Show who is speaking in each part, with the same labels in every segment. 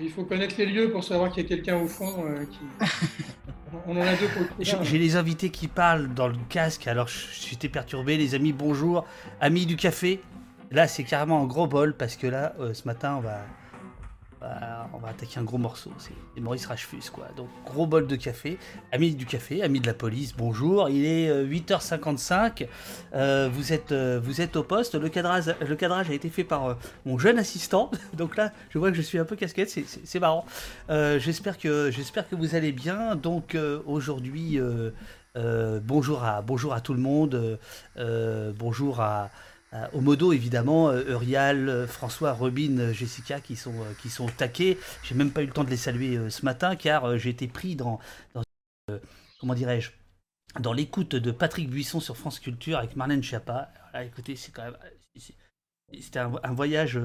Speaker 1: Il faut connaître les lieux pour savoir qu'il y a quelqu'un au fond euh, qui. On en a deux pour le
Speaker 2: J'ai j'ai les invités qui parlent dans le casque, alors j'étais perturbé. Les amis, bonjour. Amis du café. Là, c'est carrément un gros bol parce que là, euh, ce matin, on va, bah, on va attaquer un gros morceau. C'est Maurice Rachefus, quoi. Donc, gros bol de café. Amis du café, amis de la police, bonjour. Il est 8h55. Euh, euh, vous, êtes, euh, vous êtes au poste. Le cadrage, le a été fait par mon jeune assistant. Donc là, je vois que je suis un peu casquette. C'est marrant. J'espère que, que vous allez bien. Donc, aujourd'hui, bonjour, à, bonjour à tout le monde. bonjour à euh, au modo, évidemment, euh, euh, François, Robin, Jessica qui sont, qui sont taqués. J'ai même pas eu le temps de les saluer ce matin car j'ai été pris dans, comment dirais-je, dans l'écoute de Patrick Buisson sur France Culture avec Marlène Schiappa. écoutez, c'est quand même. C'était un, voyage.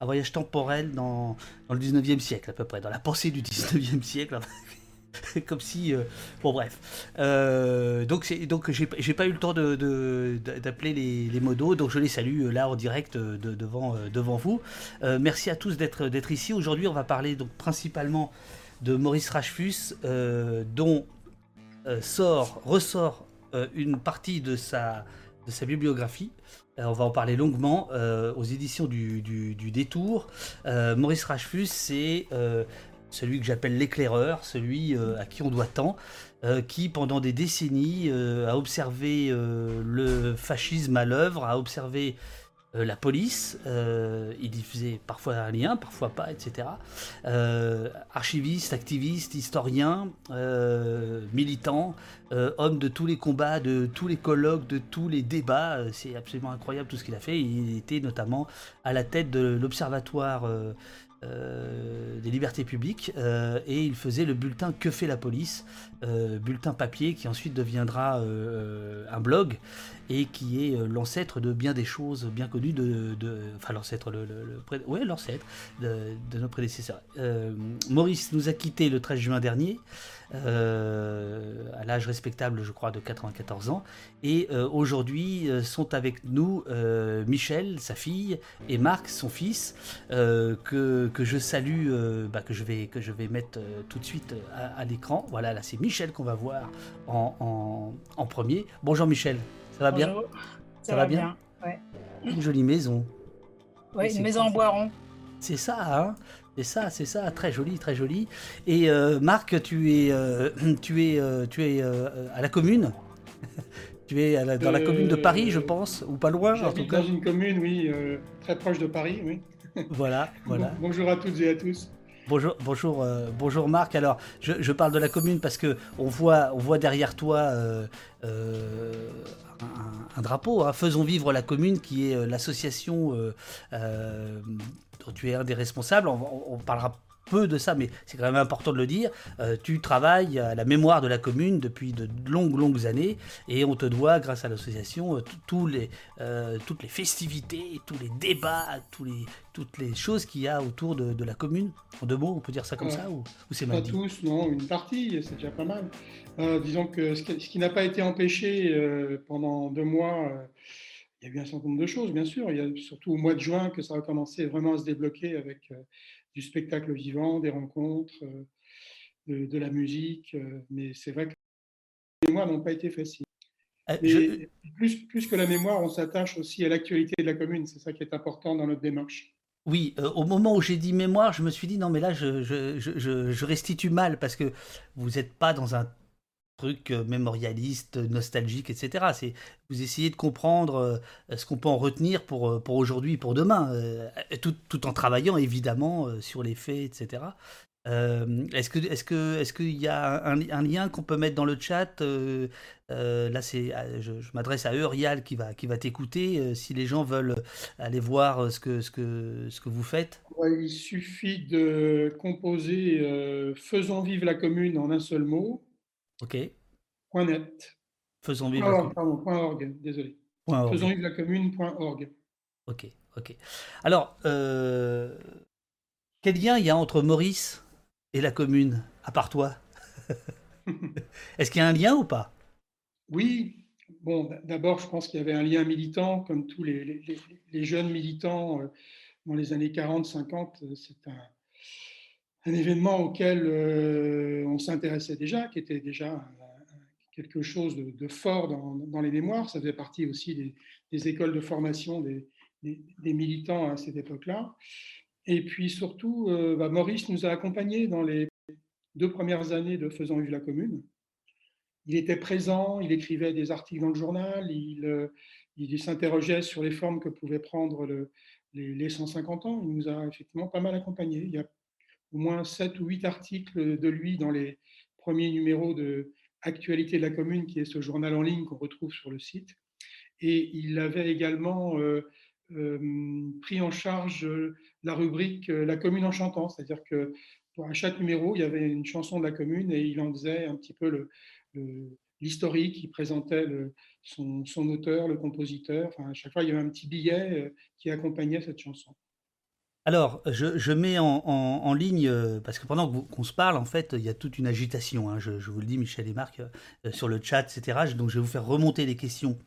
Speaker 2: Un voyage temporel dans, dans le 19e siècle, à peu près, dans la pensée du 19e siècle. comme si. Euh, bon, bref. Euh, donc, donc j'ai pas eu le temps d'appeler de, les, les, modos, donc je les salue euh, là en direct de, devant, devant vous. merci à tous d'être ici. Aujourd'hui, on va parler donc principalement de Maurice Rachfus, dont sort, ressort une partie de sa, de sa bibliographie. on va en parler longuement aux éditions du, du, Détour. Maurice Rachfus, c'est celui que j'appelle l'éclaireur, celui euh, à qui on doit tant, euh, qui pendant des décennies euh, a observé le fascisme à l'œuvre, a observé la police, il y faisait parfois un lien, parfois pas, etc. archiviste, activiste, historien, militant, homme de tous les combats, de tous les colloques, de tous les débats, c'est absolument incroyable tout ce qu'il a fait. Il était notamment à la tête de l'observatoire des libertés publiques euh, et il faisait le bulletin Que fait la police? Euh, bulletin papier qui ensuite deviendra un blog et qui est l'ancêtre de bien des choses bien connues de, enfin l'ancêtre le, ouais, l'ancêtre de, nos prédécesseurs Maurice nous a quitté le 13 juin dernier euh, à l'âge respectable, je crois, de 94 ans. Et euh, aujourd'hui euh, sont avec nous Michel, sa fille, et Marc, son fils, que, que, je salue, bah, que, je vais, que je vais mettre tout de suite à, l'écran. Voilà, là c'est Michel qu'on va voir en, en, premier. Bonjour Michel, ça va bien?
Speaker 3: Ça, va, bien, Ouais.
Speaker 2: Une jolie maison.
Speaker 3: Oui, une maison en bois rond.
Speaker 2: C'est ça, hein? C'est ça, c'est ça, très joli, très joli. Et euh, Marc, tu es, euh, tu es, euh, tu es à la commune? tu es dans la commune de Paris, je pense, ou pas loin
Speaker 1: en tout cas? Dans une commune, oui, très proche de Paris, oui.
Speaker 2: voilà, voilà.
Speaker 1: Bonjour à toutes et à tous.
Speaker 2: Bonjour, bonjour, bonjour Marc. Alors, je, parle de la commune parce que on voit, on voit derrière toi un, drapeau. Hein. Faisons vivre la commune, qui est l'association tu es un des responsables, on, parlera peu de ça, mais c'est quand même important de le dire. Euh, tu travailles à la mémoire de la commune depuis de longues, longues années, et on te doit, grâce à l'association, euh, les, euh, toutes les festivités, tous les débats, tous les, toutes les choses qu'il y a autour de, la commune. En deux mots, on peut dire ça comme ça, ou, c'est mal
Speaker 1: Pas tous, non, une partie, c'est déjà pas mal. disons que ce qui n'a pas été empêché pendant deux mois il y a eu un certain nombre de choses, bien sûr. Il y a surtout au mois de juin que ça a commencé vraiment à se débloquer avec du spectacle vivant, des rencontres, euh, de, la musique. Euh, mais c'est vrai que les mois n'ont pas été faciles. plus, plus que la mémoire, on s'attache aussi à l'actualité de la commune. C'est ça qui est important dans notre démarche.
Speaker 2: Oui, au moment où j'ai dit mémoire, je me suis dit non, mais là, je, je, je restitue mal parce que vous n'êtes pas dans un truc euh, mémorialiste, nostalgique, etc. C'est vous essayez de comprendre euh, ce qu'on peut en retenir pour, euh, pour aujourd'hui, pour demain, tout, tout, en travaillant évidemment sur les faits, etc. est-ce que est-ce que est-ce qu'il y a un, lien qu'on peut mettre dans le chat Là, c'est je, m'adresse à Eurial qui va qui va t'écouter. si les gens veulent aller voir ce que ce que ce que vous faites.
Speaker 1: il suffit de composer "Faisons vivre la commune" en un seul mot
Speaker 2: Ok.
Speaker 1: Point .net.
Speaker 2: Faisons vivre.
Speaker 1: la pardon, point .org, désolé. Faisons vivre la commune.org.
Speaker 2: Ok, ok. Alors, euh, quel lien il y a entre Maurice et la commune, à part toi? Est-ce qu'il y a un lien ou pas?
Speaker 1: Oui. Bon, d'abord, je pense qu'il y avait un lien militant, comme tous les, les, jeunes militants euh, dans les années 40-50. C'est un, un événement auquel on s'intéressait déjà, qui était déjà quelque chose de, fort dans, les mémoires. Ça faisait partie aussi des, écoles de formation des, militants à cette époque-là. Et puis surtout, bah, Maurice nous a accompagnés dans les deux premières années de Faisant vivre la commune. Il était présent, il écrivait des articles dans le journal, il, il s'interrogeait sur les formes que pouvaient prendre le, les, 150 ans. Il nous a effectivement pas mal accompagnés. Il y a au moins 7 ou 8 articles de lui dans les premiers numéros de Actualité de la commune, qui est ce journal en ligne qu'on retrouve sur le site. Et il avait également euh, euh, pris en charge la rubrique euh, La commune en chantant, c'est-à-dire que à chaque numéro, il y avait une chanson de la commune et il en faisait un petit peu l'historique, il présentait son, auteur, le compositeur. Enfin, à chaque fois, il y avait un petit billet euh, qui accompagnait cette chanson.
Speaker 2: Alors, je, mets en, ligne, euh, parce que pendant qu'on se parle, en fait, il y a toute une agitation, hein. je, vous le dis, Michel et Marc, euh, sur le chat, etc. Donc, je vais vous faire remonter les questions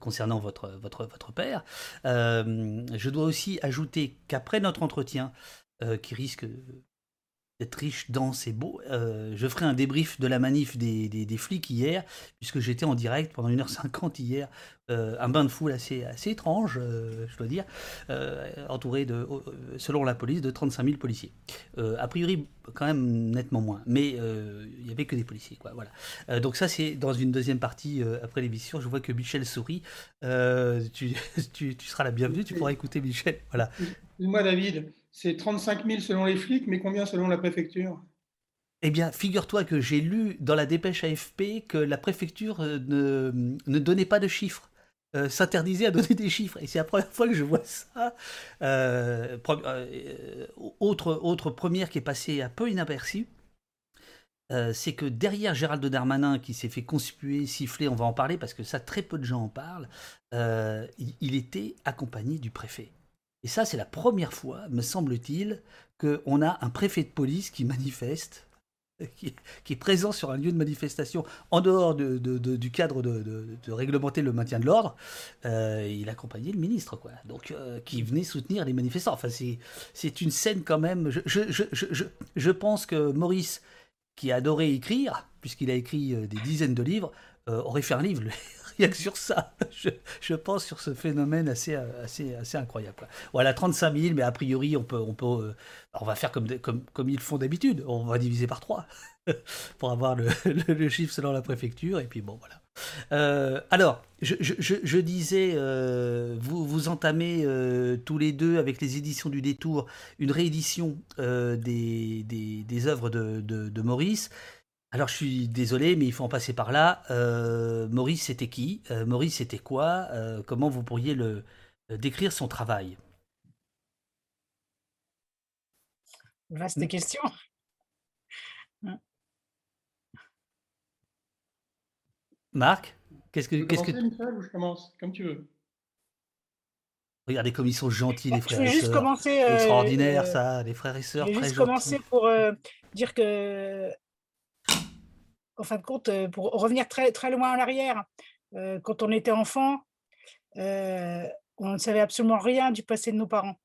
Speaker 2: concernant votre, votre, votre père. je dois aussi ajouter qu'après notre entretien, qui risque d'être riche, dense et beau. Euh, je ferai un débrief de la manif des, des, flics hier, puisque j'étais en direct pendant 1h50 hier. Euh, un bain de foule assez, assez étrange, euh, je dois dire, entouré, de, selon la police, de 35 000 policiers. a priori, quand même nettement moins, mais il n'y avait que des policiers. Quoi, voilà. donc ça, c'est dans une deuxième partie, après l'émission, je vois que Michel sourit. Tu, tu, tu, seras la bienvenue, tu pourras écouter Michel. Voilà.
Speaker 1: Moi, David, c'est 35 000 selon les flics, mais combien selon la préfecture?
Speaker 2: Eh bien, figure-toi que j'ai lu dans la dépêche AFP que la préfecture euh, ne, donnait pas de chiffres, euh, s'interdisait à donner des chiffres. Et c'est la première fois que je vois ça. Euh, autre, autre première qui est passée un peu inaperçue, c'est que derrière Gérald Darmanin, qui s'est fait conspuer, siffler, on va en parler parce que ça, très peu de gens en parlent, il était accompagné du préfet. Et ça, c'est la première fois, me semble-t-il, qu'on a un préfet de police qui manifeste, qui, est présent sur un lieu de manifestation en dehors du cadre de, réglementer le maintien de l'ordre. Euh, il accompagnait le ministre, quoi. Donc, euh, qui venait soutenir les manifestants. Enfin, c'est une scène quand même. Je, pense que Maurice, qui adorait écrire, puisqu'il a écrit euh, des dizaines de livres, aurait fait un livre rien que sur ça. Je, pense sur ce phénomène assez, assez, assez incroyable. Voilà, 35 000, mais a priori, on peut, on peut, euh, on va faire comme, comme, comme ils font d'habitude. On va diviser par 3 pour avoir le, chiffre selon la préfecture. Et puis bon, voilà. Euh, alors, je, disais, euh, vous, vous entamez tous les deux avec les éditions du Détour une réédition des, des, des, œuvres de, de Maurice. Alors je suis désolé, mais il faut en passer par là. Euh, Maurice, c'était qui? Euh, Maurice, c'était quoi? Euh, Comment vous pourriez le décrire son travail?
Speaker 3: Vaste hmm. question.
Speaker 2: Marc, qu'est-ce que,
Speaker 1: qu'est-ce que je commence comme tu veux?
Speaker 2: Regardez comme ils sont gentils les frères
Speaker 3: et
Speaker 2: sœurs.
Speaker 3: Commencer,
Speaker 2: extraordinaire ça, les frères et sœurs.
Speaker 3: Je vais juste commencer pour dire que en fin de compte, euh, pour revenir très, très loin en arrière, euh, quand on était enfant, euh, on ne savait absolument rien du passé de nos parents,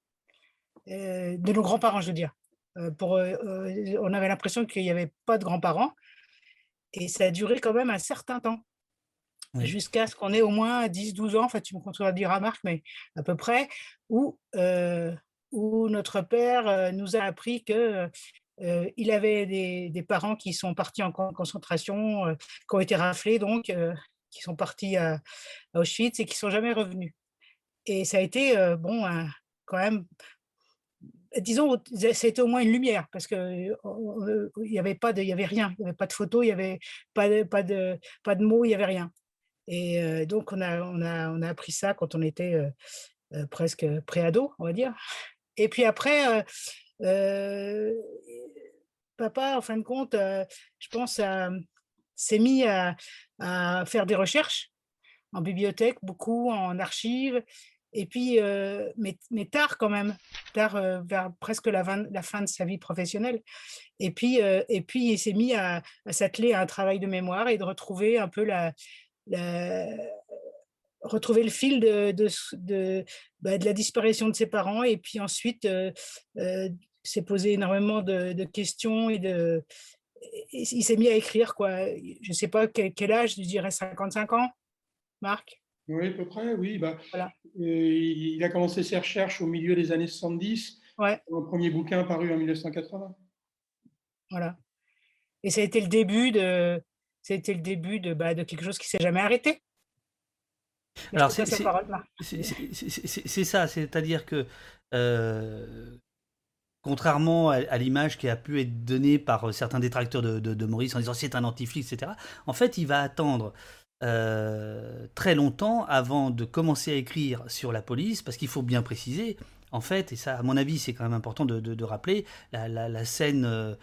Speaker 3: de nos grands-parents, je veux dire. pour, on avait l'impression qu'il n'y avait pas de grands-parents, et ça a duré quand même un certain temps. Jusqu'à ce qu'on ait au moins 10-12 ans, enfin tu me dire à Marc, mais à peu près, où, où notre père nous a appris que euh, il avait des, parents qui sont partis en concentration, euh, qui ont été raflés, donc, euh, qui sont partis à, Auschwitz et qui sont jamais revenus. Et ça a été, bon, quand même, disons, été au moins une lumière, parce qu'il n'y avait avait rien, il n'y avait pas de photos, il n'y avait pas de, pas, de, pas de mots, il n'y avait rien. Et donc, on a, on, a, on a appris ça quand on était presque pré-ado, on va dire. Et puis après, papa, en fin de compte, je pense, s'est mis à, faire des recherches en bibliothèque, beaucoup en archives, et puis, mais, tard quand même, tard vers presque la, fin de sa vie professionnelle. Et puis, et puis il s'est mis à, s'atteler à un travail de mémoire et de retrouver un peu la, retrouver le fil de, bah, de, la disparition de ses parents et puis ensuite s'est posé énormément de, questions et de, il s'est mis à écrire quoi. Je ne sais pas quel, âge, je dirais 55 ans, Marc?
Speaker 1: Oui, à peu près, oui. Bah, voilà. il a commencé ses recherches au milieu des années 70. Ouais. Un premier bouquin paru en 1980.
Speaker 3: Voilà. Et ça a été le début de, c'était le début de, bah, de quelque chose qui s'est jamais arrêté.
Speaker 2: Alors c'est ça, c'est-à-dire que euh, contrairement à, l'image qui a pu être donnée par euh, certains détracteurs de, Maurice en disant c'est un antiflic, etc. En fait, il va attendre euh, très longtemps avant de commencer à écrire sur la police, parce qu'il faut bien préciser, en fait, et ça, à mon avis, c'est quand même important de, rappeler, la, scène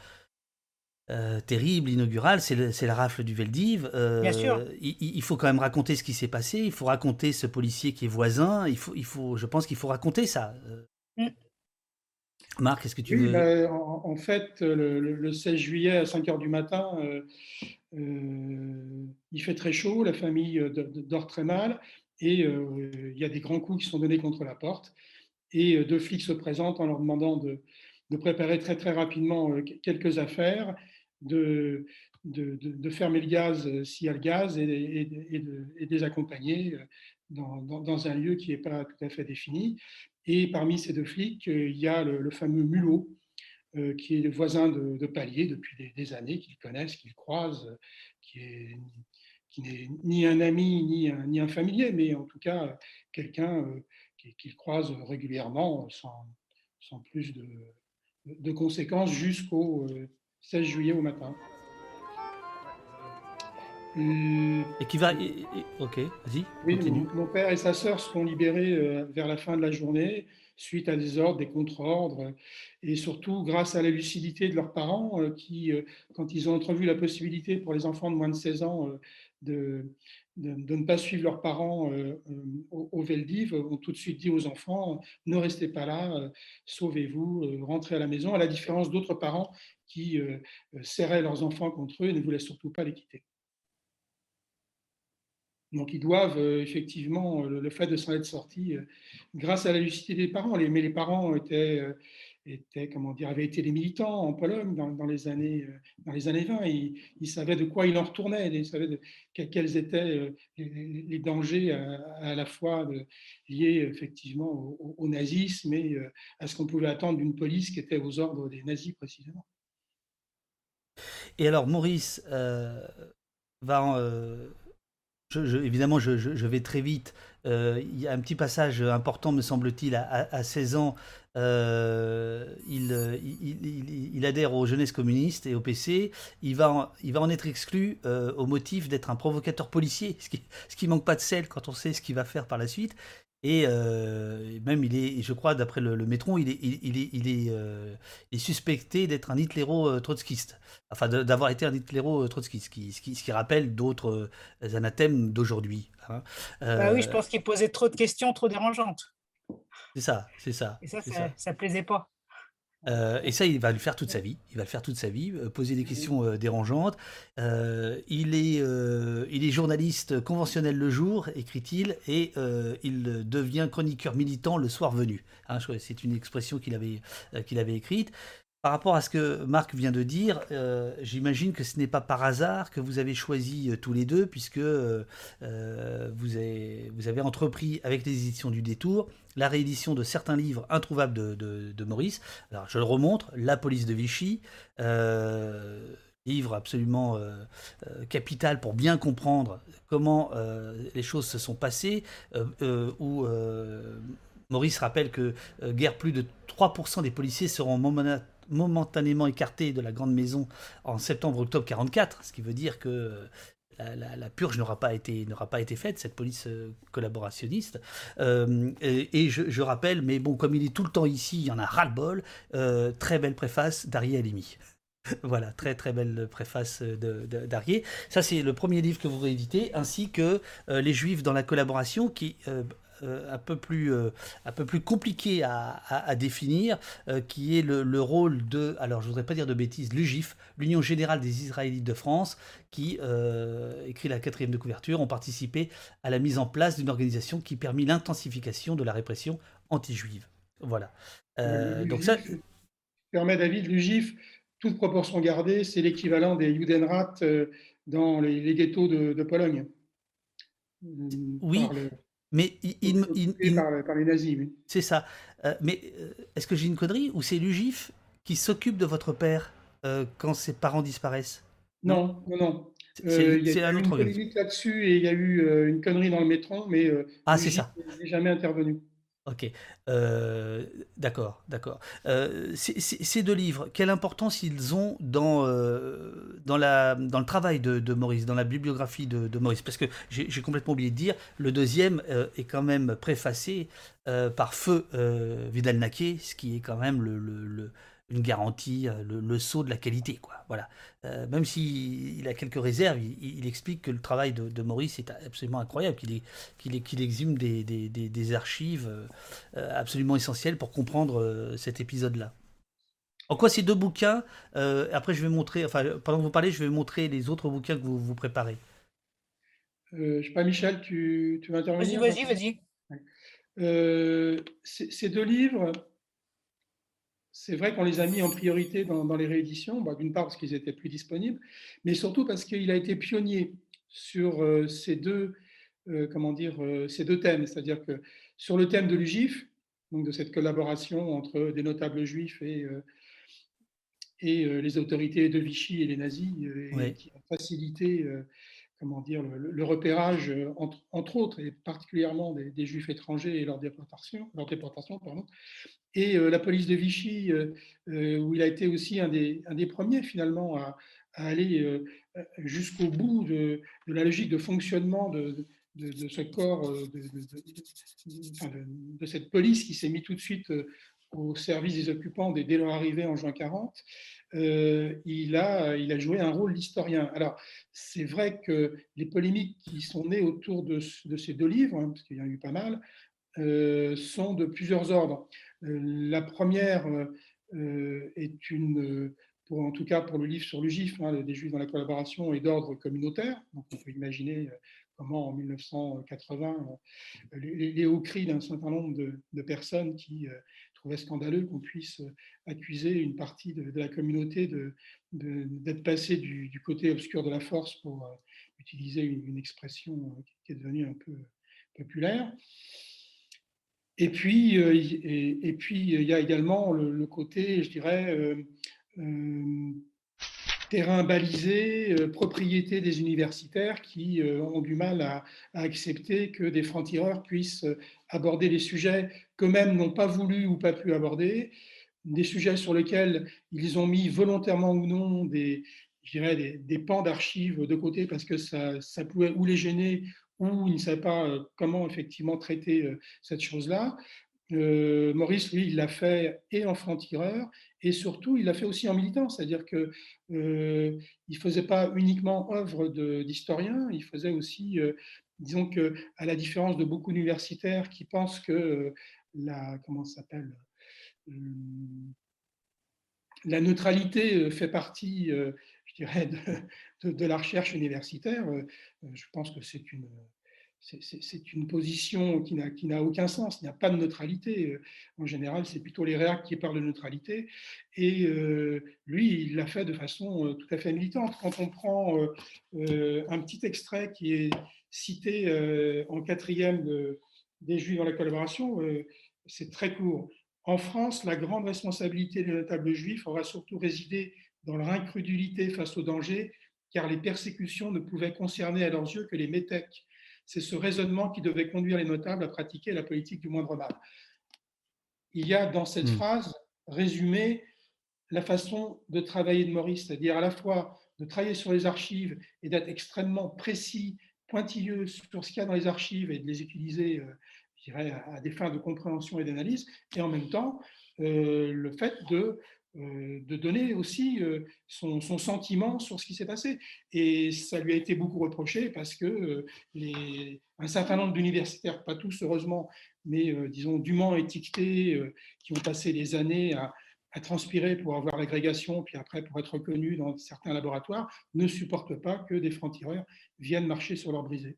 Speaker 2: euh, terrible, inaugurale, c'est la rafle du Veldiv.
Speaker 3: Euh, Bien sûr.
Speaker 2: Il, faut quand même raconter ce qui s'est passé, il faut raconter ce policier qui est voisin, il faut, il faut, je pense qu'il faut raconter ça. Mm. Marc, est-ce que tu veux...
Speaker 1: Bah, en, fait, le, 16 juillet à 5 h du matin, euh, il fait très chaud, la famille dort très mal, et il y a des grands coups qui sont donnés contre la porte, et deux flics se présentent en leur demandant de, de préparer très très rapidement quelques affaires de, de, fermer le gaz euh, s'il y a le gaz et, et, de, les accompagner euh, dans, un lieu qui n'est pas tout à fait défini. Et parmi ces deux flics, euh, il y a le, fameux Mulot, qui est le voisin de, Palier depuis des, années, qu'ils connaissent, qu'ils croisent, qui est qui n'est ni un ami ni un, familier, mais en tout cas quelqu'un qu'ils croisent régulièrement sans, plus de, de conséquences jusqu'au 16 juillet au matin.
Speaker 2: Et qui va. ok, vas-y.
Speaker 1: Oui, mon, père et sa sœur seront libérés euh, vers la fin de la journée suite à des ordres, des contre-ordres, et surtout grâce à la lucidité de leurs parents euh, qui, euh, quand ils ont entrevu la possibilité pour les enfants de moins de 16 ans de, de, ne pas suivre leurs parents euh, euh, au, au, Veldiv ont tout de suite dit aux enfants ne restez pas là, euh, sauvez-vous, rentrez à la maison, à la différence d'autres parents qui serraient leurs enfants contre eux et ne voulaient surtout pas les quitter. Donc ils doivent effectivement le, fait de s'en être sortis grâce à la lucidité des parents. mais les parents étaient, comment dire, avaient été des militants en Pologne dans, les, années, euh, dans les années 20. Ils, savaient de quoi il en retournait, ils savaient quels étaient euh, les, dangers à, la fois liés effectivement au, nazisme et euh, à ce qu'on pouvait attendre d'une police qui était aux ordres des nazis précisément.
Speaker 2: Et alors Maurice va en, évidemment, je, vais très vite. il y a un petit passage important, me semble-t-il, à, à, 16 ans, euh, il, adhère aux jeunesses communistes et au PC. Il va en, il va en être exclu euh, au motif d'être un provocateur policier, ce qui, ce qui manque pas de sel quand on sait ce qu'il va faire par la suite. Et euh, même, il est, je crois, d'après le, le, Métron, il est, il, est, il est, est suspecté d'être un hitléro trotskiste. Enfin, d'avoir été un hitléro trotskiste, ce qui, ce qui, ce qui rappelle d'autres anathèmes d'aujourd'hui.
Speaker 3: Hein. Bah oui, je pense qu'il posait trop de questions trop dérangeantes.
Speaker 2: C'est ça, c'est ça.
Speaker 3: Et ça, ça, plaisait pas.
Speaker 2: Euh, et ça, il va le faire toute sa vie. Il va le faire toute sa vie, euh, poser des questions euh, dérangeantes. il, est, il est journaliste conventionnel le jour, écrit-il, et il devient chroniqueur militant le soir venu. Hein, c'est une expression qu'il avait, qu'il avait écrite. Par rapport à ce que Marc vient de dire, j'imagine que ce n'est pas par hasard que vous avez choisi tous les deux, puisque euh, vous, vous, avez, entrepris avec les éditions du Détour la réédition de certains livres introuvables de, Maurice. Alors je le remontre, La police de Vichy, livre absolument capital pour bien comprendre comment les choses se sont passées, où Maurice rappelle que guère plus de 3% des policiers seront momentanément momentanément écarté de la grande maison en septembre-octobre 44, ce qui veut dire que euh, la, purge n'aura pas été pas été faite cette police euh, collaborationniste euh, et, je, rappelle mais bon comme il est tout le temps ici il y en a ras le bol très belle préface d'Arié Alimi voilà, très très belle préface d'Arié. Ça, c'est le premier livre que vous rééditez, ainsi que Les Juifs dans la collaboration, qui euh, un, peu plus, euh, un peu plus compliqué à, définir, euh, qui est le, rôle de, alors je voudrais pas dire de bêtises, l'UGIF, l'Union Générale des Israélites de France, qui, écrit la quatrième de couverture, ont participé à la mise en place d'une organisation qui permit l'intensification de la répression anti-juive. Voilà. donc ça...
Speaker 1: permet David, le GIF, toute proportion gardée, c'est l'équivalent des Judenrat dans les, ghettos de, Pologne.
Speaker 2: Oui, mais il,
Speaker 1: par, les nazis.
Speaker 2: C'est ça. mais est-ce que j'ai une connerie ou c'est l'UGIF qui s'occupe de votre père quand ses parents disparaissent?
Speaker 1: Non, non, non. Euh, il y a eu une là-dessus et il y a eu euh, une connerie dans le métro, mais euh,
Speaker 2: ah, c'est ça.
Speaker 1: n'est jamais intervenu.
Speaker 2: Ok, d'accord, d'accord. ces deux livres, quelle importance ils ont dans, dans le travail de, Maurice, dans la bibliographie de, Maurice? Parce que j'ai complètement oublié de dire, le deuxième est quand même préfacé par Feu Vidal-Naquet, ce qui est quand même le garantie, euh, le, saut de la qualité. Quoi. Voilà. Euh, même s'il il a quelques réserves, il, explique que le travail de, Maurice est absolument incroyable, qu'il qu'il exhume des, des, des, archives euh, absolument essentielles pour comprendre cet épisode-là. En quoi ces deux bouquins, après je vais montrer, enfin pendant que vous parlez, je vais montrer les autres bouquins que vous, vous préparez.
Speaker 1: je sais pas, Michel, tu, tu veux intervenir?
Speaker 3: Vas-y, vas-y,
Speaker 1: vas-y. ces deux livres, c'est vrai qu'on les a mis en priorité dans, les rééditions, bah, d'une part parce qu'ils étaient plus disponibles, mais surtout parce qu'il a été pionnier sur euh, ces, deux, euh, comment dire, euh, ces deux thèmes. C'est-à-dire que sur le thème de l'UGIF, donc de cette collaboration entre des notables juifs et, et les autorités de Vichy et les nazis, qui ont facilité comment dire, le, repérage, entre, entre, autres, et particulièrement des, juifs étrangers et leur déportation, et euh, la police de Vichy, euh, euh, où il a été aussi un des, un des premiers finalement à, aller jusqu'au bout de, la logique de fonctionnement de, de, ce corps, de, cette police qui s'est mis tout de suite au service des occupants dès, leur arrivée en juin 40, il, a, il a joué un rôle d'historien. Alors, c'est vrai que les polémiques qui sont nées autour de, ces deux livres, hein, parce qu'il y en a eu pas mal, sont de plusieurs ordres. Euh, la première euh, euh, est une, en tout cas pour le livre sur le GIF, hein, des Juifs dans la collaboration, est d'ordre communautaire. On peut imaginer comment en 1980, les, hauts cris d'un certain nombre de, personnes qui trouvaient scandaleux qu'on puisse accuser une partie de, la communauté d'être passé du, côté obscur de la force pour utiliser une, expression qui est devenue un peu populaire. Et puis, euh, et, puis, il y a également le, côté, je dirais, euh, euh, terrain balisé, propriété des universitaires qui ont du mal à, accepter que des francs-tireurs puissent aborder des sujets qu'eux-mêmes n'ont pas voulu ou pas pu aborder, des sujets sur lesquels ils ont mis volontairement ou non des, des, pans d'archives de côté parce que ça, ça pouvait ou les gêner où il ne savait pas euh, comment effectivement traiter euh, cette chose-là. Euh, Maurice, lui, il l'a fait et en franc-tireur, et surtout, il l'a fait aussi en militant, c'est-à-dire qu'il ne faisait pas uniquement œuvre d'historien, il faisait aussi, disons que, à la différence de beaucoup d'universitaires qui pensent que la, comment s'appelle, la neutralité fait partie, je dirais, de la recherche universitaire. Je pense que c'est une, c'est une position qui n'a aucun sens. Il n'y a pas de neutralité. Euh, en général, c'est plutôt les réacts qui parlent de neutralité. Et euh, lui, il l'a fait de façon euh, tout à fait militante. Quand on prend un petit extrait qui est cité en quatrième de, des Juifs dans la collaboration, c'est très court. En France, la grande responsabilité des notables juifs aura surtout résidé dans leur incrédulité face au danger, car les persécutions ne pouvaient concerner à leurs yeux que les métèques c'est ce raisonnement qui devait conduire les notables à pratiquer la politique du moindre mal. Il y a dans cette hmm. phrase résumé la façon de travailler de Maurice, c'est-à-dire à la fois de travailler sur les archives et d'être extrêmement précis, pointilleux sur ce qu'il y a dans les archives et de les utiliser, euh, je dirais, à des fins de compréhension et d'analyse, et en même temps euh, le fait de de donner aussi euh, son, sentiment sur ce qui s'est passé. Et ça lui a été beaucoup reproché parce que euh, les, un certain nombre d'universitaires, pas tous heureusement, mais disons dûment étiquetés, qui ont passé des années à, transpirer pour avoir l'agrégation, puis après pour être reconnus dans certains laboratoires, ne supportent pas que des francs-tireurs viennent marcher sur leur brisée.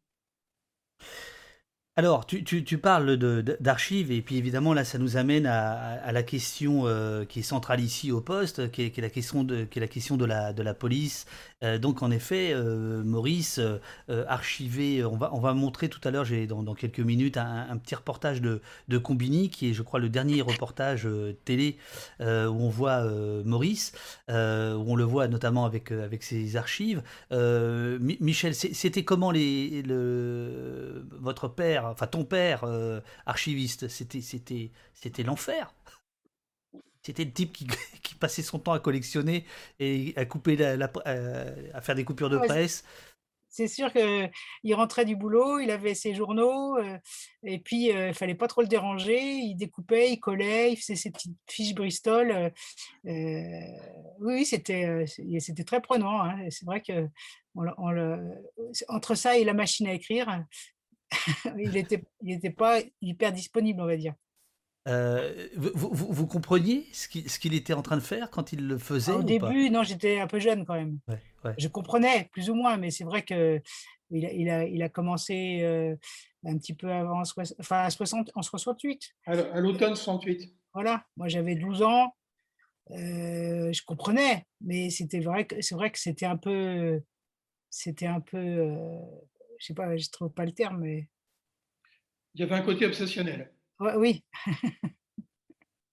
Speaker 2: Alors, tu, parles d'archives, et puis évidemment, là, ça nous amène à, la question euh, qui est centrale ici au poste, qui est, la, question de, la, police. Euh, donc, en effet, euh, Maurice, archivé, on va, on va montrer tout à l'heure, j'ai dans, quelques minutes, un, petit reportage de, de, Combini, qui est, je crois, le dernier reportage télé où on voit Maurice, où on le voit notamment avec, ses archives. Michel, c'était comment votre père enfin ton père euh, archiviste, c'était c'était c'était l'enfer. C'était le type qui, qui, passait son temps à collectionner et à couper la, euh, à faire des coupures de presse.
Speaker 3: C'est sûr qu'il rentrait du boulot, il avait ses journaux, euh, et puis il fallait pas trop le déranger. Il découpait, il collait, il faisait ses petites fiches Bristol. oui, c'était c'était très prenant. Hein. C'est vrai que entre ça et la machine à écrire, il n'était il était pas hyper disponible, on va dire.
Speaker 2: Euh, vous, vous, vous, compreniez ce qu'il était en train de faire quand il le faisait
Speaker 3: Au début, non, j'étais un peu jeune quand même. Je comprenais plus ou moins, mais c'est vrai que il a, il a, il a commencé euh, un petit peu avant, enfin, 60, en 68.
Speaker 1: À l'automne 68.
Speaker 3: Voilà, moi j'avais 12 ans, euh, je comprenais, mais c'était vrai que c'est vrai que c'était un peu, c'était un peu je sais pas, je trouve pas le terme, mais.
Speaker 1: Il y avait un côté obsessionnel.
Speaker 3: oui.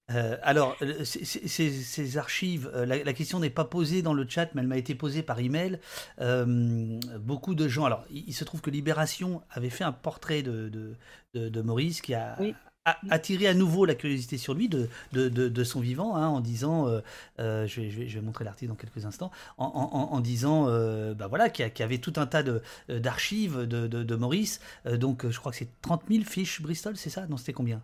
Speaker 2: Euh, alors, ces, archives, euh, la, question n'est pas posée dans le chat, mais elle m'a été posée par email. Euh, beaucoup de gens. Alors, il, se trouve que Libération avait fait un portrait de, de, Maurice qui a, attirer à nouveau la curiosité sur lui de, de, son vivant, hein, en disant, euh, euh, je, vais, je, vais, montrer l'article dans quelques instants, en, disant, euh, bah voilà, qu'il y, avait tout un tas d'archives de, Maurice. donc, je crois que c'est 30 000 fiches Bristol, c'est ça? Non, c'était combien?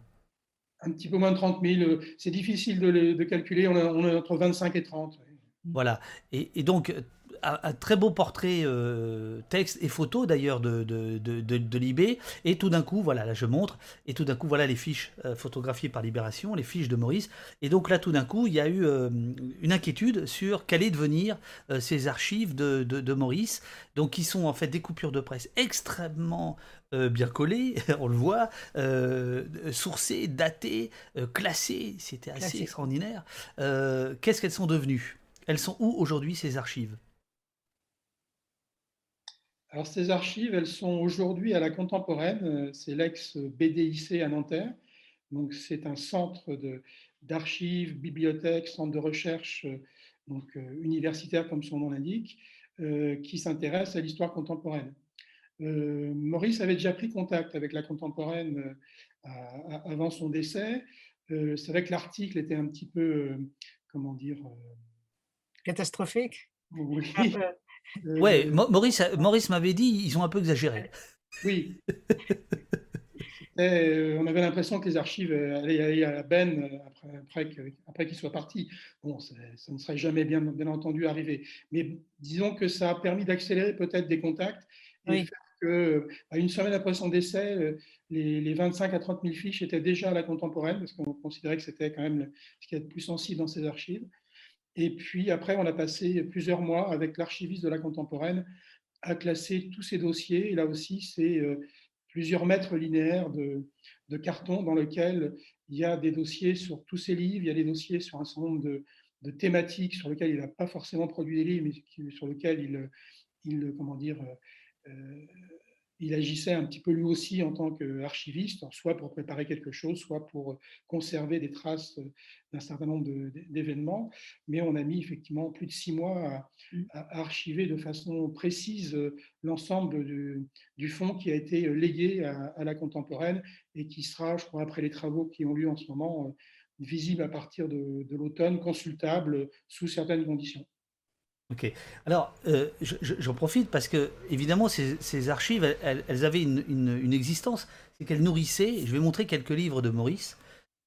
Speaker 1: Un petit peu moins de 30 000. C'est difficile de, calculer. On, on est entre 25 et 30.
Speaker 2: Voilà. Et, et donc, un, très beau portrait euh, texte et photo d'ailleurs de, de, de, Libé. Et tout d'un coup, voilà, là je montre, et tout d'un coup, voilà les fiches euh, photographiées par Libération, les fiches de Maurice. Et donc là, tout d'un coup, il y a eu euh, une inquiétude sur qu'allaient devenir ces archives de, Maurice, donc qui sont en fait des coupures de presse extrêmement bien collées, on le voit, sourcées, datées, classées, c'était assez extraordinaire. Qu'est-ce qu'elles sont devenues? Elles sont où aujourd'hui ces archives?
Speaker 1: Alors, ces archives, elles sont aujourd'hui à la contemporaine, euh, c'est l'ex-BDIC à Nanterre. Donc, c'est un centre d'archives, bibliothèques, centre de recherche euh, donc, euh, universitaire, comme son nom l'indique, qui s'intéresse à l'histoire contemporaine. Maurice avait déjà pris contact avec la contemporaine avant son décès. c'est vrai que l'article était un petit peu, comment dire,
Speaker 3: catastrophique.
Speaker 1: Oui.
Speaker 2: Ouais, Maurice, Maurice m'avait dit, ils ont un peu exagéré.
Speaker 1: Oui. Euh, on avait l'impression que les archives allaient aller à la benne après, après, qu'ils soient partis. Bon, ça, ne serait jamais bien, bien entendu arrivé. Mais disons que ça a permis d'accélérer peut-être des contacts et faire que, à une semaine après son décès, euh, les, les, 25 à 30 000 fiches étaient déjà à la contemporaine, parce qu'on considérait que c'était quand même ce qui est le plus sensible dans ces archives. Et puis après, on a passé plusieurs mois avec l'archiviste de la contemporaine à classer tous ces dossiers. Et là aussi, c'est euh, plusieurs mètres linéaires de, de, carton dans lequel il y a des dossiers sur tous ces livres, il y a des dossiers sur un certain nombre de, thématiques sur lesquelles il n'a pas forcément produit des livres, mais sur lesquelles il, il comment dire, euh, euh, il agissait un petit peu lui aussi en tant qu'archiviste, soit pour préparer quelque chose, soit pour conserver des traces d'un certain nombre d'événements. Mais on a mis effectivement plus de six mois à, archiver de façon précise l'ensemble du, fonds qui a été légué à, la contemporaine et qui sera, je crois, après les travaux qui ont lieu en ce moment, visible à partir de l'automne, consultable sous certaines conditions.
Speaker 2: Ok. Alors, euh, j'en profite parce que, évidemment, ces, archives, elles, avaient une, existence. C'est qu'elles nourrissaient, je vais montrer quelques livres de Maurice,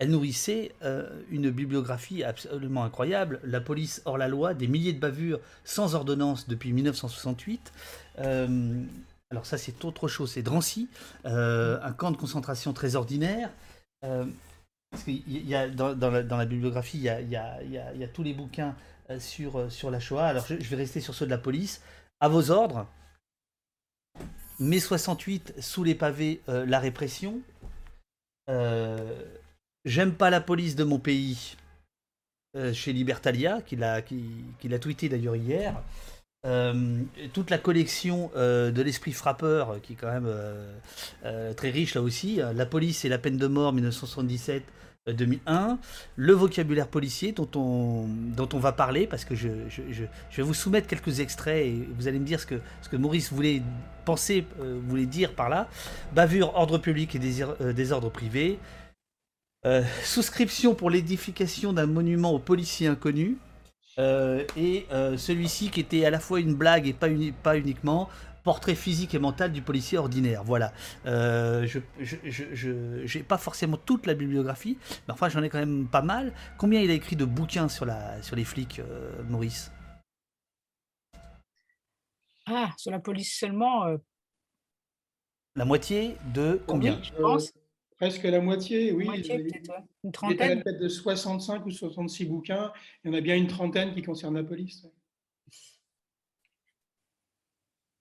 Speaker 2: elles nourrissaient euh, une bibliographie absolument incroyable. La police hors la loi, des milliers de bavures sans ordonnance depuis 1968. Euh, alors, ça, c'est autre chose. C'est Drancy, un camp de concentration très ordinaire. parce qu'il y a, dans, la, bibliographie, il y a tous les bouquins sur, euh, sur la Shoah. Alors je, vais rester sur ceux de la police. À vos ordres. mai 68, sous les pavés, la répression. J'aime pas la police de mon pays, chez Libertalia, qui l'a qui, tweeté d'ailleurs hier. toute la collection de l'esprit frappeur, qui est quand même très riche là aussi. La police et la peine de mort 1977, 2001, le vocabulaire policier dont on, va parler, parce que je, vais vous soumettre quelques extraits et vous allez me dire ce que, ce que Maurice voulait penser, euh, voulait dire par là. Bavure, ordre public et euh, désordre privé. Euh, souscription pour l'édification d'un monument aux policiers inconnus. et celui-ci qui était à la fois une blague et pas uniquement, portrait physique et mental du policier ordinaire. Voilà. Euh, je n'ai pas forcément toute la bibliographie, mais enfin j'en ai quand même pas mal. Combien il a écrit de bouquins sur, la, sur les flics, euh, Maurice?
Speaker 3: Ah, sur la police seulement euh.
Speaker 2: La moitié de combien?
Speaker 1: Je pense. Presque la moitié, oui. Une trentaine. Il de 65 ou 66 bouquins. Il y en a bien une trentaine qui concernent la police.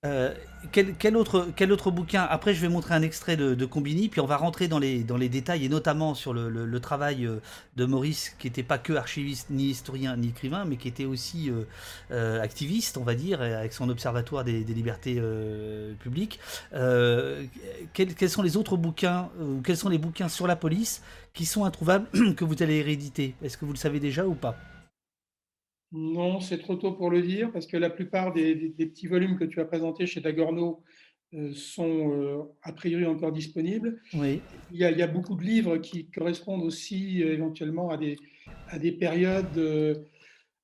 Speaker 2: Euh, quel, autre, quel autre bouquin? Après, je vais montrer un extrait de, Combini, puis on va rentrer dans les, dans les détails, et notamment sur le, travail euh, de Maurice, qui n'était pas que archiviste, ni historien, ni écrivain, mais qui était aussi euh, activiste, on va dire, avec son observatoire des, libertés publiques. Quels, sont les autres bouquins, ou quels sont les bouquins sur la police qui sont introuvables, que vous allez rééditer? Est-ce que vous le savez déjà ou pas?
Speaker 1: Non, c'est trop tôt pour le dire, parce que la plupart des, petits volumes que tu as présentés chez Dagorno euh, sont euh, a priori encore disponibles.
Speaker 2: Oui.
Speaker 1: Il, y a, beaucoup de livres qui correspondent aussi euh, éventuellement à des, à des périodes.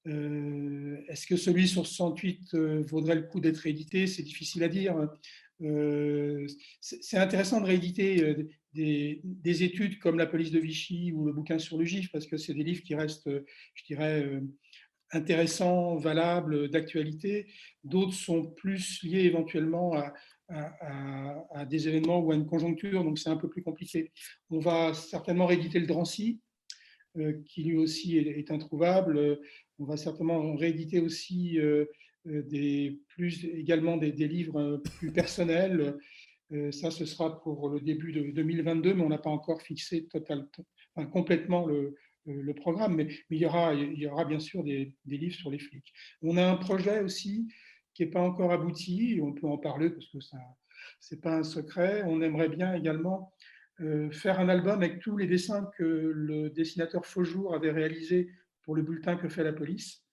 Speaker 1: Est-ce que celui sur 68 vaudrait le coup d'être édité? C'est difficile à dire. c'est intéressant de rééditer des, des, études comme La police de Vichy ou le bouquin sur le GIF, parce que c'est des livres qui restent, je dirais, intéressants, valables, d'actualité. D'autres sont plus liés éventuellement à, des événements ou à une conjoncture, donc c'est un peu plus compliqué. On va certainement rééditer le Drancy, euh, qui lui aussi est, introuvable. On va certainement rééditer aussi euh, euh, des, également des, livres plus personnels. ça, ce sera pour le début de 2022, mais on n'a pas encore fixé total, complètement le, le programme, mais, il, y aura, bien sûr des, livres sur les flics. On a un projet aussi qui n'est pas encore abouti, on peut en parler parce que ce n'est pas un secret. On aimerait bien également euh, faire un album avec tous les dessins que le dessinateur Faujour avait réalisés pour le bulletin que fait la police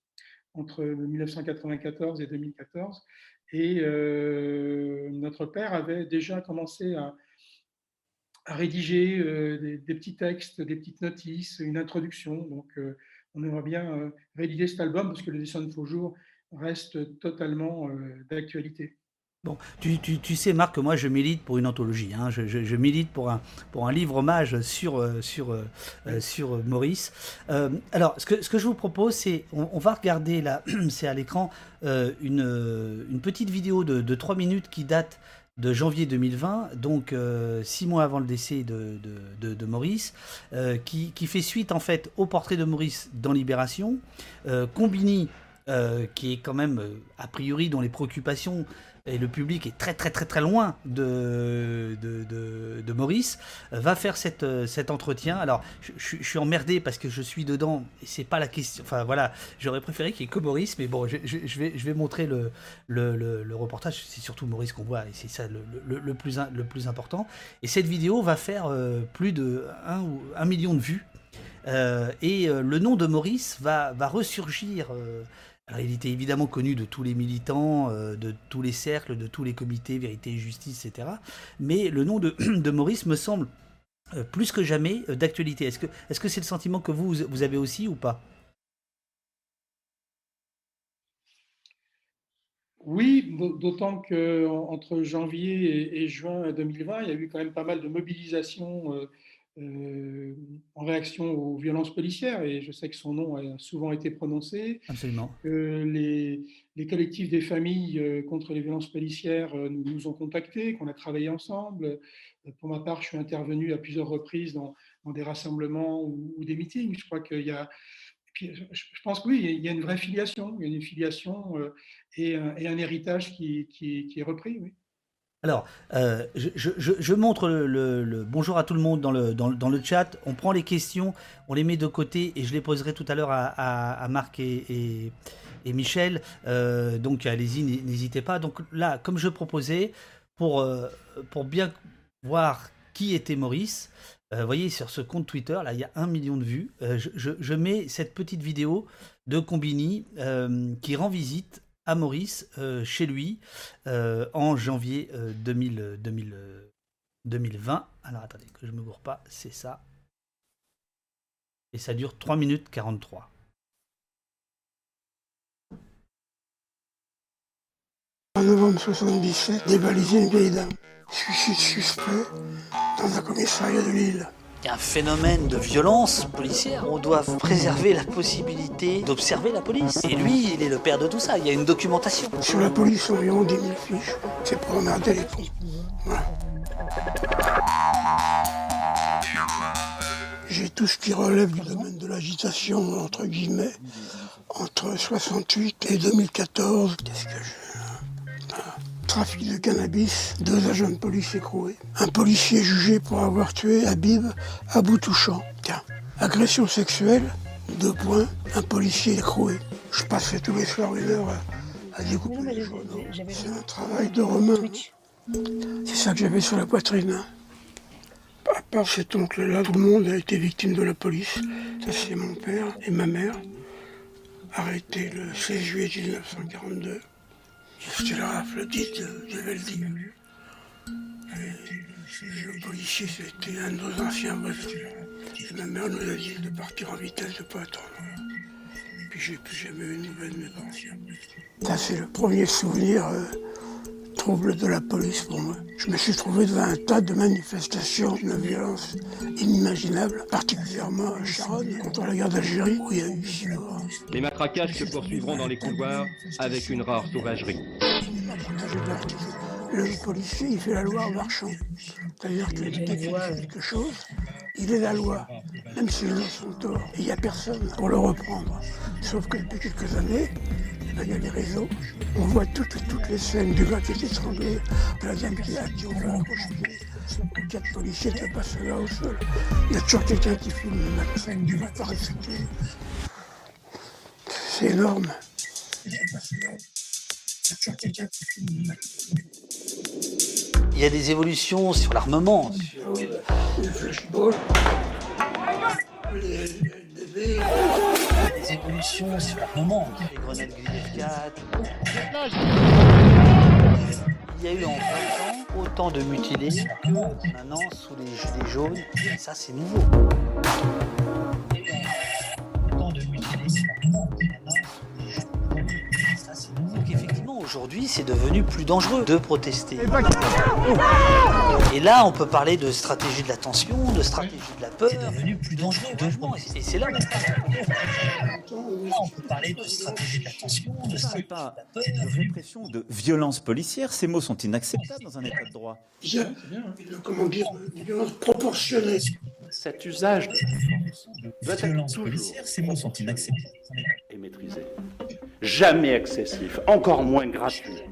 Speaker 1: entre 1994 et 2014. Et euh, notre père avait déjà commencé à, à rédiger euh, des, petits textes, des petites notices, une introduction. Donc, euh, on aimerait bien euh, rédiger cet album parce que le dessin de faux jours reste totalement d'actualité.
Speaker 2: Bon, tu, sais, Marc, que moi, je milite pour une anthologie. Hein. Je, je, milite pour un, pour un livre hommage sur, sur, sur Maurice. alors, ce que, ce que je vous propose, c'est, on, va regarder là, c'est à l'écran, une, une petite vidéo de, de 3 minutes qui date de janvier 2020, donc euh, six mois avant le décès de, Maurice, euh, qui, qui, fait suite en fait au portrait de Maurice dans Libération. Euh, Combini, qui est quand même a priori dont les préoccupations et le public est très très très très loin de, de, Maurice, va faire cette, euh, cet entretien. Alors, je, suis emmerdé parce que je suis dedans et c'est pas la question. Enfin voilà, j'aurais préféré qu'il y ait que Maurice, mais bon, je, vais, je vais montrer le, le, reportage. C'est surtout Maurice qu'on voit et c'est ça le, plus, le plus important. Et cette vidéo va faire euh, plus de 1, million de vues. Euh, et le nom de Maurice va, va ressurgir il était évidemment connu de tous les militants, euh, de tous les cercles, de tous les comités, vérité et justice, etc. Mais le nom de, Maurice me semble euh, plus que jamais euh, d'actualité. Est-ce que c'est -ce c'est le sentiment que vous, vous avez aussi ou pas?
Speaker 1: Oui, d'autant qu'entre janvier et, juin 2020, il y a eu quand même pas mal de mobilisations euh, en réaction aux violences policières, et je sais que son nom a souvent été prononcé.
Speaker 2: Absolument.
Speaker 1: les, les, collectifs des familles euh, contre les violences policières euh, nous, nous ont contactés, qu'on a travaillé ensemble. Pour ma part, je suis intervenu à plusieurs reprises dans, dans des rassemblements ou, des meetings. Je crois qu'il y a. je pense que oui, il y a une vraie filiation, il y a une filiation et, un, et un héritage qui, qui, qui est repris. Oui.
Speaker 2: Alors, euh, je, montre le, bonjour à tout le monde dans le, dans, le- chat. On prend les questions, on les met de côté et je les poserai tout à l'heure à, Marc et, Michel. Euh, donc, allez-y, n'hésitez pas. Donc là, comme je proposais, pour, euh, bien voir qui était Maurice, vous voyez, sur ce compte Twitter, là, il y a un million de vues. Je, je- mets cette petite vidéo de Combini qui rend visite à Maurice euh, chez lui euh, en janvier euh, 2000, euh, 2000, euh, 2020. Alors attendez, que je me gourre pas, c'est ça. Et ça dure 3 minutes 43.
Speaker 4: En novembre 77, dévalisé une vieille dame. Suicide suspect dans un commissariat de Lille.
Speaker 2: Y a un phénomène de violence policière. On doit préserver la possibilité d'observer la police. Et lui, il est le père de tout ça. Il y a une documentation.
Speaker 4: Sur la police, environ 10 000 fiches. C'est pour cons. Voilà. J'ai tout ce qui relève du domaine de l'agitation, entre guillemets, entre 68 et 2014. Qu'est-ce que je... Trafic de cannabis, deux agents de police écroués. Un policier jugé pour avoir tué Habib à bout touchant. Tiens, agression sexuelle, deux points, un policier écroué. Je passais tous les soirs une heure à, à découper
Speaker 3: Non,
Speaker 4: les journaux.
Speaker 3: j'avais
Speaker 4: C'est un travail de Romain. C'est ça que j'avais sur la poitrine. hein. À part cet oncle-là, tout le monde a été victime de la police. Ça, c'est mon père et ma mère, arrêtés le 16 juillet 1942. C'était la rafle dite de, de Veldi. Et le policier, c'était un de nos anciens voisins. Et ma mère nous a dit de partir en vitesse, de ne pas attendre. Puis j'ai plus jamais eu de nouvelles de mes parents. Ça, c'est le premier souvenir euh, trouble de la police pour moi. Je me suis trouvé devant un tas de manifestations d'une violence inimaginable, particulièrement à Charonne, contre la guerre d'Algérie, où il y a eu six morts.
Speaker 5: Les matraquages se poursuivront dans les couloirs avec une rare sauvagerie.
Speaker 4: Le policier, il fait la loi en marchand. C'est-à-dire que dès qu'il fait quelque chose, il est la loi, même si les autres sont tort. Il n'y a personne pour le reprendre. Sauf que depuis quelques années, ben, il y a les réseaux. On voit toutes, toutes les scènes du gars qui est étranglé, de la dame qui a qui on quatre policiers qui passent là au sol. Il y a toujours quelqu'un qui filme la scène du gars par. C'est énorme. Il y a toujours quelqu'un qui filme
Speaker 2: Il y a des évolutions sur l'armement. sur-
Speaker 4: le flashball, les.
Speaker 2: Des évolutions sur l'armement. Les grenades Grenade 4. Il y a eu en 20 ans autant de mutilés que maintenant sous les gilets jaunes. Et ça, c'est nouveau. Aujourd'hui, c'est devenu plus dangereux de protester. Et là, on peut parler de stratégie de la tension, de stratégie de la peur. C'est devenu plus dangereux, logement. Et c'est là on peut parler de stratégie de la tension, de stratégie de la
Speaker 6: de répression, de violence policière. Ces mots sont inacceptables dans un état de droit.
Speaker 4: Comment dire, violence proportionnée.
Speaker 7: Cet usage être
Speaker 6: Violence policière, ces mots sont inacceptables.
Speaker 7: et maîtrisé. Jamais excessif, encore moins gratuit.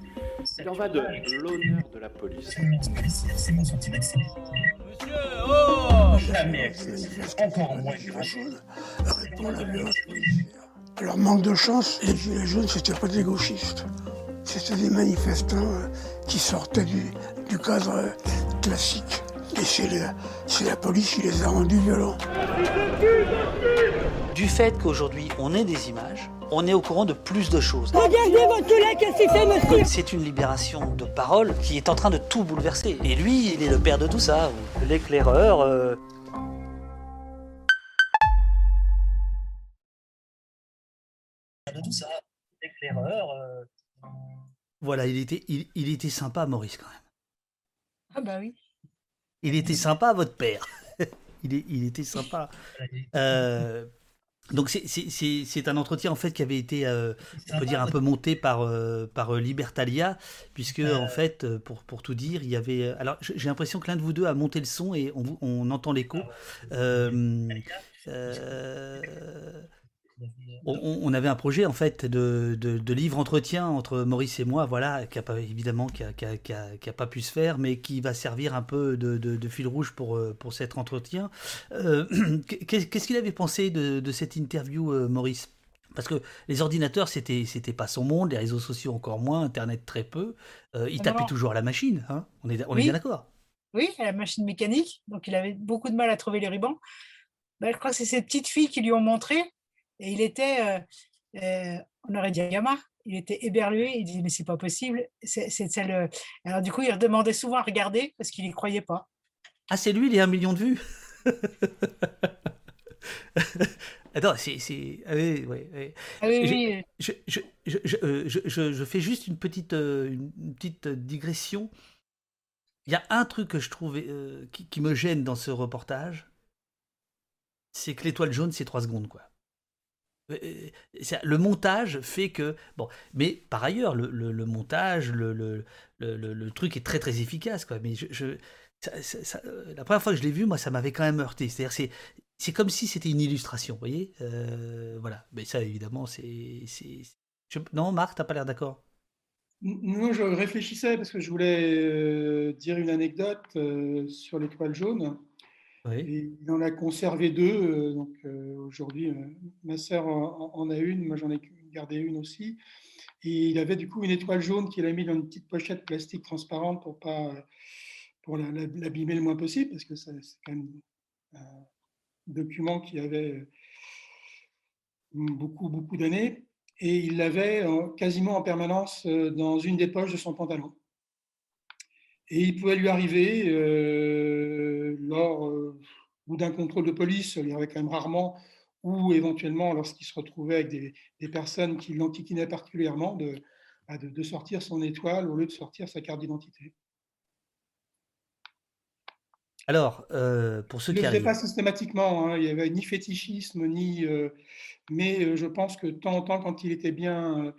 Speaker 7: Il en va de l'honneur de la police.
Speaker 6: Sont inacceptables.
Speaker 4: Jamais encore moins répond la violence policière. Alors, manque de chance, les Gilets jaunes, c'était pas des gauchistes. C'était des manifestants euh, qui sortaient du, du cadre euh, classique. Et c'est la, police qui les a rendus violents.
Speaker 2: Du fait qu'aujourd'hui on ait des images, on est au courant de plus de choses.
Speaker 8: Regardez votre lait, qu'est-ce qu'il fait, monsieur?
Speaker 2: C'est une libération de parole qui est en train de tout bouleverser. Et lui, il est le père de tout ça. L'éclaireur. euh, de tout ça. L'éclaireur. euh. Voilà, il était, il, il était sympa, Maurice, quand même.
Speaker 3: Ah bah oui.
Speaker 2: Il était sympa, votre père. il, est- il était sympa. Euh, donc c'est- un entretien en fait qui avait été, euh, on peut dire, un peu monté par, euh, par euh, Libertalia, puisque en fait, pour, pour tout dire, il y avait... Alors j'ai l'impression que l'un de vous deux a monté le son et on, on entend l'écho. On, avait un projet en fait de, de, livre entretien entre Maurice et moi, voilà, qui a pas évidemment qui a, qui, a, pas pu se faire, mais qui va servir un peu de, de fil rouge pour, euh, pour cet entretien. Euh, qu'est-ce qu'il avait pensé de, cette interview, euh, Maurice? Parce que les ordinateurs, c'était c'était pas son monde, les réseaux sociaux encore moins, Internet très peu. il tapait toujours à la machine, hein on est, on est bien d'accord.
Speaker 3: Oui, à la machine mécanique, donc il avait beaucoup de mal à trouver les rubans. Ben, je crois que c'est ces petites filles qui lui ont montré, et il était, euh, euh, on aurait dit gamin, il était éberlué, il disait mais c'est pas possible. C'est. Euh, alors du coup, il redemandait souvent à regarder parce qu'il n'y croyait pas.
Speaker 2: Ah, c'est lui, il a un million de vues? Attends, c'est. c'est... Ah oui, oui, oui.
Speaker 3: Ah oui,
Speaker 2: je, je, je, je, fais juste une petite, une petite digression. Il y a un truc que je trouve qui, qui, me gêne dans ce reportage, c'est que l'étoile jaune, c'est trois secondes, quoi. Euh, euh, le montage fait que bon mais par ailleurs le, montage le, truc est très très efficace mais euh, la première fois que je l'ai vu moi ça m'avait quand même heurté. C'est c'est c'est comme si c'était une illustration voyez voilà. Mais ça évidemment c'est non Marc t'as pas l'air d'accord?
Speaker 1: Non je réfléchissais parce que je voulais dire une anecdote sur l'étoile jaune il en a conservé deux. Euh, donc euh, aujourd'hui, euh, ma sœur en, a une, moi j'en ai gardé une aussi. Et il avait du coup une étoile jaune qu'il a mis dans une petite pochette plastique transparente pour pas pour l'abîmer le moins possible, parce que c'est quand même un document qui avait beaucoup beaucoup d'années. Et il l'avait quasiment en permanence dans une des poches de son pantalon. Et il pouvait lui arriver, lors euh, d'un contrôle de police, il y avait quand même rarement, ou éventuellement lorsqu'il se retrouvait avec des, des personnes qui l'enquiquinaient particulièrement, de, bah, de, de, sortir son étoile au lieu de sortir sa carte d'identité.
Speaker 2: Alors, euh, pour ceux qui
Speaker 1: ne
Speaker 2: arrivent.
Speaker 1: pas systématiquement, hein, il n'y avait ni fétichisme, ni. Euh, mais je pense que de temps en temps, quand il était bien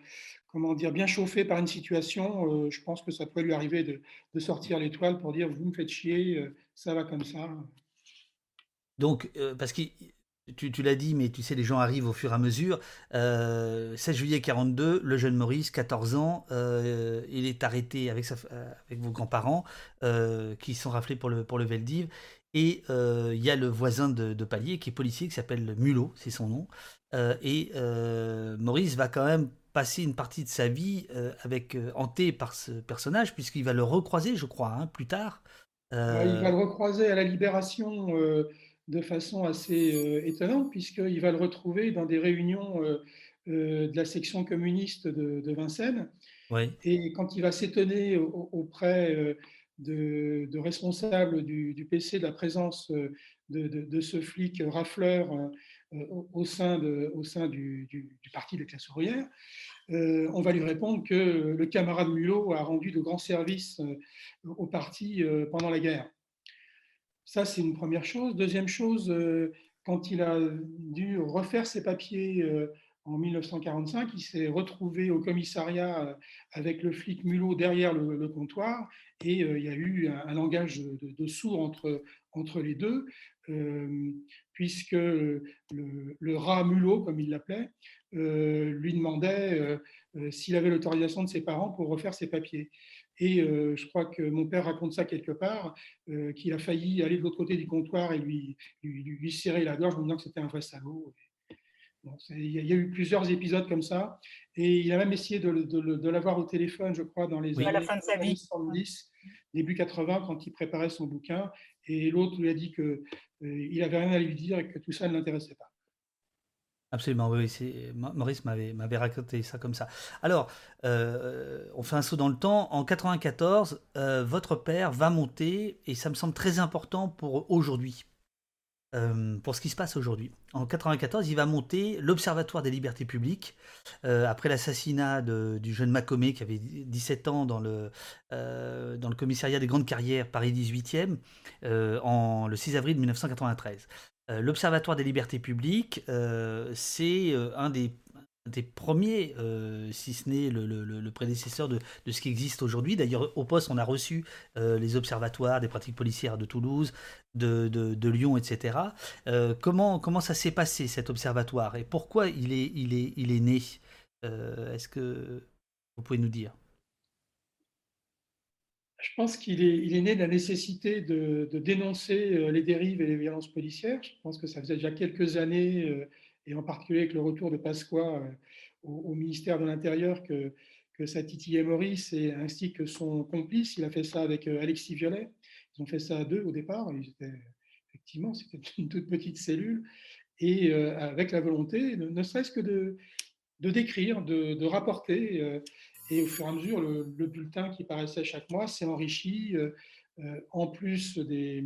Speaker 1: comment dire, bien chauffé par une situation, je pense que ça peut lui arriver de, sortir l'étoile pour dire vous me faites chier, ça va comme ça.
Speaker 2: Donc, euh, parce que tu, l'as dit, mais tu sais, les gens arrivent au fur et à mesure. 16 juillet 42, le jeune Maurice, 14 ans, il est arrêté avec, avec vos grands-parents qui sont raflés pour le, pour Veldiv. Et il y a le voisin de, palier qui est policier, qui s'appelle Mulot, c'est son nom. et Maurice va quand même passer une partie de sa vie euh, avec euh, hanté par ce personnage, puisqu'il va le recroiser, je crois, hein, plus tard.
Speaker 1: Euh, il va le recroiser à la Libération de façon assez étonnante, puisqu'il va le retrouver dans des réunions de la section communiste de, Vincennes. Et quand il va s'étonner auprès de, responsables du, PC de la présence de, ce flic rafleur au sein, au sein du, parti des classes ouvrières, euh, on va lui répondre que le camarade Mulot a rendu de grands services euh, au parti euh, pendant la guerre. Ça, c'est une première chose. Deuxième chose, quand il a dû refaire ses papiers en 1945, il s'est retrouvé au commissariat avec le flic Mulot derrière le, comptoir et il y a eu un, langage de, de, sourd entre, entre les deux, puisque le, rat Mulot, comme il l'appelait, euh, lui demandait euh, euh, s'il avait l'autorisation de ses parents pour refaire ses papiers. Et je crois que mon père raconte ça quelque part, qu'il a failli aller de l'autre côté du comptoir et lui, lui, serrer la gorge en disant que c'était un vrai salaud. Il y a eu plusieurs épisodes comme ça. Et il a même essayé de, de, l'avoir au téléphone, je crois, dans les
Speaker 3: années
Speaker 1: 70, début 80, quand il préparait son bouquin. Et l'autre lui a dit qu'il il n'avait rien à lui dire et que tout ça ne l'intéressait pas.
Speaker 2: Absolument, oui, Maurice m'avait raconté ça comme ça. Alors, euh, on fait un saut dans le temps. En 94, euh, votre père va monter, et ça me semble très important pour aujourd'hui, euh, pour ce qui se passe aujourd'hui. En 94, il va monter l'Observatoire des libertés publiques, après l'assassinat du jeune Macomé qui avait 17 ans dans le, dans le commissariat des grandes carrières Paris 18e, en, le 6 avril 1993. Euh, L'Observatoire des libertés publiques, euh, c'est euh, un des, des premiers, euh, si ce n'est le, prédécesseur de, ce qui existe aujourd'hui. D'ailleurs, au poste, on a reçu euh, les observatoires des pratiques policières de Toulouse, de, Lyon, etc. Euh, comment, comment ça s'est passé, cet observatoire, et pourquoi il est, il est, il est né? Est-ce que vous pouvez nous dire?
Speaker 1: Je pense qu'il est, il est né de la nécessité de, dénoncer les dérives et les violences policières. Je pense que ça faisait déjà quelques années, et en particulier avec le retour de Pasqua euh, au, ministère de l'Intérieur, que, que ça titillait Maurice et ainsi que son complice. Il a fait ça avec euh, Alexis Violet. Ils ont fait ça à deux au départ. Effectivement, c'était une toute petite cellule. Et euh, avec la volonté, ne, serait-ce que de, décrire, de, rapporter. et au fur et à mesure, le, le bulletin qui paraissait chaque mois s'est enrichi, en plus des,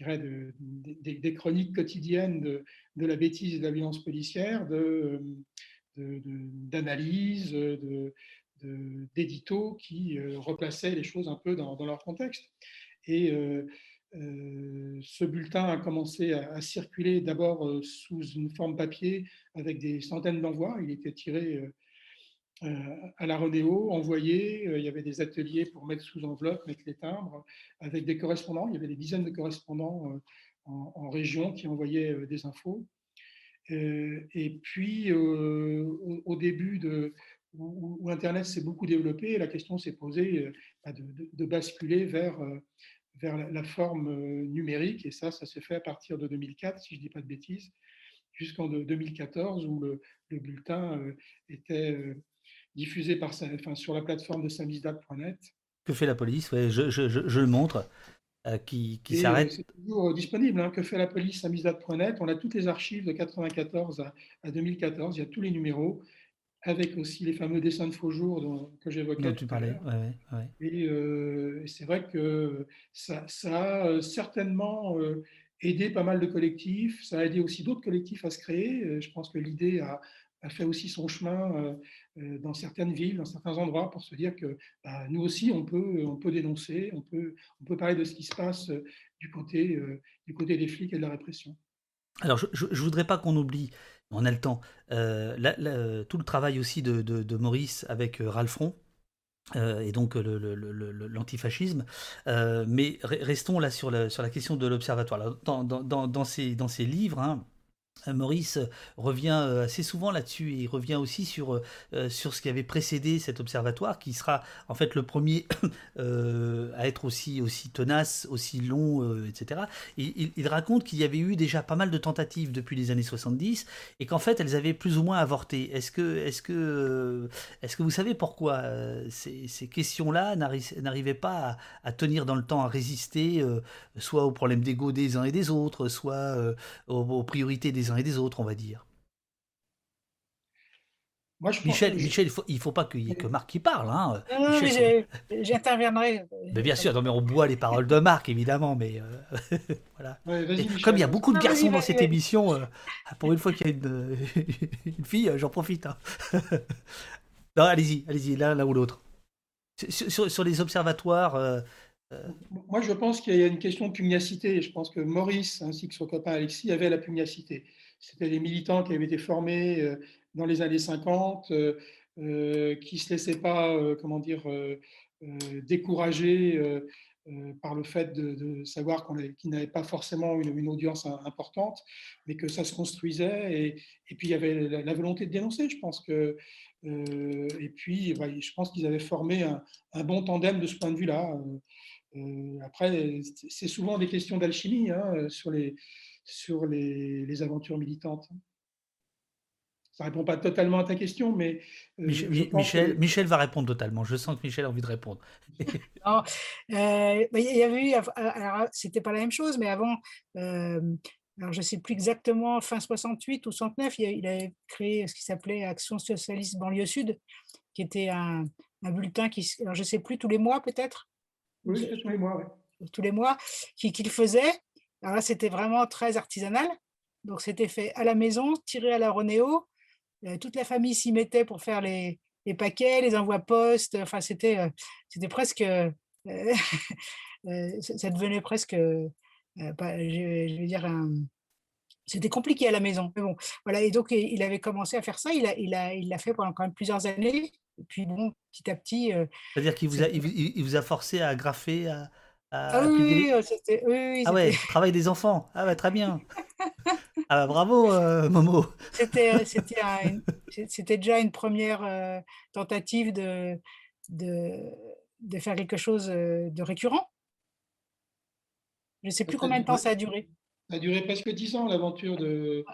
Speaker 1: des, chroniques quotidiennes de, la bêtise et de la violence policière, d'analyses, de, d'éditos qui euh, replaçaient les choses un peu dans, leur contexte. Et euh, euh, ce bulletin a commencé à, circuler d'abord sous une forme papier avec des centaines d'envois. Il était tiré à la Rodéo, envoyé. Euh, Il y avait des ateliers pour mettre sous enveloppe, mettre les timbres, avec des correspondants. Il y avait des dizaines de correspondants euh, en, région qui envoyaient euh, des infos. Euh, et puis, euh, au, au début de, où, Internet s'est beaucoup développé, la question s'est posée euh, bah, de, basculer vers, euh, vers la, forme euh, numérique. Et ça, ça s'est fait à partir de 2004, si je ne dis pas de bêtises, jusqu'en de- 2014, où le, le bulletin euh, était euh, diffusé par, sa- enfin, sur la plateforme de samizdat.net.
Speaker 2: Que fait la police? Ouais, je, je- je- je le montre, euh, qui,
Speaker 1: euh,
Speaker 2: s'arrête.
Speaker 1: C'est toujours euh, disponible. hein. Que fait la police? Samizdat.net On a toutes les archives de 94 à, à 2014. Il y a tous les numéros, avec aussi les fameux dessins de faux jours dont- que j'évoquais.
Speaker 2: dont tu parlais. Ouais, ouais.
Speaker 1: Et, euh, c'est vrai que ça, ça a certainement euh, aidé pas mal de collectifs. Ça a aidé aussi d'autres collectifs à se créer. Je pense que l'idée a, a fait aussi son chemin euh, euh, dans certaines villes, dans certains endroits, pour se dire que bah, nous aussi, on peut, on peut dénoncer, on peut, on peut parler de ce qui se passe euh, du côté, du côté des flics et de la répression.
Speaker 2: Alors, je, je voudrais pas qu'on oublie, on a le temps, tout le travail aussi de, Maurice avec Ralphron. euh, et donc l'antifascisme. Mais re- restons là sur la, question de l'observatoire. Dans, dans, ces, livres, hein, Maurice revient euh, assez souvent là-dessus et il revient aussi sur, euh, sur ce qui avait précédé cet observatoire, qui sera en fait le premier euh, à être aussi, aussi tenace, aussi long, euh, etc. Et il, raconte qu'il y avait eu déjà pas mal de tentatives depuis les années 70 et qu'en fait elles avaient plus ou moins avorté. Est-ce que, est-ce que, euh, est-ce que vous savez pourquoi euh, ces, questions-là n'arri- n'arrivaient pas à, tenir dans le temps, à résister euh, soit aux problèmes d'ego des uns et des autres, soit euh, aux, aux priorités des uns et des autres, on va dire
Speaker 1: Moi, je pense
Speaker 2: Michel,
Speaker 1: que je-
Speaker 2: Michel, il faut, il faut pas qu'il y ait que Marc qui parle. Hein.
Speaker 3: Non, non,
Speaker 2: Michel,
Speaker 3: mais j'interviendrai.
Speaker 2: mais bien sûr, non, mais on boit les paroles de Marc, évidemment, mais euh, voilà.
Speaker 1: Ouais,
Speaker 2: Et comme il y a beaucoup de garçons dans cette émission, euh, pour une fois qu'il y a une, une fille, euh, j'en profite. hein. non, allez-y, allez-y, l'un l'un ou l'autre. Sur, sur- sur les observatoires, euh,
Speaker 1: Moi, je pense qu'il y a une question de pugnacité. Je pense que Maurice, ainsi que son copain Alexis, avaient la pugnacité. C'était des militants qui avaient été formés euh, dans les années 50, euh, euh, qui ne se laissaient pas, euh, comment dire, euh, euh, décourager euh, euh, par le fait de, savoir qu'ils n'avaient pas forcément une, audience im- importante, mais que ça se construisait. Et, puis, il y avait la, volonté de dénoncer, je pense que. euh, et puis, bah, je pense qu'ils avaient formé un bon tandem de ce point de vue-là. Euh, euh, après, c'est- souvent des questions d'alchimie hein, sur, les, sur les, les aventures militantes. Ça ne répond pas totalement à ta question, mais euh,
Speaker 2: Mich-
Speaker 1: je
Speaker 2: Mi-
Speaker 1: pense
Speaker 2: Michel,
Speaker 1: que-
Speaker 2: Michel va répondre totalement. Je sens que Michel a envie de répondre.
Speaker 3: Non, euh, bah, il y avait eu, alors c'était pas la même chose, mais avant, euh, alors je sais plus exactement, fin 68 ou 69, il, avait créé ce qui s'appelait Action Socialiste Banlieue Sud, qui était un, un bulletin qui, alors je sais plus, tous les mois peut-être,
Speaker 1: Oui, c'était tous les mois. ouais.
Speaker 3: tous les mois, qui- qu'il faisait. Alors là, c'était vraiment très artisanal. Donc, c'était fait à la maison, tiré à la Ronéo. Euh, toute la famille s'y mettait pour faire les, les paquets, les envois postes. Enfin, c'était euh, c'était presque. euh, ça devenait presque, pas- je, je vais dire, c'était compliqué à la maison. Mais bon, voilà. Et donc, il avait commencé à faire ça. Il l'a il a, il l'a fait pendant quand même plusieurs années. Et puis, bon, petit à petit. euh,
Speaker 2: C'est-à-dire qu'il vous a, il, vous il vous a forcé à graffer, à, à
Speaker 3: Ah oui, oui, oui, c'était- oui, oui,
Speaker 2: Ah ouais, travail des enfants. Ah ouais, très bien. Ah bah bravo, euh, Momo.
Speaker 3: C'était, c'était, un- une- c'était déjà une première euh, tentative de, de, de faire quelque chose euh, de récurrent. Je ne sais plus combien de temps ça a duré.
Speaker 1: Ça a duré presque dix ans, l'aventure de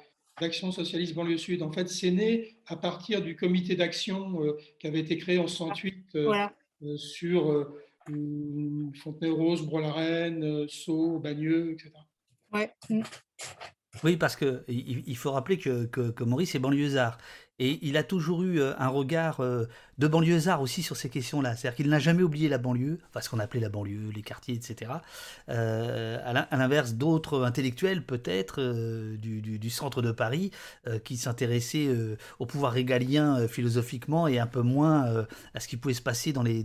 Speaker 1: d'Action Socialiste Banlieue Sud. En fait, c'est né à partir du comité d'action euh, qui avait été créé en 68 euh,
Speaker 3: Voilà.
Speaker 1: euh, sur Fontenay-Rose, Bois-la-Reine, Sceaux, Bagneux, etc.
Speaker 3: Ouais.
Speaker 2: Oui, parce que il il faut rappeler que, que, que Maurice est banlieusard. Et il a toujours eu euh, un regard euh, de banlieusard aussi sur ces questions-là. C'est-à-dire qu'il n'a jamais oublié la banlieue, enfin ce qu'on appelait la banlieue, les quartiers, etc. Euh, à l'in- à l'inverse d'autres intellectuels, peut-être, euh, du, centre de Paris, qui s'intéressaient au pouvoir régalien philosophiquement et un peu moins à ce qui pouvait se passer dans les,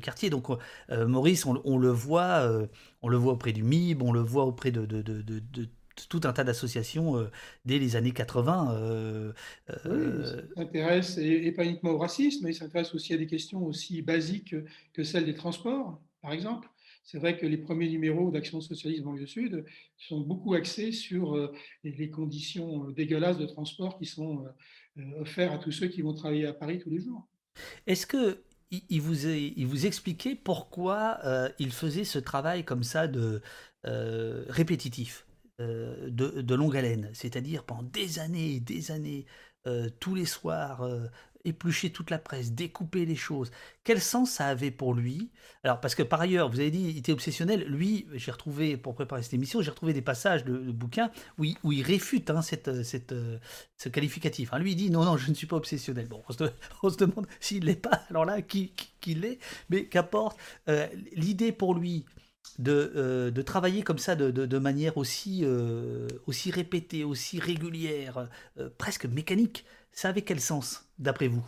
Speaker 2: quartiers. Donc Maurice, on, le voit, on le voit auprès du MIB, on le voit auprès de- de- de tout un tas d'associations euh, dès les années 80. euh,
Speaker 1: Oui,
Speaker 2: euh,
Speaker 1: il s'intéresse, et, et pas uniquement au racisme, mais il s'intéresse aussi à des questions aussi basiques que celles des transports, par exemple. C'est vrai que les premiers numéros d'Action Socialiste Banlieue Sud sont beaucoup axés sur euh, les, conditions euh, dégueulasses de transport qui sont offertes à tous ceux qui vont travailler à Paris tous les jours.
Speaker 2: Est-ce que il vous, est- il vous expliquait pourquoi euh, il faisait ce travail comme ça de euh, répétitif, euh, de, longue haleine, c'est-à-dire pendant des années et des années, euh, tous les soirs, euh, éplucher toute la presse, découper les choses. Quel sens ça avait pour lui? Alors parce que par ailleurs, vous avez dit, il était obsessionnel. Lui, j'ai retrouvé pour préparer cette émission, j'ai retrouvé des passages de, bouquins où il, réfute hein, cette, cette, ce qualificatif. hein. Lui, il dit non, non, je ne suis pas obsessionnel. Bon, on se, demande s'il l'est pas. Alors là, qui, qui, l'est? Mais qu'apporte euh, l'idée pour lui de, euh, de travailler comme ça de, manière aussi, euh, aussi répétée, aussi régulière, euh, presque mécanique. Ça avait quel sens, d'après vous?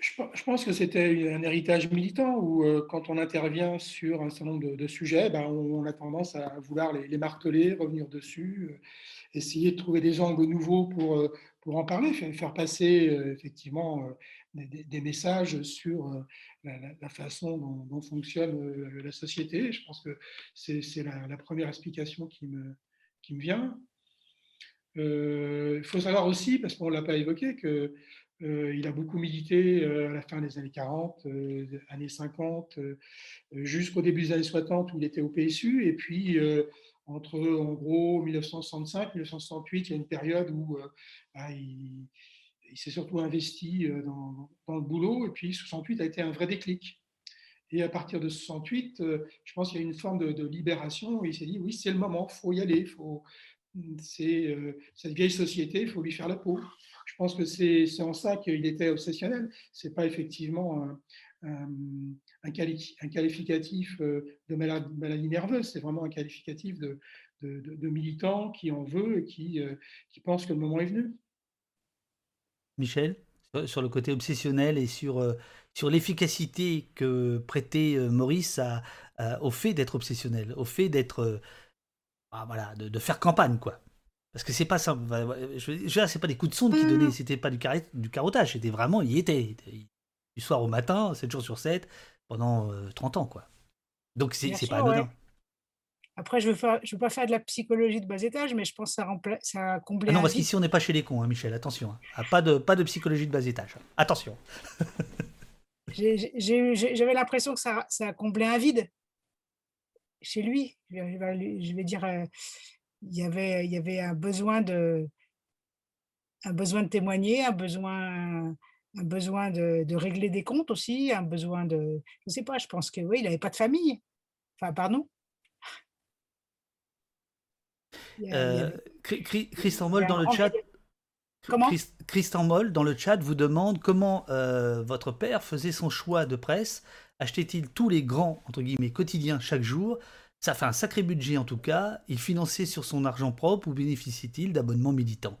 Speaker 1: Je, pense que c'était un héritage militant où, quand on intervient sur un certain nombre de, sujets, ben, on, a tendance à vouloir les, les marteler, revenir dessus, essayer de trouver des angles nouveaux pour, pour en parler, faire, passer effectivement des, messages sur euh, la, façon dont, fonctionne euh, la société. Je pense que c'est la, première explication qui me, vient. Euh, Il faut savoir aussi, parce qu'on ne l'a pas évoqué, que euh, il a beaucoup milité à la fin des années 40, euh, années 50, euh, jusqu'au début des années 60 où il était au PSU. Et puis, entre en gros 1965 1968, il y a une période où bah, il, il s'est surtout investi euh, dans, le boulot. Et puis, 68 a été un vrai déclic. Et à partir de 68, euh, je pense qu'il y a une forme de, de libération. Il s'est dit oui, c'est le moment, faut y aller. Faut, euh, cette vieille société, il faut lui faire la peau. Je pense que c'est en ça qu'il était obsessionnel. C'est pas effectivement un, un, un quali- un qualificatif de maladie nerveuse, c'est vraiment un qualificatif de, militant qui en veut et qui pense que le moment est venu.
Speaker 2: Michel sur- sur le côté obsessionnel et sur, euh, sur l'efficacité que prêtait euh, Maurice à- à- au fait d'être obsessionnel, au fait d'être. euh, ah, voilà, de, de faire campagne, quoi. Parce que c'est pas ça. Je, c'est pas des coups de sonde qu'il donnait, c'était pas du, carré- du carottage, c'était vraiment, il y était. Du soir au matin, 7 jours sur 7, pendant euh, 30 ans, quoi. Donc c'est pas
Speaker 3: ouais. Après, je ne veux, pas- je veux pas faire de la psychologie de bas étage, mais je pense que ça, rempla- ça a comblé
Speaker 2: Ah non, parce qu'ici on n'est pas chez les cons, hein, Michel, attention. hein. Ah, pas, de, pas de psychologie de bas étage. Attention.
Speaker 3: Eu- j'ai- J'avais l'impression que ça, ça a comblé un vide chez lui. Je vais, dire, euh, il y avait, il y avait un besoin de, un besoin de témoigner, un besoin, un besoin de, de régler des comptes aussi, un besoin de, je sais pas, je pense que oui, il n'avait pas de famille. Enfin, pardon.
Speaker 2: Euh, Christian Moll dans le chat.
Speaker 3: vide. Comment?
Speaker 2: Chris- Christian Moll dans le chat vous demande comment euh, votre père faisait son choix de presse. Achetait-il tous les grands entre guillemets quotidiens chaque jour? Ça fait un sacré budget en tout cas. Il finançait sur son argent propre ou bénéficiait-il d'abonnements militants?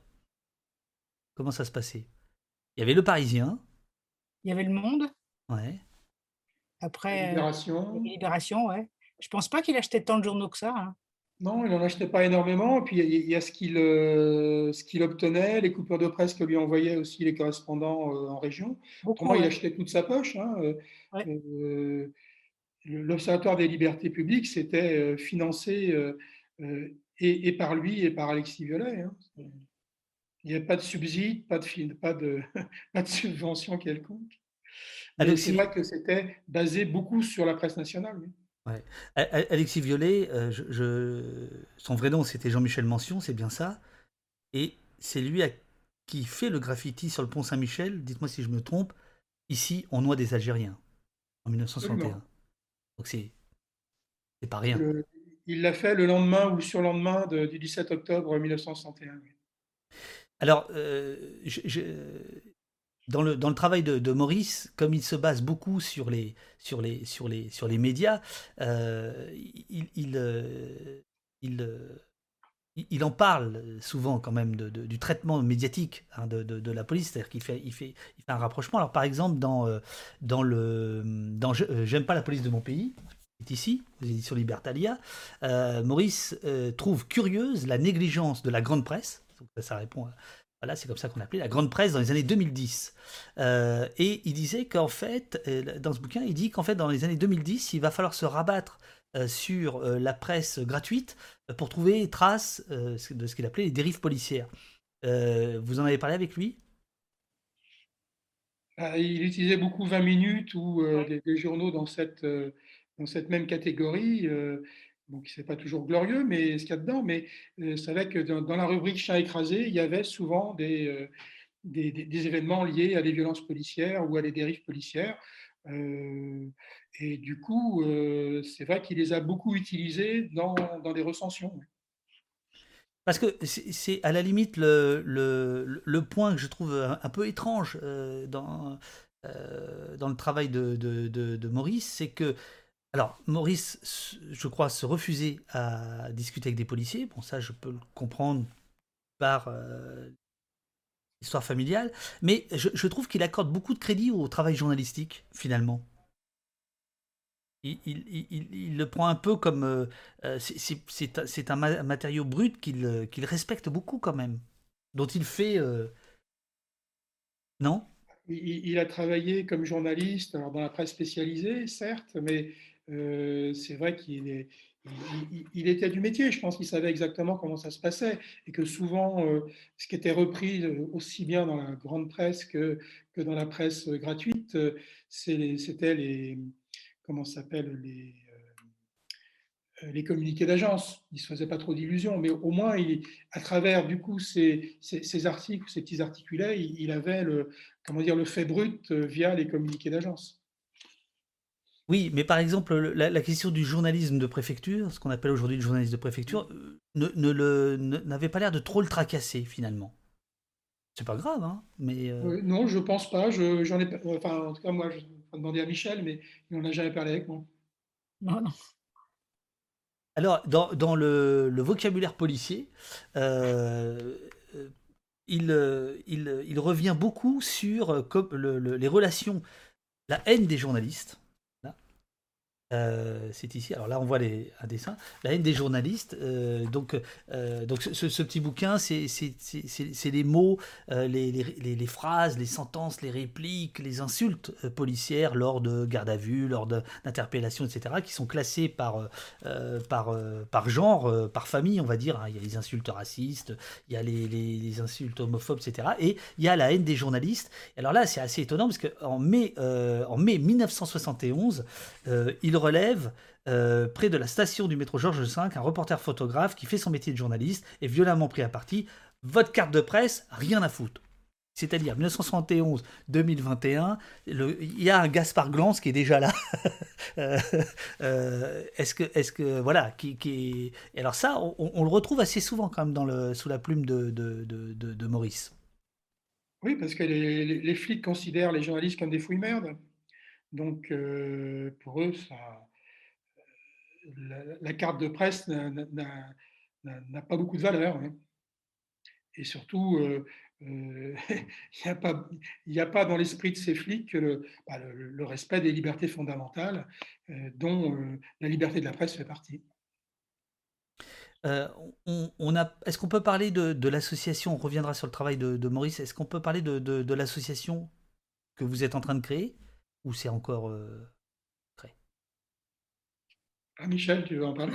Speaker 2: Comment ça se passait? Il y avait le Parisien.
Speaker 3: Il y avait le monde.
Speaker 2: Ouais.
Speaker 3: Après, euh,
Speaker 1: Libération.
Speaker 3: Libération, ouais. je pense pas qu'il achetait tant de journaux que ça. hein.
Speaker 1: Non, il n'en achetait pas énormément. Et puis, il y a, ce qu'il euh, ce qu'il obtenait, les coupures de presse que lui envoyaient aussi les correspondants euh, en région.
Speaker 3: Beaucoup,
Speaker 1: Autrement, il
Speaker 3: ouais.
Speaker 1: achetait toute sa poche. hein. Euh,
Speaker 3: Ouais.
Speaker 1: euh, L'Observatoire des libertés publiques, c'était financé euh, et, et par lui et par Alexis Violet. hein. Il n'y avait pas de subside, pas de, pas de, pas de subvention quelconque. C'est vrai que c'était basé beaucoup sur la presse nationale. oui.
Speaker 2: Ouais. Alexis Violet, euh, je, je- son vrai nom c'était Jean-Michel Mention, c'est bien ça. Et c'est lui à- qui fait le graffiti sur le pont Saint-Michel, dites-moi si je me trompe, ici on noie des Algériens, en 1961.
Speaker 1: Absolument.
Speaker 2: Donc c'est pas rien.
Speaker 1: Le- il l'a fait le lendemain ou sur le lendemain de- du 17 octobre 1961. oui.
Speaker 2: Alors, euh, je- dans, le, dans le travail de, Maurice, comme il se base beaucoup sur les, sur les, sur les, sur les médias, euh, il, il, euh, euh, il- il en parle souvent quand même du traitement médiatique hein, de, la police, c'est-à-dire qu'il fait, il fait, il fait un rapprochement. Alors par exemple, dans, dans le, dans J'aime pas la police de mon pays, est ici, aux éditions Libertalia, Maurice trouve curieuse la négligence de la grande presse. Ça, ça répond à, voilà, c'est comme ça qu'on appelait la grande presse dans les années 2010. Euh, et il disait qu'en fait, euh, dans ce bouquin, il dit qu'en fait, dans les années 2010, il va falloir se rabattre euh, sur la presse gratuite pour trouver trace de ce qu'il appelait les dérives policières. Euh, vous en avez parlé avec lui?
Speaker 1: Il utilisait beaucoup 20 minutes ou euh, des, des journaux dans cette, dans cette même catégorie. Donc, c'est pas toujours glorieux, mais ce qu'il y a dedans. Mais euh, c'est vrai que dans, la rubrique Chien écrasé, il y avait souvent des, euh, des, des- événements liés à des violences policières ou à des dérives policières. Euh, et du coup, c'est vrai qu'il les a beaucoup utilisés dans, dans des recensions.
Speaker 2: Parce que c'est à la limite le, le, le point que je trouve un, peu étrange dans, dans le travail de, de- de Maurice, c'est que, alors Maurice, je crois, se refusait à discuter avec des policiers, bon ça je peux le comprendre par euh, l'histoire familiale, mais je, trouve qu'il accorde beaucoup de crédit au travail journalistique, finalement. Il, le prend un peu comme... euh, euh, c'est- un- matériau brut qu'il euh, qu'il respecte beaucoup quand même, dont il fait... Non?
Speaker 1: Il a travaillé comme journaliste alors dans la presse spécialisée, certes, mais euh, c'est vrai qu'il était du métier. Je pense qu'il savait exactement comment ça se passait et que souvent, euh, ce qui était repris euh, aussi bien dans la grande presse que, dans la presse gratuite, c'était les comment s'appelle les communiqués d'agence. Il ne se faisait pas trop d'illusions, mais au moins, à travers du coup ces, articles, ces petits articulets, il, il avait le, comment dire, le fait brut via les communiqués d'agence.
Speaker 2: Oui, mais par exemple, le- la, la question du journalisme de préfecture, ce qu'on appelle aujourd'hui le journalisme de préfecture, euh, ne, ne le- ne- n'avait pas l'air de trop le tracasser finalement. C'est pas grave, hein, mais... euh,
Speaker 1: Euh, non, je pense pas. Je, j'en ai, pas- enfin, en tout cas, moi, je vais demander à Michel, mais il n'en a jamais parlé avec moi.
Speaker 3: Non, non.
Speaker 2: Alors, dans, dans le, le vocabulaire policier, euh, il, il, il revient beaucoup sur comme le- le- les relations, la haine des journalistes. Euh, c'est ici. Alors là, on voit un dessin. La haine des journalistes. euh, donc, euh, donc ce, petit bouquin, c'est les mots, les, les- les- phrases, les sentences, les répliques, les insultes policières lors de garde à vue, lors d'interpellations, etc., qui sont classées par, par, par genre, par famille, on va dire. hein. Il y a les insultes racistes, il y a les, les- insultes homophobes, etc. Et il y a la haine des journalistes. Alors là, c'est assez étonnant parce qu'en mai, en mai 1971, euh, relève euh, près de la station du métro Georges V un reporter photographe qui fait son métier de journaliste est violemment pris à partie. Votre carte de presse, rien à foutre. C'est-à-dire 1971-2021, le- il y a un Gaspard Glance qui est déjà là. Euh, euh, est-ce que, est-ce que, voilà, qui, qui alors ça, on, le retrouve assez souvent quand même dans le, sous la plume de, de, de, Maurice.
Speaker 1: Oui, parce que les, les- les flics considèrent les journalistes comme des fouilles-merdes. Donc, euh, pour eux, la, carte de presse n'a- pas beaucoup de valeur. hein. Et surtout, euh, il n'y a, pas, dans l'esprit de ces flics le, bah, respect des libertés fondamentales, dont la liberté de la presse fait partie.
Speaker 2: on, est-ce qu'on peut parler de, l'association On reviendra sur le travail de, Maurice. Est-ce qu'on peut parler de, l'association que vous êtes en train de créer? Ou c'est encore
Speaker 1: créé ah, Michel, tu veux en parler?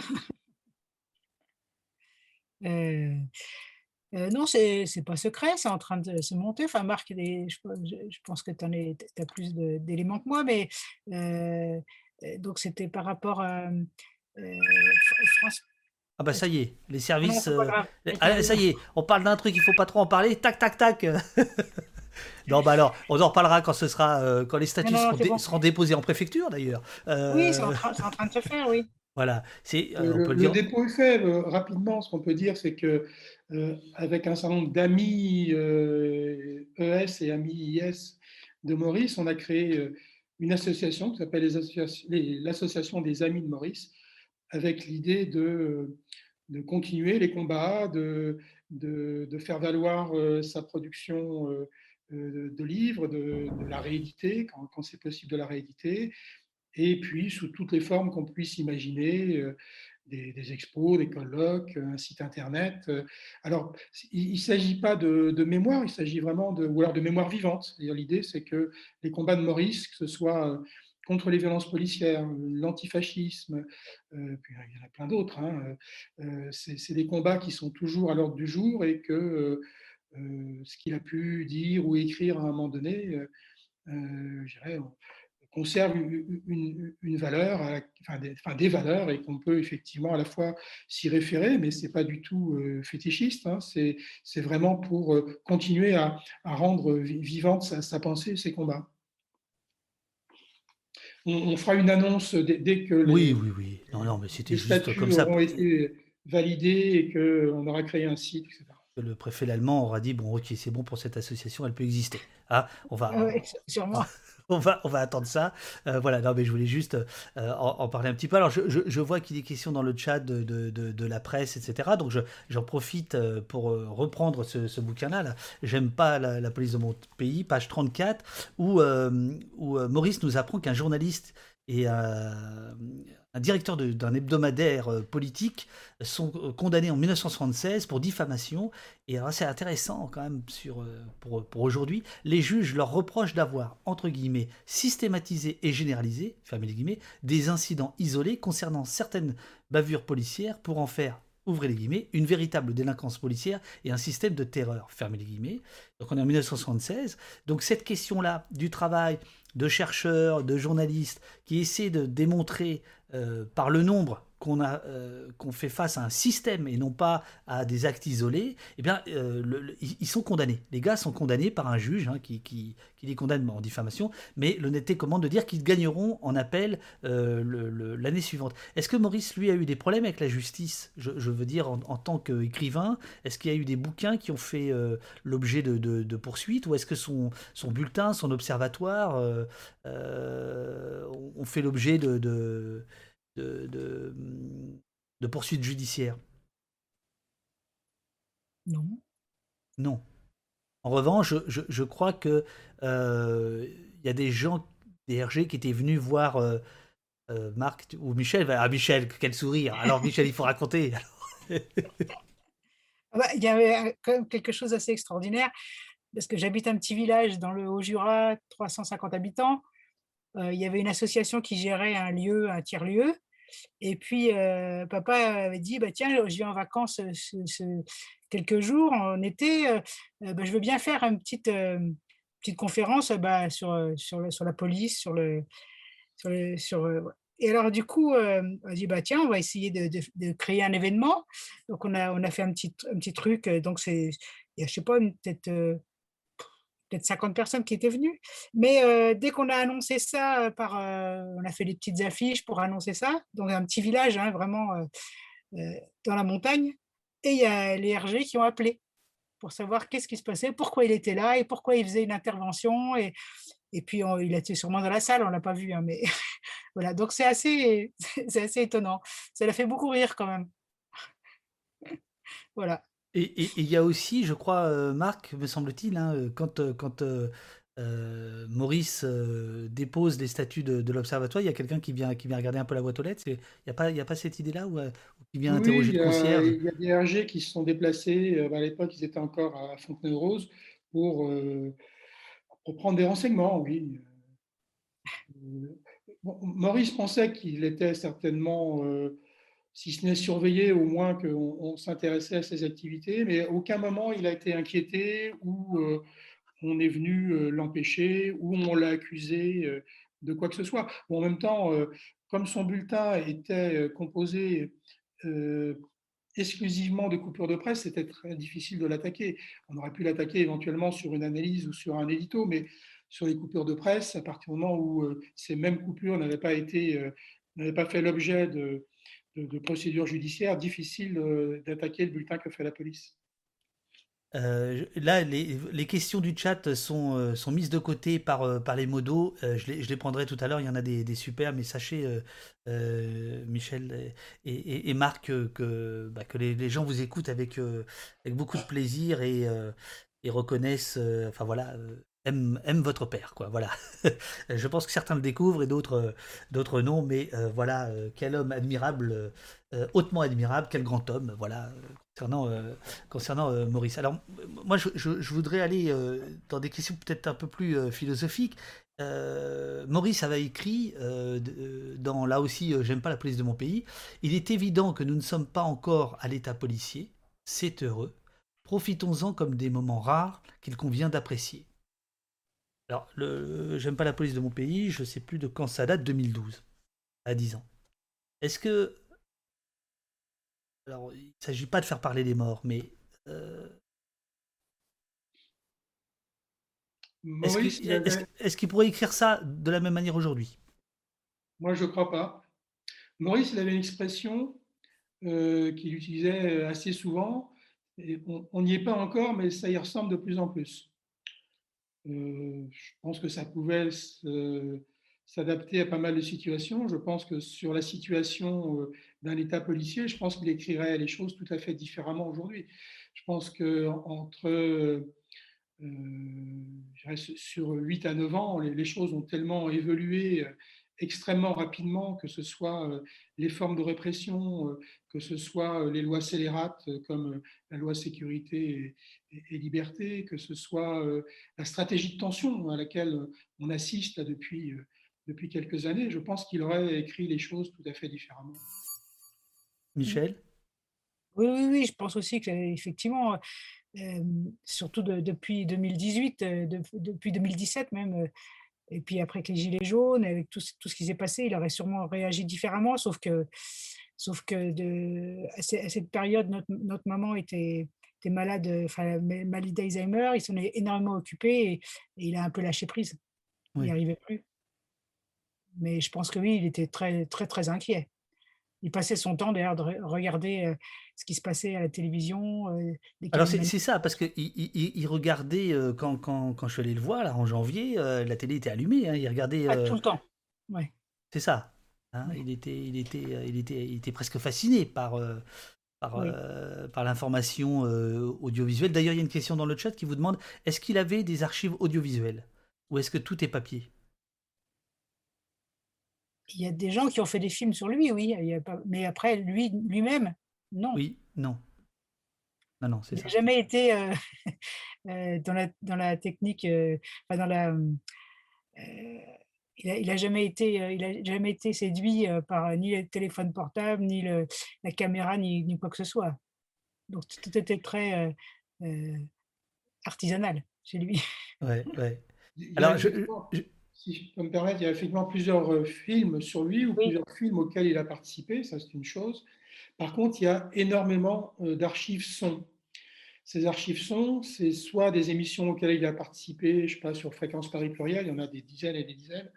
Speaker 3: Non, c'est n'est pas secret, c'est en train de se monter. Enfin, Marc, je, pense que tu as plus d'éléments que moi, mais donc c'était par rapport à
Speaker 2: Ah bah ça y est, les services. Ah, ça y est, on parle d'un truc, il faut pas trop en parler. Tac, tac, tac. non, bah alors, on en reparlera quand ce sera, quand les statuts seront, déposés en préfecture d'ailleurs.
Speaker 3: Oui, c'est en, train de se faire, oui.
Speaker 1: Voilà, c'est le, le dépôt est fait rapidement. Ce qu'on peut dire, c'est que euh, avec un certain nombre d'amis ES euh, e et amis IS de Maurice, on a créé euh, une association qui s'appelle l'Association des Amis de Maurice, avec l'idée de, de, continuer les combats, de, de, faire valoir sa production de, livres, de, la rééditer, quand, c'est possible de la rééditer, et puis sous toutes les formes qu'on puisse imaginer, des, expos, des colloques, un site internet. Euh, alors, il ne s'agit pas de, mémoire, il s'agit vraiment de, ou alors de mémoire vivante. L'idée, c'est que les combats de Maurice, que ce soit euh, contre les violences policières, l'antifascisme, euh, puis il y en a plein d'autres, hein, c'est des combats qui sont toujours à l'ordre du jour et que ce qu'il a pu dire ou écrire à un moment donné, je dirais, conserve une, une, valeur, euh, enfin des, enfin des, valeurs, et qu'on peut effectivement à la fois s'y référer, mais ce n'est pas du tout euh, fétichiste, hein, c'est vraiment pour euh, continuer à, à rendre vivante sa, sa, pensée, ses combats. On, fera une annonce dès, que les,
Speaker 2: oui, oui, oui. Non, non, mais c'était juste comme ça.
Speaker 1: auront été validés et qu'on aura créé un site, etc.
Speaker 2: Le préfet allemand aura dit bon, ok, c'est bon pour cette association, elle peut exister. Ah, on va.
Speaker 3: Oui, sûrement.
Speaker 2: on va, on va attendre ça. Euh, voilà, non, mais je voulais juste euh, en, parler un petit peu. Alors, je, je, vois qu'il est question dans le chat de, de, de, la presse, etc. Donc, j'en profite euh, pour reprendre ce, ce bouquin-là. J'aime pas la, police de mon pays, page 34, où, où Maurice nous apprend qu'un journaliste et un, un directeur d'un hebdomadaire euh, politique sont euh, condamnés en 1976 pour diffamation. Et c'est intéressant quand même sur, euh, pour, pour aujourd'hui. Les juges leur reprochent d'avoir, entre guillemets, systématisé et généralisé, fermez les guillemets, des incidents isolés concernant certaines bavures policières pour en faire ouvrez les guillemets, une véritable délinquance policière et un système de terreur, fermez les guillemets. Donc on est en 1976. Donc cette question-là du travail de chercheurs, de journalistes qui essaient de démontrer euh, par le nombre euh, qu'on fait face à un système et non pas à des actes isolés, eh bien, euh, ils sont condamnés. Les gars sont condamnés par un juge hein, qui, qui, qui, les condamne en diffamation, mais l'honnêteté commande de dire qu'ils gagneront en appel l'année suivante. Est-ce que Maurice, lui, a eu des problèmes avec la justice? Je, veux dire, en, tant qu'écrivain, est-ce qu'il y a eu des bouquins qui ont fait l'objet de, poursuites, ou est-ce que son, son bulletin, son observatoire ont fait l'objet de, de, poursuites judiciaires
Speaker 3: Non.
Speaker 2: Non. En revanche, je, je, crois que euh, il y a des gens, des RG, qui étaient venus voir euh, euh, Marc ou Michel. Ah, Michel, quel sourire. Alors, Michel, il faut raconter.
Speaker 3: Bah, il y avait quand même quelque chose d'assez extraordinaire, parce que j'habite un petit village dans le Haut-Jura, 350 habitants. Il y avait une association qui gérait un lieu, un tiers-lieu. Et puis, papa avait dit, bah, tiens, je viens en vacances quelques jours en été, bah, je veux bien faire une petite, petite conférence bah, sur, sur, sur, la police, sur le... Sur sur, et alors, du coup, on a dit, bah, tiens, on va essayer de, créer un événement. Donc, on a, on a fait un petit, un petit truc. Donc, c'est, je sais pas, peut-être peut-être 50 personnes qui étaient venues. Mais euh, dès qu'on a annoncé ça, euh, euh, on a fait des petites affiches pour annoncer ça, dans un petit village, hein, vraiment dans la montagne, et il y a les RG qui ont appelé pour savoir qu'est-ce qui se passait, pourquoi il était là et pourquoi il faisait une intervention. Et, puis, il était sûrement dans la salle, on ne l'a pas vu. Hein, mais voilà, donc c'est assez, assez étonnant. Ça l'a fait beaucoup rire quand même. voilà.
Speaker 2: Et il y a aussi, je crois, euh, Marc, me semble-t-il, hein, euh, quand, euh, quand Maurice dépose les statuts de, l'Observatoire, il y a quelqu'un qui vient, qui vient regarder un peu la boîte aux lettres. Il n'y a, pas, a pas cette idée-là ou, qui vient interroger le concierge?
Speaker 1: Il y a des RG qui se sont déplacés. à l'époque, ils étaient encore à Fontenay-aux-Roses pour, pour prendre des renseignements, oui. Maurice pensait qu'il était certainement si ce n'est surveiller, au moins qu'on s'intéressait à ses activités, mais aucun moment il a été inquiété ou euh, on est venu euh, l'empêcher ou on l'a accusé euh, de quoi que ce soit. en même temps, comme son bulletin était composé exclusivement de coupures de presse, c'était très difficile de l'attaquer. On aurait pu l'attaquer éventuellement sur une analyse ou sur un édito, mais sur les coupures de presse, à partir du moment où ces mêmes coupures n'avaient pas été, n'avaient pas fait l'objet de, de, procédure judiciaire, difficile euh, d'attaquer le bulletin que fait la police.
Speaker 2: Euh, là, les, les, questions du chat sont, euh, sont mises de côté par, par les modos. je, les, je, les, prendrai tout à l'heure. Il y en a des, des super, mais sachez, Michel et, et, Marc, que, bah, que les, les, gens vous écoutent avec, avec beaucoup de plaisir et, et reconnaissent, enfin voilà, aime, votre père, quoi. Voilà. je pense que certains le découvrent et d'autres, euh, d'autres non, mais euh, voilà, euh, quel homme admirable, hautement admirable, quel grand homme, voilà, concernant, concernant Maurice. Alors, moi, je, je, voudrais aller dans des questions peut-être un peu plus philosophiques. Maurice avait écrit, dans là aussi, j'aime pas la police de mon pays, il est évident que nous ne sommes pas encore à l'état policier, c'est heureux. Profitons-en comme des moments rares qu'il convient d'apprécier. Alors, le, j'aime pas la police de mon pays, je sais plus de quand ça date, 2012, à 10 ans. Est-ce que. Alors, il ne s'agit pas de faire parler les morts, mais. Euh, est-ce, qu'il, pourrait écrire ça de la même manière aujourd'hui?
Speaker 1: Moi, je ne crois pas. Maurice, il avait une expression euh, qu'il utilisait assez souvent. on n'y est pas encore, mais ça y ressemble de plus en plus. Euh, je pense que ça pouvait s'adapter à pas mal de situations. Je pense que sur la situation euh, d'un État policier, je pense qu'il écrirait les choses tout à fait différemment aujourd'hui. Je pense que entre euh, sur 8 à 9 ans, les, choses ont tellement évolué extrêmement rapidement, que ce soit les formes de répression, que ce soit les lois scélérates comme la loi sécurité et, liberté, que ce soit la stratégie de tension à laquelle on assiste depuis, depuis quelques années. Je pense qu'il aurait écrit les choses tout à fait différemment.
Speaker 2: Michel?
Speaker 3: Oui, oui, oui, je pense aussi qu'effectivement, surtout depuis 2018, depuis 2017 même, et puis après que les Gilets jaunes, avec tout, tout ce qui s'est passé, il aurait sûrement réagi différemment, sauf que, sauf que de, à, cette période, notre, notre maman était, était malade, enfin, maladie d'Alzheimer, il s'en est énormément occupé et, il a un peu lâché prise. Il n'y arrivait plus. Mais je pense que oui, il était très, très, très inquiet il passait son temps d'ailleurs de regarder euh, ce qui se passait à la télévision. Euh,
Speaker 2: Alors c'est ça, parce qu'il il, regardait, euh, quand, quand, quand, je suis allé le voir là, en janvier, la télé était allumée, hein, il regardait...
Speaker 3: Ah, tout le temps, ouais.
Speaker 2: C'est ça. Hein, il, était, il, était, il, était, il était presque fasciné par, par, par l'information audiovisuelle. D'ailleurs, il y a une question dans le chat qui vous demande, est-ce qu'il avait des archives audiovisuelles Ou est-ce que tout est papier?
Speaker 3: Il y a des gens qui ont fait des films sur lui, oui, mais après, lui, lui-même, non.
Speaker 2: Oui, non. Non, non, c'est
Speaker 3: ça. Il n'a jamais été euh, euh, dans, la, dans la technique, euh, dans la. il n'a a jamais été, il a jamais été séduit par ni le téléphone portable, ni le, la caméra, ni, ni, quoi que ce soit. Donc tout était très artisanal chez lui.
Speaker 2: Ouais, ouais. Alors, je,
Speaker 1: si je peux me permettre, il y a effectivement plusieurs euh, films sur lui ou plusieurs films auxquels il a participé, ça c'est une chose. Par contre, il y a énormément euh, d'archives son. Ces archives son, c'est soit des émissions auxquelles il a participé, je ne sais pas, sur Fréquence Paris Pluriel, il y en a des dizaines et des dizaines,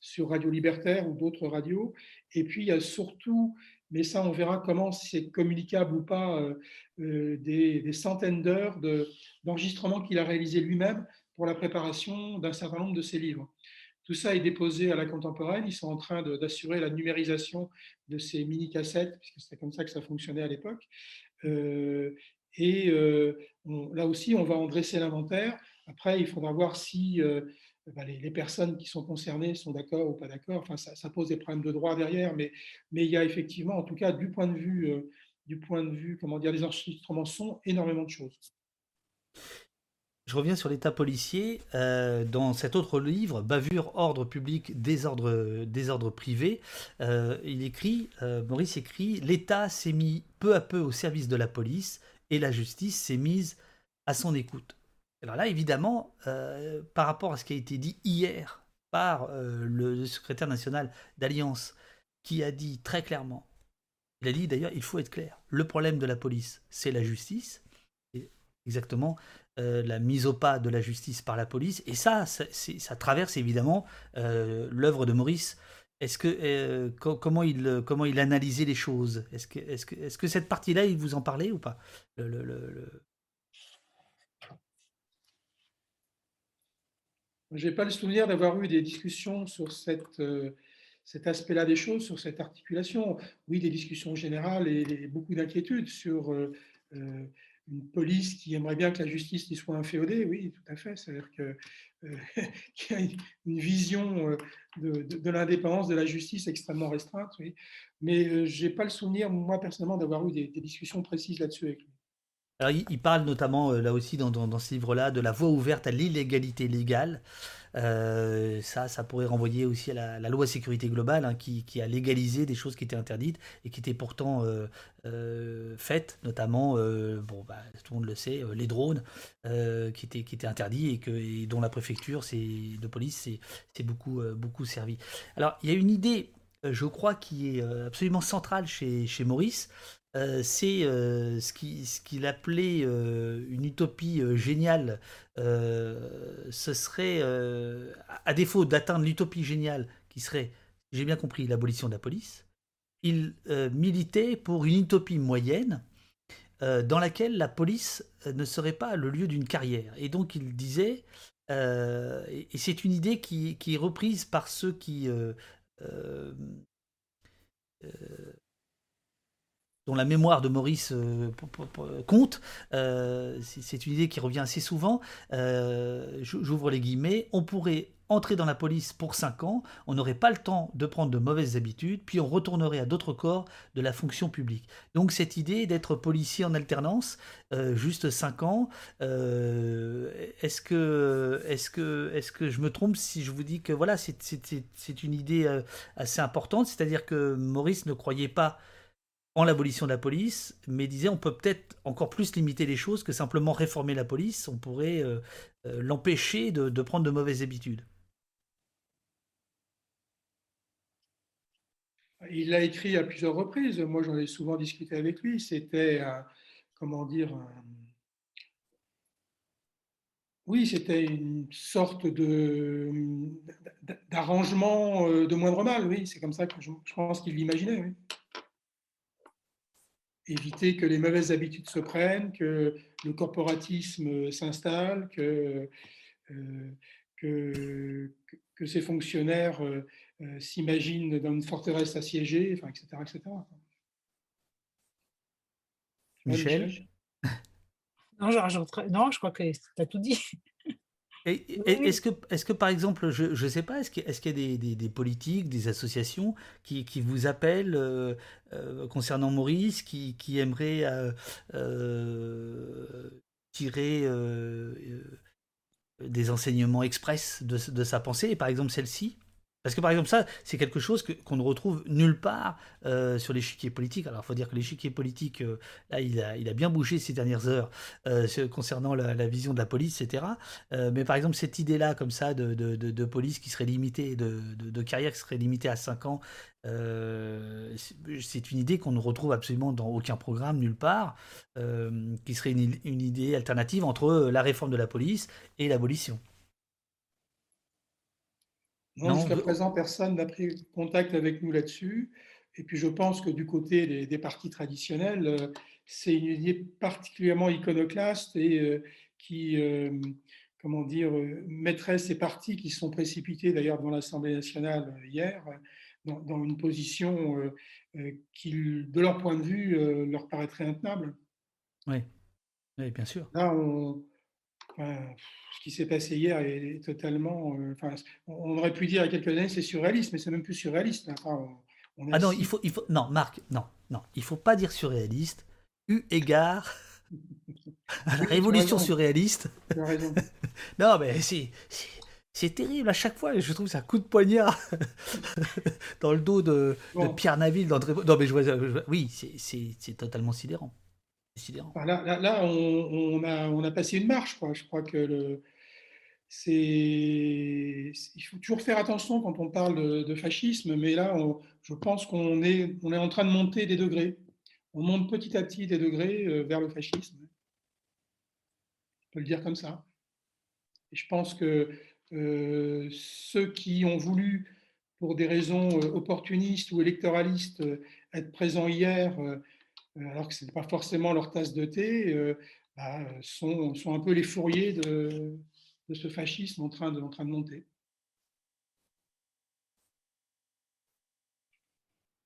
Speaker 1: sur Radio Libertaire ou d'autres radios. Et puis, il y a surtout, mais ça, on verra comment c'est communicable ou pas, euh, des, centaines d'heures d'enregistrements qu'il a réalisé lui-même pour la préparation d'un certain nombre de ses livres. Tout ça est déposé à la contemporaine. Ils sont en train d'assurer la numérisation de ces mini-cassettes, puisque c'était comme ça que ça fonctionnait à l'époque. Euh, Et là aussi, on va en dresser l'inventaire. Après, il faudra voir si bah, les, personnes qui sont concernées sont d'accord ou pas d'accord. Enfin, ça, pose des problèmes de droit derrière, mais, il y a effectivement, en tout cas, du point de vue, du point de vue, comment dire, les enregistrements sont énormément de choses.
Speaker 2: Je reviens sur l'état policier. Euh, dans cet autre livre, Bavure, ordre public, désordre, désordre privé, euh, il écrit, euh, Maurice écrit, l'État s'est mis peu à peu au service de la police et la justice s'est mise à son écoute. Alors là, évidemment, par rapport à ce qui a été dit hier par le secrétaire national d'Alliance, qui a dit très clairement, il a dit d'ailleurs, il faut être clair, le problème de la police, c'est la justice, exactement euh, la mise au pas de la justice par la police. Et ça, ça, traverse évidemment euh, l'œuvre de Maurice. Est-ce que euh, comment il comment il analysait les choses? Est-ce que est-ce que est-ce que cette partie-là, il vous en parlait ou pas? Le, le,
Speaker 1: Je n'ai pas le souvenir d'avoir eu des discussions sur cet aspect-là des choses, sur cette articulation. Oui, des discussions générales et, beaucoup d'inquiétudes sur une police qui aimerait bien que la justice y soit inféodée, oui, tout à fait. C'est-à-dire euh, qu'il y a une vision euh, de, l'indépendance de la justice extrêmement restreinte, oui. Mais euh, je n'ai pas le souvenir, moi, personnellement, d'avoir eu des, des discussions précises là-dessus avec lui.
Speaker 2: Il, parle notamment, euh, là aussi, dans, ce livre-là, de la voie ouverte à l'illégalité légale. Euh, ça, ça pourrait renvoyer aussi à la, loi sécurité globale, hein, qui, a légalisé des choses qui étaient interdites et qui étaient pourtant euh, faites, notamment, bon, bah, tout le monde le sait, les drones, qui, étaient, interdits et, dont la préfecture de police s'est beaucoup, beaucoup servi. Alors, il y a une idée, je crois, qui est absolument centrale chez Maurice, euh, c'est euh, ce qu'il appelait euh, une utopie géniale. ce serait, à défaut d'atteindre l'utopie géniale, qui serait, j'ai bien compris, l'abolition de la police, il militait pour une utopie moyenne dans laquelle la police ne serait pas le lieu d'une carrière. Et donc il disait, et c'est une idée qui, qui, est reprise par ceux qui dont la mémoire de Maurice euh, compte, euh, c'est une idée qui revient assez souvent, euh, j'ouvre les guillemets, on pourrait entrer dans la police pour 5 ans, on n'aurait pas le temps de prendre de mauvaises habitudes, puis on retournerait à d'autres corps de la fonction publique. Donc cette idée d'être policier en alternance, juste 5 ans, est-ce que, est que, est que je me trompe si je vous dis que voilà, c'est une idée assez importante, c'est-à-dire que Maurice ne croyait pas en l'abolition de la police, mais disait on peut peut-être encore plus limiter les choses que simplement réformer la police, on pourrait euh, euh, l'empêcher de, prendre de mauvaises habitudes.
Speaker 1: Il l'a écrit à plusieurs reprises, moi j'en ai souvent discuté avec lui, c'était, comment dire, oui, c'était une sorte de, d'arrangement euh, de moindre mal, oui, c'est comme ça que je, pense qu'il l'imaginait. Oui éviter que les mauvaises habitudes se prennent, que le corporatisme s'installe, que, euh, que, que, ces fonctionnaires euh, euh, s'imaginent dans une forteresse assiégée, enfin, etc., etc.
Speaker 2: Michel?
Speaker 3: Non je, non, je crois que tu as tout dit.
Speaker 2: Est-ce que, est que, par exemple, je ne sais pas, est-ce qu'il est y a des, des, politiques, des associations qui, qui vous appellent euh, euh, concernant Maurice, qui, qui aimeraient euh, tirer des enseignements express de, de, sa pensée, et par exemple celle-ci? Parce que par exemple, ça, c'est quelque chose qu'on ne retrouve nulle part euh, sur l'échiquier politique. Alors, il faut dire que l'échiquier politique, euh, là, il a, bien bougé ces dernières heures euh, concernant la, vision de la police, etc. mais par exemple, cette idée-là, comme ça, de, police qui serait limitée, de, carrière qui serait limitée à 5 ans, c'est une idée qu'on ne retrouve absolument dans aucun programme, nulle part, qui serait une, une idée alternative entre la réforme de la police et l'abolition.
Speaker 1: Non, jusqu'à présent, personne n'a pris contact avec nous là-dessus. Et puis, je pense que du côté des, partis traditionnels, euh, c'est une idée particulièrement iconoclaste et euh, qui, euh, comment dire, mettrait ces partis qui sont précipités d'ailleurs dans l'Assemblée nationale hier dans, une position qui, de leur point de vue, leur paraîtrait intenable.
Speaker 2: Oui. Oui, bien sûr.
Speaker 1: Là, on, ce qui s'est passé hier est totalement. Euh, enfin, on aurait pu dire il y a quelques années c'est surréaliste, mais c'est même plus surréaliste.
Speaker 2: ah non, il faut, il faut, non, Marc, non, non, il faut pas dire surréaliste. Eu égard à la révolution surréaliste. non, mais c'est, c'est terrible à chaque fois. Je trouve que c'est un coup de poignard dans le dos de, Pierre Naville. Non, mais je oui, c'est totalement sidérant.
Speaker 1: Là, on, a, passé une marche. Je crois que le, il faut toujours faire attention quand on parle de, fascisme, mais là, je pense qu'on est, en train de monter des degrés. On monte petit à petit des degrés euh, vers le fascisme. On peut le dire comme ça. Je pense que euh, ceux qui ont voulu, pour des raisons euh, opportunistes ou électoralistes, être présents hier alors que ce n'est pas forcément leur tasse de thé, euh, bah, sont, un peu les fourriers de, ce fascisme en train de, monter.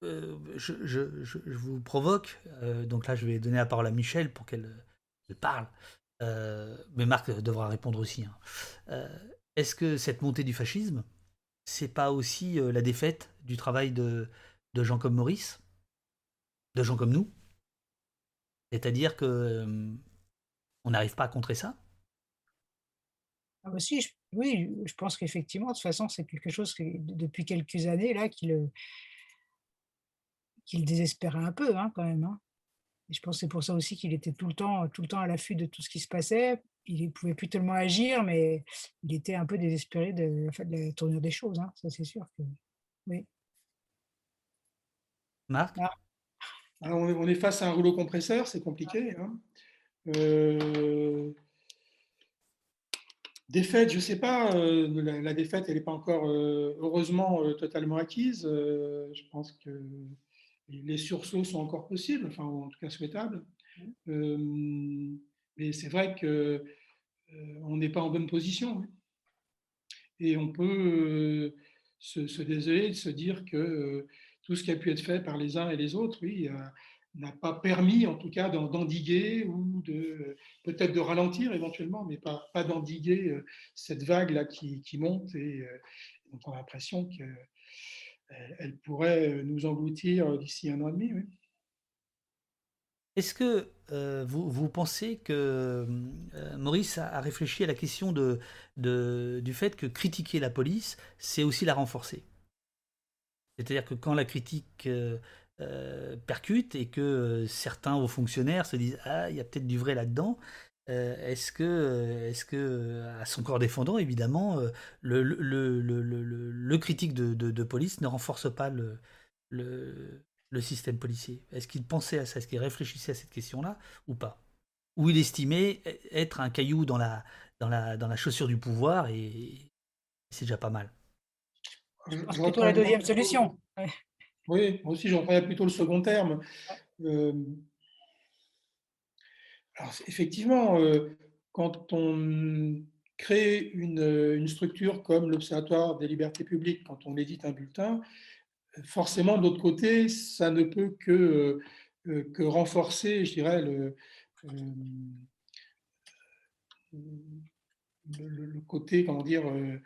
Speaker 2: Euh, je, vous provoque, donc là je vais donner la parole à Michel pour qu'elle parle, mais Marc devra répondre aussi. Hein. Est-ce que cette montée du fascisme, c'est pas aussi la défaite du travail de gens comme Maurice, de gens comme nous? C'est-à-dire que on n'arrive pas à contrer ça?
Speaker 3: Ah bah Oui, je pense qu'effectivement, de toute façon, c'est quelque chose qui, depuis quelques années là qui le, désespérait un peu hein, quand même. Hein. Et je pense que c'est pour ça aussi qu'il était tout le temps, tout le temps à l'affût de tout ce qui se passait. Il ne pouvait plus tellement agir, mais il était un peu désespéré de, la tournure des choses. Hein. Ça, c'est sûr que oui.
Speaker 2: Marc?
Speaker 1: Hein, on est face à un rouleau compresseur, c'est compliqué. Hein. Euh, défaite, je ne sais pas, euh, la, défaite, elle n'est pas encore, euh, heureusement, totalement acquise. je pense que les sursauts sont encore possibles, enfin, en tout cas souhaitables. mais c'est vrai qu'on n'est pas en bonne position. Hein. Et on peut se, se, désoler de se dire que tout ce qui a pu être fait par les uns et les autres, oui, euh, n'a pas permis en tout cas d'endiguer ou de peut-être de ralentir éventuellement, mais pas, d'endiguer euh, cette vague-là qui, monte et euh, dont on a l'impression qu'elle elle pourrait nous engloutir d'ici un an et demi.
Speaker 2: Est-ce que vous, pensez que Maurice a, réfléchi à la question de, du fait que critiquer la police, c'est aussi la renforcer? C'est-à-dire que quand la critique euh, euh, percute et que euh, certains hauts fonctionnaires se disent Ah, il y a peut-être du vrai là-dedans, est-ce que, est que, à son corps défendant, évidemment, le, le, critique de, police ne renforce pas le, le, système policier? Est-ce qu'il pensait à ça? Est-ce qu'il réfléchissait à cette question-là ou pas? Ou il estimait être un caillou dans la, dans la, dans la chaussure du pouvoir et c'est déjà pas mal
Speaker 3: c'est plutôt la deuxième solution.
Speaker 1: Oui, moi aussi j'employais plutôt le second terme. Euh, alors, effectivement, euh, quand on crée une, structure comme l'Observatoire des libertés publiques, quand on édite un bulletin, forcément, de l'autre côté, ça ne peut que, euh, que renforcer, je dirais, le, le, côté, comment dire, euh,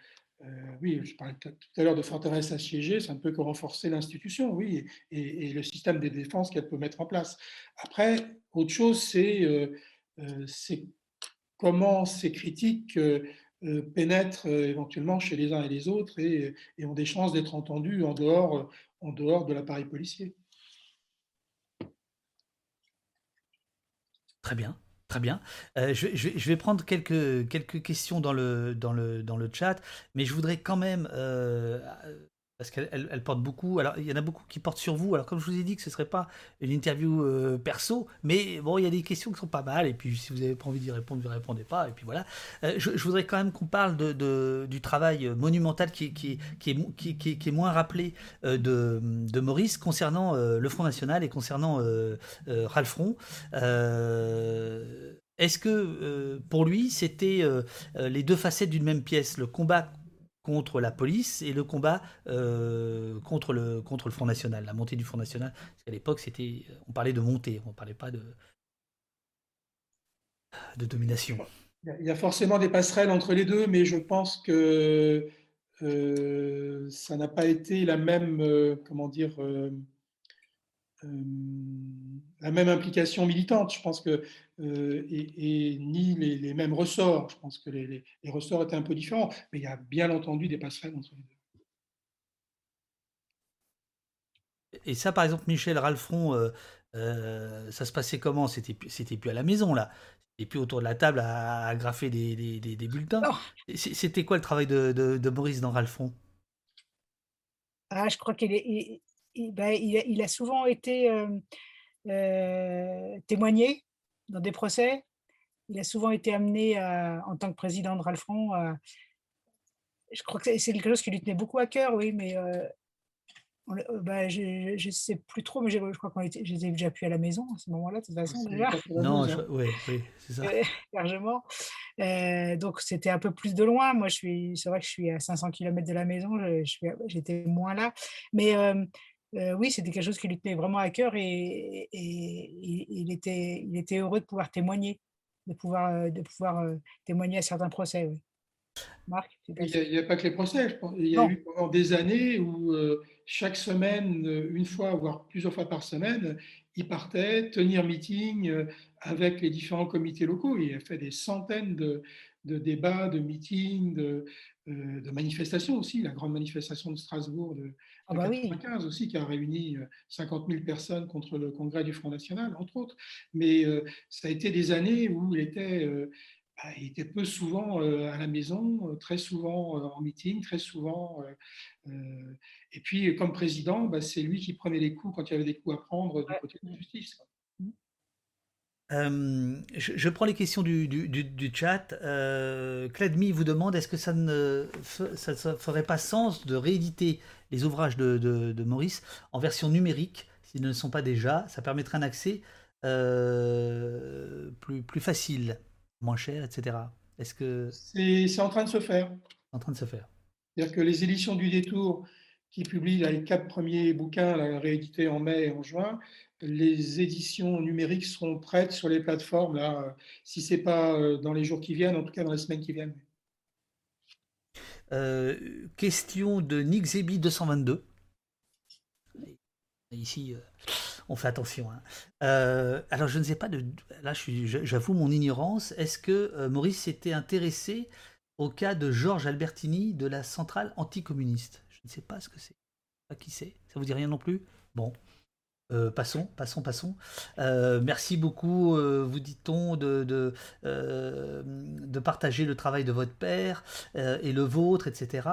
Speaker 1: oui, je parlais tout à l'heure de forteresse assiégée, ça ne peut que renforcer l'institution, oui, et, le système de défense qu'elle peut mettre en place. Après, autre chose, c'est euh, euh, comment ces critiques pénètrent éventuellement chez les uns et les autres et, ont des chances d'être entendues en dehors de l'appareil policier.
Speaker 2: Très bien. Très bien. Euh, je, vais prendre quelques, quelques questions dans le, dans, le, dans le chat, mais je voudrais quand même euh, parce qu'elle elle, porte beaucoup. Alors, il y en a beaucoup qui portent sur vous. Alors, comme je vous ai dit que ce serait pas une interview euh, perso, mais bon, il y a des questions qui sont pas mal. Et puis, si vous n'avez pas envie d'y répondre, ne répondez pas. Et puis voilà. Euh, je, voudrais quand même qu'on parle de, du travail monumental qui, qui, qui, est, qui, est moins rappelé euh, de, de, Maurice concernant le Front National et concernant Ralph Front. Est-ce que pour lui, c'était les deux facettes d'une même pièce, le combat contre la police et le combat euh, contre, le, contre le Front National, la montée du Front National. Parce qu'à l'époque, c'était, on parlait de montée, on ne parlait pas de. de domination.
Speaker 1: Il y a forcément des passerelles entre les deux, mais je pense que euh, ça n'a pas été la même, euh, comment dire, la même implication militante. Je pense que et, ni les, mêmes ressorts. Je pense que les, ressorts étaient un peu différents, mais il y a bien entendu des passerelles entre les deux.
Speaker 2: Et ça, par exemple, Michel Ralfron, ça se passait comment? C'était c'était plus à la maison là et puis autour de la table à, graffer des, des, bulletins. C'était quoi le travail de, de, Maurice dans Ralfon
Speaker 3: ah, Je crois qu'il il, ben, il, a souvent été euh, euh, témoigné dans des procès. Il a souvent été amené en tant que président de Ralfron. je crois que c'est quelque chose qui lui tenait beaucoup à cœur, oui, mais euh, euh, bah, je ne sais plus trop, mais je crois qu'on était, je les ai déjà pu à la maison à ce moment-là, de toute façon, déjà.
Speaker 2: Non, oui, oui c'est ça.
Speaker 3: Largement. Euh, donc, c'était un peu plus de loin. Moi, je suis, c'est vrai que je suis à 500 km de la maison, j'étais moins là. Mais euh, oui, c'était quelque chose qui lui tenait vraiment à cœur et, et, il, était, il était heureux de pouvoir témoigner, de pouvoir, de pouvoir témoigner à certains procès. Oui.
Speaker 1: Marc, il n'y a, pas que les procès. Je pense. Il y a eu pendant des années où chaque semaine, euh, une fois, voire plusieurs fois par semaine, il partait tenir meeting euh, avec les différents comités locaux. Il a fait des centaines de, débats, de meetings, de, euh, de, manifestations aussi. La grande manifestation de Strasbourg de, 1995 ah bah aussi, qui a réuni 50 000 personnes contre le congrès du Front National, entre autres. Mais ça a été des années où il était bah, il était peu souvent euh, à la maison, euh, très souvent euh, en meeting, très souvent. et puis, comme président, bah, c'est lui qui prenait les coups quand il y avait des coups à prendre du côté de la justice.
Speaker 2: Je, prends les questions du, du, chat. Euh, Cladmi vous demande est-ce que ça ne ça, ferait pas sens de rééditer les ouvrages de, de, Maurice en version numérique s'ils ne le sont pas déjà? Ça permettrait un accès plus, plus facile moins cher, etc. Est-ce que
Speaker 1: c'est en train de se faire
Speaker 2: En train de se faire.
Speaker 1: C'est-à-dire que les éditions du Détour, qui publient les quatre premiers bouquins, la réédités en mai et en juin, les éditions numériques seront prêtes sur les plateformes. Là, si c'est pas euh, dans les jours qui viennent, en tout cas dans les semaines qui viennent.
Speaker 2: Euh, question de Nick Zebi 222. Ici, euh, on fait attention. Hein. Alors, je ne sais pas, de, là, j'avoue mon ignorance. Est-ce que Maurice s'était intéressé au cas de Georges Albertini de la centrale anticommuniste? Je ne sais pas ce que c'est. Pas qui c'est Ça vous dit rien non plus? Bon. Euh, passons, passons, passons. Euh, merci beaucoup, euh, vous dit-on, de, de, partager le travail de votre père et le vôtre, etc.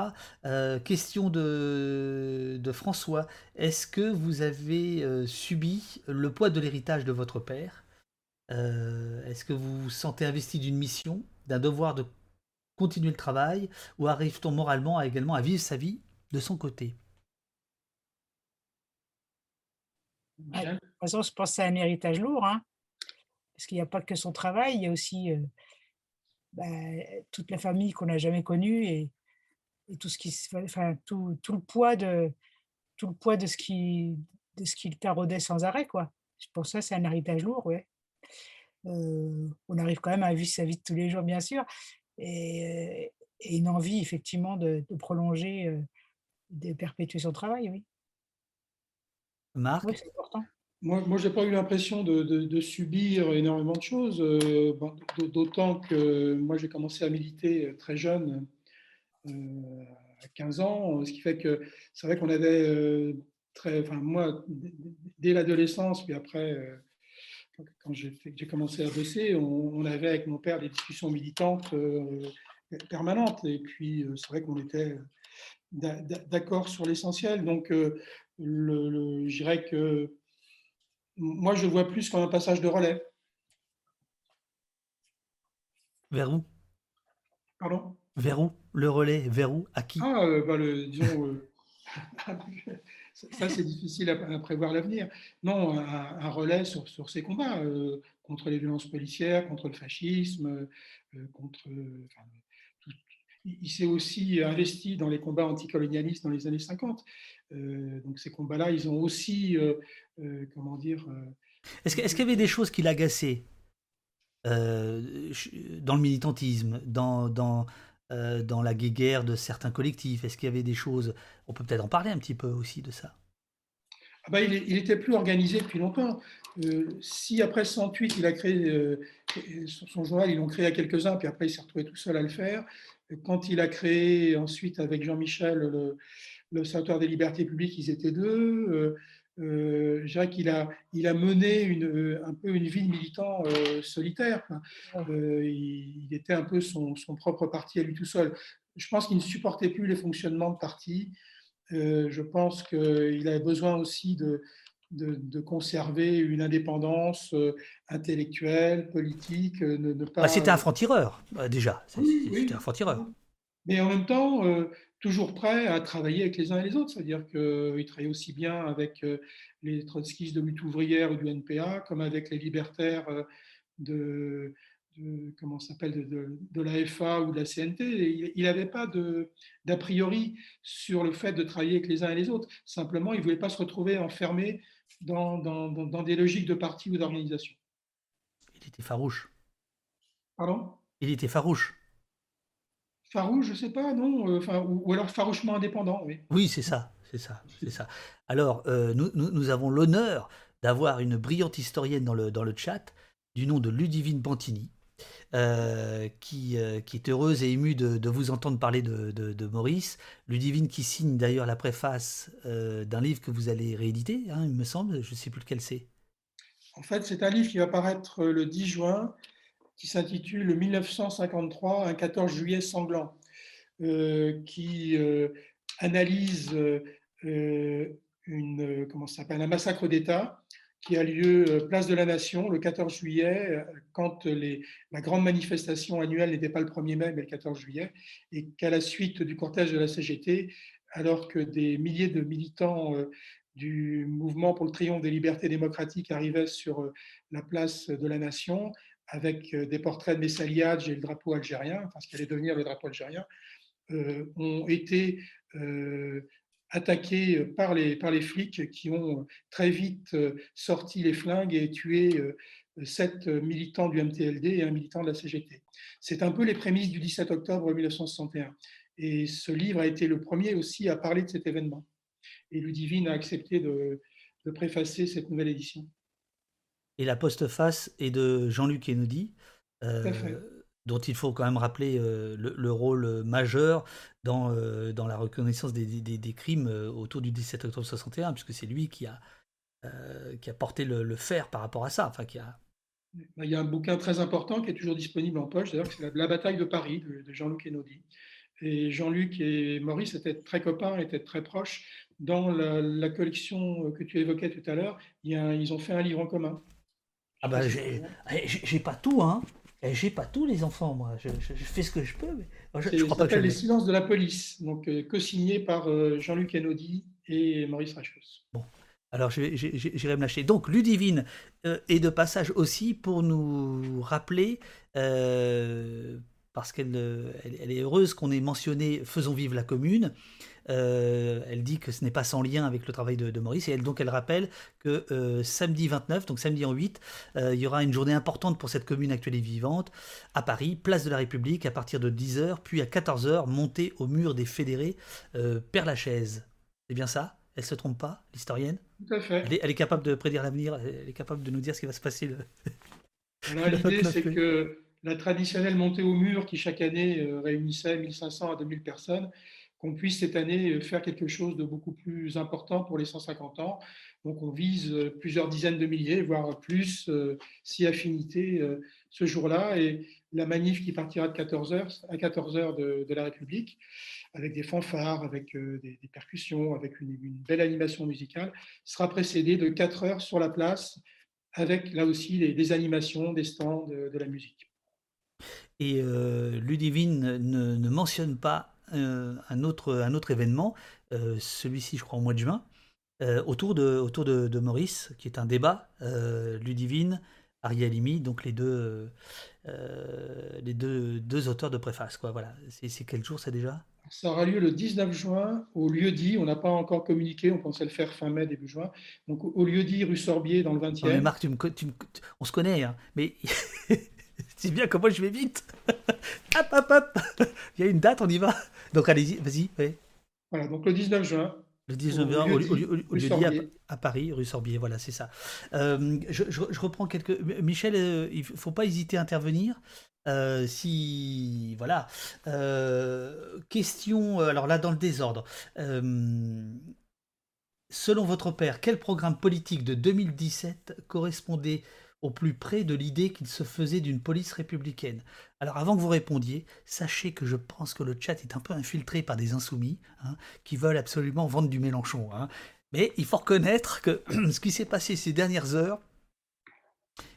Speaker 2: question de, de François. Est-ce que vous avez subi le poids de l'héritage de votre père? Est-ce que vous vous sentez investi d'une mission, d'un devoir de continuer le travail, ou arrive-t-on moralement également à vivre sa vie de son côté?
Speaker 3: De toute façon, je pense que c'est un héritage lourd, hein, parce qu'il n'y a pas que son travail, il y a aussi euh, bah, toute la famille qu'on n'a jamais connue et, tout ce qui, enfin, tout, le poids de tout le poids de ce qui de ce qu'il taraudait sans arrêt, quoi. Que ça, c'est un héritage lourd, ouais. Euh, on arrive quand même à vivre sa vie de tous les jours, bien sûr, et, une envie effectivement de, prolonger, euh, de perpétuer son travail, oui.
Speaker 2: Marc
Speaker 1: Moi, moi je n'ai pas eu l'impression de, subir énormément de choses, euh, d'autant que moi, j'ai commencé à militer très jeune, euh, à 15 ans, ce qui fait que c'est vrai qu'on avait euh, très. Enfin, moi, dès l'adolescence, puis après, quand j'ai commencé à bosser, on, avait avec mon père des discussions militantes permanentes. Et puis, c'est vrai qu'on était d'accord sur l'essentiel. Donc, le, je dirais que moi, je vois plus comme un passage de relais.
Speaker 2: Vers où?
Speaker 1: Pardon?
Speaker 2: Vers où? Le relais, vers où? À qui?
Speaker 1: Ah, euh, bah, le, disons, euh, ça c'est difficile à, prévoir l'avenir. Non, un, relais sur, sur, ces combats euh, contre les violences policières, contre le fascisme, contre il s'est aussi investi dans les combats anticolonialistes dans les années 50. Euh, donc ces combats-là, ils ont aussi, euh, euh, comment dire...
Speaker 2: Est-ce qu'il y avait des choses qui l'agaçaient dans le militantisme, dans, dans, dans la guéguerre de certains collectifs? Est-ce qu'il y avait des choses On peut peut-être en parler un petit peu aussi de ça?
Speaker 1: Ah bah, il, il, était plus organisé depuis longtemps. si après 68, il a créé son journal, ils l'ont créé à quelques-uns, puis après il s'est retrouvé tout seul à le faire. Quand il a créé ensuite avec Jean-Michel le, l'Observatoire des libertés publiques, ils étaient deux. Euh, euh, je dirais qu'il a, il a mené une, un peu une vie de militant euh, solitaire. il, était un peu son, son, propre parti à lui tout seul. Je pense qu'il ne supportait plus les fonctionnements de parti. je pense qu'il avait besoin aussi de, de, conserver une indépendance intellectuelle, politique. Ne,
Speaker 2: pas... Bah, c'était un franc-tireur, déjà. C'était un franc-tireur.
Speaker 1: Mais en même temps, toujours prêt à travailler avec les uns et les autres. C'est-à-dire qu'il travaillait aussi bien avec euh, les trotskistes de lutte ouvrière ou du NPA, comme avec les libertaires euh, de, comment s'appelle de, de, la FA ou de la CNT. il n'avait pas d'a priori sur le fait de travailler avec les uns et les autres. Simplement, il ne voulait pas se retrouver enfermé dans, dans, dans des logiques de parti ou d'organisation.
Speaker 2: Il était farouche.
Speaker 1: Pardon?
Speaker 2: Il était farouche.
Speaker 1: Farouche, je sais pas, non euh, enfin, ou, alors farouchement indépendant, oui.
Speaker 2: Oui, c'est ça, c'est ça, c'est ça. Alors, euh, nous, nous, avons l'honneur d'avoir une brillante historienne dans le, dans le chat, du nom de Ludivine Pantini, euh, qui, qui, est heureuse et émue de, de vous entendre parler de, de, Maurice. Ludivine qui signe d'ailleurs la préface d'un livre que vous allez rééditer, hein, il me semble, je ne sais plus lequel c'est.
Speaker 1: En fait, c'est un livre qui va paraître le 10 juin qui s'intitule 1953, un 14 juillet sanglant, euh, qui euh, analyse euh, une, comment un massacre d'État qui a lieu place de la Nation le 14 juillet, quand les, la grande manifestation annuelle n'était pas le 1er mai, mais le 14 juillet, et qu'à la suite du cortège de la CGT, alors que des milliers de militants du mouvement pour le triomphe des libertés démocratiques arrivaient sur la place de la Nation, avec euh, des portraits de Messaliadj et le drapeau algérien, enfin ce qui allait devenir le drapeau algérien, euh, ont été euh, attaqués par les, par les flics qui ont très vite sorti les flingues et tué sept militants du MTLD et un militant de la CGT. C'est un peu les prémices du 17 octobre 1961. Et ce livre a été le premier aussi à parler de cet événement. Et Ludivine a accepté de, de préfacer cette nouvelle édition
Speaker 2: et la postface est de Jean-Luc euh, dont il faut quand même rappeler euh, le, rôle majeur dans, euh, dans la reconnaissance des, des, crimes autour du 17 octobre 61, puisque c'est lui qui a, qui a porté le, fer par rapport à ça. Enfin, qui a...
Speaker 1: Il y a un bouquin très important qui est toujours disponible en poche, d'ailleurs, c'est la, bataille de Paris de, Jean-Luc Kennedy. Et Jean-Luc et Maurice étaient très copains, étaient très proches. Dans la, collection que tu évoquais tout à l'heure, ils ont fait un livre en commun.
Speaker 2: Ah bah eh, j'ai pas tout, hein. Eh, j'ai pas tout, les enfants, moi. Je, fais ce que je peux.
Speaker 1: Mais... Je, crois pas que Les silences de la police, donc euh, co-signé par euh, Jean-Luc Enodi et Maurice Rachos.
Speaker 2: Bon, alors j'irai me lâcher. Donc Ludivine euh, est de passage aussi pour nous rappeler, parce qu'elle elle, est heureuse qu'on ait mentionné Faisons vivre la commune. Euh, elle dit que ce n'est pas sans lien avec le travail de, Maurice et elle, donc elle rappelle que euh, samedi 29, donc samedi en 8, euh, il y aura une journée importante pour cette commune actuelle et vivante à Paris, place de la République, à partir de 10h, puis à 14h, montée au mur des fédérés, Père Lachaise. C'est bien ça? Elle se trompe pas, l'historienne?
Speaker 1: Tout à fait.
Speaker 2: Elle est, capable de prédire l'avenir, elle est capable de nous dire ce qui va se passer.
Speaker 1: L'idée, c'est que la traditionnelle montée au mur qui chaque année réunissait 1500 à 2000 personnes, qu'on puisse cette année faire quelque chose de beaucoup plus important pour les 150 ans. Donc on vise plusieurs dizaines de milliers, voire plus, euh, si affinité, euh, ce jour-là. Et la manif qui partira de 14h à 14h de, la République, avec des fanfares, avec euh, des, percussions, avec une, belle animation musicale, sera précédée de 4 heures sur la place, avec là aussi des, animations, des stands, de, la musique.
Speaker 2: Et Ludivine ne, ne mentionne pas euh, un, autre, un autre événement, euh, celui-ci je crois au mois de juin, euh, autour, de, autour de, Maurice, qui est un débat, Ludivine, Ariel Imi, donc les deux, les deux, deux auteurs de préface. Quoi, voilà. C'est quel jour ça déjà?
Speaker 1: Ça aura lieu le 19 juin au lieu dit. On n'a pas encore communiqué, on pensait le faire fin mai, début juin. Donc au lieu dit, rue Sorbier, dans le 20e.
Speaker 2: mais Marc, tu me, tu on se connaît, hein, mais C'est bien comme moi je vais vite. hop, hop, hop. Il y a une date, on y va. Donc allez-y, vas-y.
Speaker 1: Voilà, donc le 19 juin.
Speaker 2: Le 19 juin, au, lieu à, Paris, rue Sorbier, voilà, c'est ça. Euh, je, reprends quelques. Michel, euh, il ne faut pas hésiter à intervenir. Euh, si. Voilà. question, alors là, dans le désordre. selon votre père, quel programme politique de 2017 correspondait au plus près de l'idée qu'il se faisait d'une police républicaine. Alors avant que vous répondiez, sachez que je pense que le chat est un peu infiltré par des insoumis hein, qui veulent absolument vendre du Mélenchon. Hein. Mais il faut reconnaître que ce qui s'est passé ces dernières heures,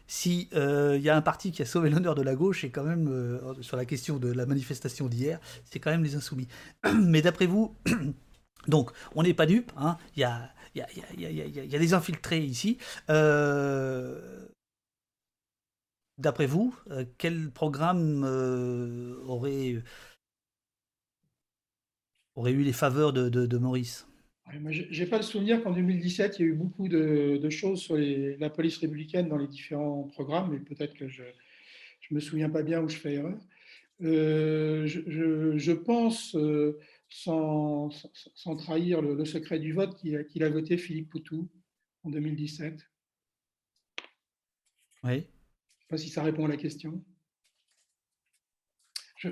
Speaker 2: s'il euh, y a un parti qui a sauvé l'honneur de la gauche, et quand même, euh, sur la question de la manifestation d'hier, c'est quand même les insoumis. Mais d'après vous, donc, on n'est pas dupe, il y, a, y, a, y, a, des infiltrés ici. Euh, D'après vous, euh, quel programme euh, aurait, aurait eu les faveurs de, Maurice?
Speaker 1: Je n'ai pas le souvenir qu'en 2017, il y a eu beaucoup de, choses sur la police républicaine dans les différents programmes, mais peut-être que je ne me souviens pas bien où je fais erreur. Euh, je, pense, sans, trahir le, secret du vote, qu'il a voté Philippe Poutou en 2017.
Speaker 2: Oui
Speaker 1: sais pas si ça répond à la question.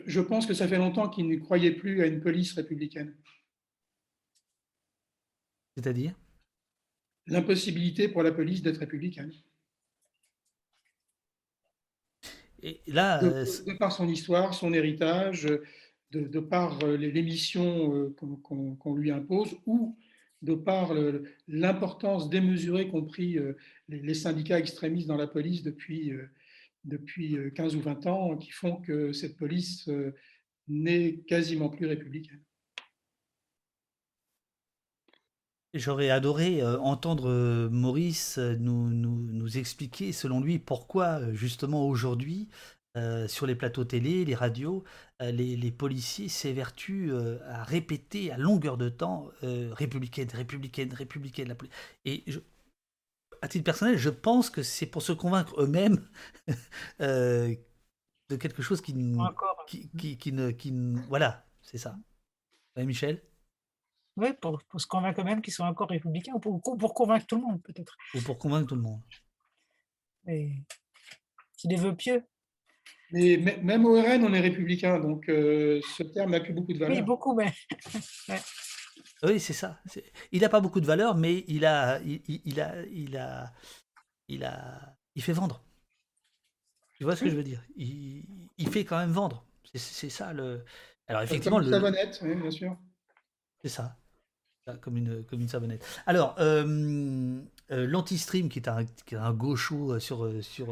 Speaker 1: Je, pense que ça fait longtemps qu'il ne croyait plus à une police républicaine.
Speaker 2: C'est-à-dire?
Speaker 1: L'impossibilité pour la police d'être républicaine.
Speaker 2: Et là,
Speaker 1: de, euh, par son histoire, son héritage, de, par euh, les, missions euh, qu'on lui impose, ou de par l'importance démesurée qu'ont pris les, syndicats extrémistes dans la police depuis depuis 15 euh, ou 20 ans qui font que cette police euh, n'est quasiment plus républicaine.
Speaker 2: J'aurais adoré euh, entendre Maurice nous, expliquer, selon lui, pourquoi justement aujourd'hui, sur les plateaux télé, les radios, les, policiers s'évertuent à répéter à longueur de temps républicaine, républicaine, républicaine. Et je, à titre personnel, je pense que c'est pour se convaincre eux-mêmes euh, de quelque chose qui, qui, qui, ne, qui, voilà, c'est ça. Michel?
Speaker 3: Oui, pour, pour, se convaincre eux-mêmes qu'ils sont encore républicains, ou pour, pour, convaincre tout le monde, peut-être.
Speaker 2: Ou pour convaincre tout le monde.
Speaker 3: C'est des vœux pieux.
Speaker 1: Mais même au RN, on est républicain, donc euh, ce terme n'a plus beaucoup de valeur.
Speaker 3: Oui, beaucoup, mais.
Speaker 2: Oui, c'est ça. Il n'a pas beaucoup de valeur, mais il a, il, a, il a, il a, il fait vendre. Tu vois ce que je veux dire? Il, fait quand même vendre. C'est ça le. Alors effectivement,
Speaker 1: comme une savonnette, oui, bien sûr.
Speaker 2: C'est ça. Comme une, comme une savonnette. Alors, euh, euh, l'anti-stream, qui est un, qui est un gauchou euh, sur, sur,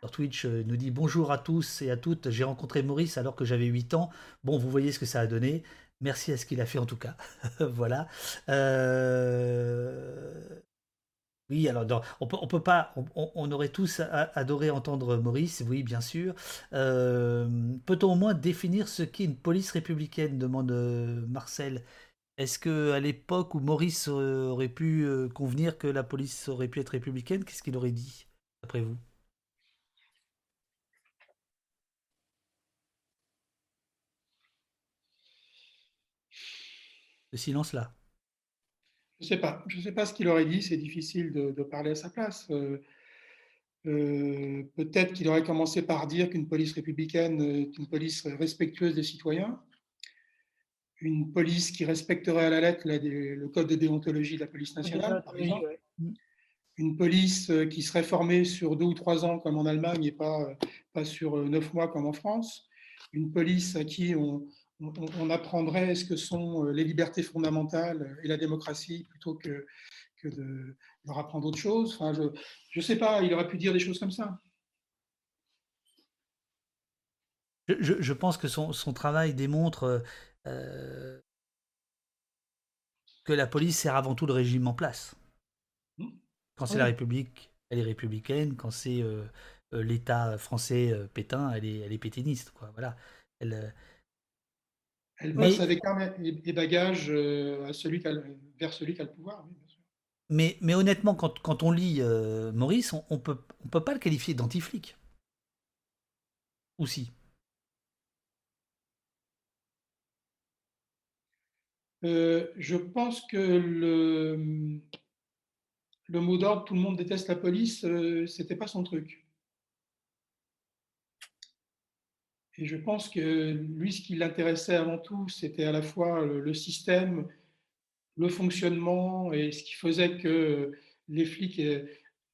Speaker 2: sur Twitch, nous dit bonjour à tous et à toutes. J'ai rencontré Maurice alors que j'avais 8 ans. Bon, vous voyez ce que ça a donné. Merci à ce qu'il a fait en tout cas. voilà. Euh, oui, alors on peut, peut pas, on, aurait tous adoré entendre Maurice, oui, bien sûr. Euh, peut-on au moins définir ce qu'est une police républicaine? demande euh, Marcel. Est-ce que à l'époque où Maurice aurait pu convenir que la police aurait pu être républicaine, qu'est-ce qu'il aurait dit, d'après vous? Ce silence-là
Speaker 1: Je ne sais pas. Je sais pas ce qu'il aurait dit. C'est difficile de, parler à sa place. Euh, euh, peut-être qu'il aurait commencé par dire qu'une police républicaine est une police respectueuse des citoyens, une police qui respecterait à la lettre le code de déontologie de la police nationale, par exemple. Une police euh, qui serait formée sur deux ou trois ans comme en Allemagne et pas, pas sur neuf mois comme en France. Une police à qui on, on, apprendrait ce que sont euh, les libertés fondamentales et la démocratie plutôt que, de leur apprendre autre chose. Enfin, je ne sais pas, il aurait pu dire des choses comme ça.
Speaker 2: Je, pense que son, travail démontre euh, que la police sert avant tout le régime en place. Mmh. Quand c'est la République, elle est républicaine. Quand c'est euh, l'État français pétain, elle est, elle est pétainiste. Quoi. Voilà. Elle,
Speaker 1: elle bosse avec les bagages euh, à celui vers celui qui a le pouvoir.
Speaker 2: Mais, mais, honnêtement, quand, quand on lit euh, Maurice, on ne peut, on peut pas le qualifier d'anti-flic. Ou si
Speaker 1: Euh, je pense que le, le mot d'ordre tout le monde déteste la police, euh, c'était pas son truc. Et je pense que lui, ce qui l'intéressait avant tout, c'était à la fois le, système, le fonctionnement et ce qui faisait que les flics euh,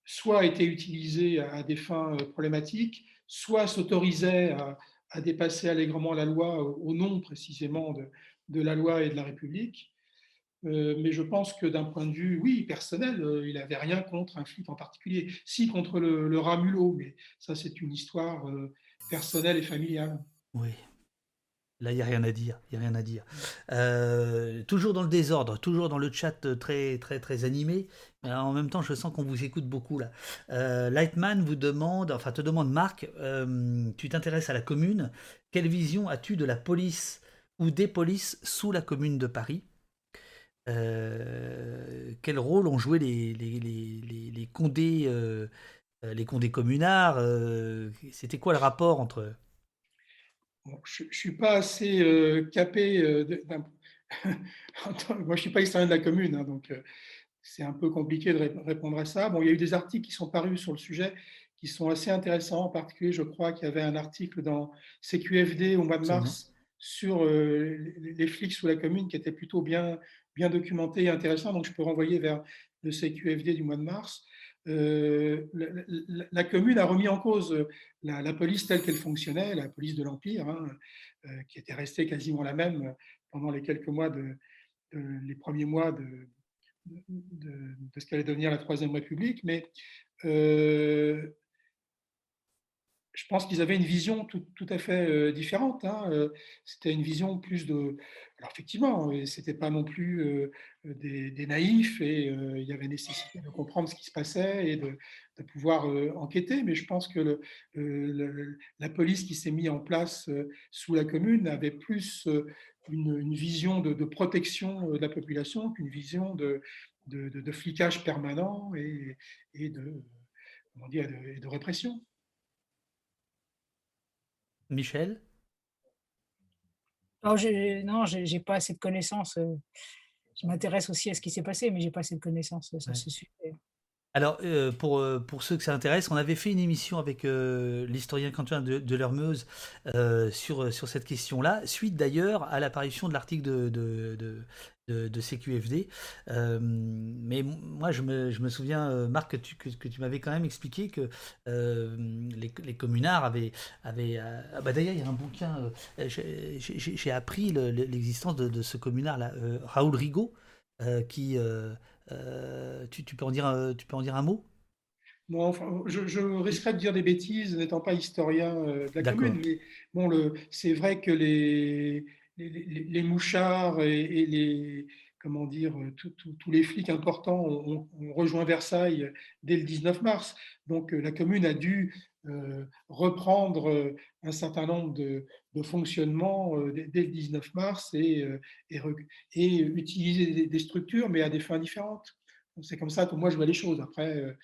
Speaker 1: soit étaient utilisés à des fins euh, problématiques, soit s'autorisaient à, dépasser allègrement la loi au nom précisément de, la loi et de la République. Euh, mais je pense que d'un point de vue, oui, personnel, il n'avait rien contre un flic en particulier. Si, contre le, le rat mulot, mais ça, c'est une histoire personnelle et familiale.
Speaker 2: Oui. Là, il n'y a rien à dire. A rien à dire. Euh, toujours dans le désordre, toujours dans le chat euh, très, très, très animé. En même temps, je sens qu'on vous écoute beaucoup là. Euh, Lightman vous demande, enfin te demande, Marc, tu t'intéresses à la commune. Quelle vision as-tu de la police ou des polices sous la commune de Paris? Quel rôle ont joué les, les, les, condés, les condés communards euh, C'était quoi le rapport entre
Speaker 1: Bon, je ne suis pas assez euh, capé. euh, Moi, je ne suis pas historien de la commune, hein, donc euh, c'est un peu compliqué de ré- répondre à ça. Bon, il y a eu des articles qui sont parus sur le sujet qui sont assez intéressants. En particulier, je crois qu'il y avait un article dans CQFD au mois de mars sur euh, les les flics sous la commune qui était plutôt bien, bien documenté et intéressant. Donc, je peux renvoyer vers le CQFD du mois de mars. Euh, la, commune a remis en cause la, la police telle qu'elle fonctionnait, la police de l'Empire, hein, euh, qui était restée quasiment la même pendant les quelques mois de, les premiers mois de, ce qu'allait devenir la Troisième République. Mais euh, je pense qu'ils avaient une vision tout, à fait euh, différente. hein. Euh, C'était une vision plus de. Alors, effectivement, euh, c'était pas non plus des, naïfs et il y avait nécessité de comprendre ce qui se passait et de, pouvoir enquêter. Mais je pense que la police qui s'est mise en place sous la commune avait plus une, vision de, protection de la population qu'une vision de, flicage permanent et, et comment et de répression.
Speaker 2: Michel?
Speaker 3: Non, j'ai non, j'ai j'ai pas assez de connaissances. euh, Je m'intéresse aussi à ce qui s'est passé, mais j'ai pas assez de connaissances euh, sur
Speaker 2: Ouais.
Speaker 3: ce sujet.
Speaker 2: Alors, euh, pour, pour ceux que ça intéresse, on avait fait une émission avec euh, l'historien Quentin de, de Lermeuse euh, sur, sur cette question-là, suite d'ailleurs à l'apparition de l'article de, de, de, de- de CQFD. Euh, mais moi, je me, je me souviens, euh, Marc, que tu, que, que tu m'avais quand même expliqué que euh, les, les communards avaient... avaient ah bah d'ailleurs, il y a un bouquin, euh, j'ai appris le- le- l'existence de, de ce communard-là, Raoul Rigaud, qui... tu, tu peux en dire, un- tu peux en dire un mot?
Speaker 1: Bon, enfin, je, je risquerais de dire des bêtises n'étant pas historien de la commune, mais bon, le, c'est vrai que les, les, mouchards et, les, comment dire, tous les flics importants ont, rejoint Versailles dès le 19 mars. Donc euh, la commune a dû euh, reprendre euh, un certain nombre de, fonctionnements dès, le 19 mars et, utiliser des, structures, mais à des fins différentes. C'est comme ça que moi je vois les choses. Après,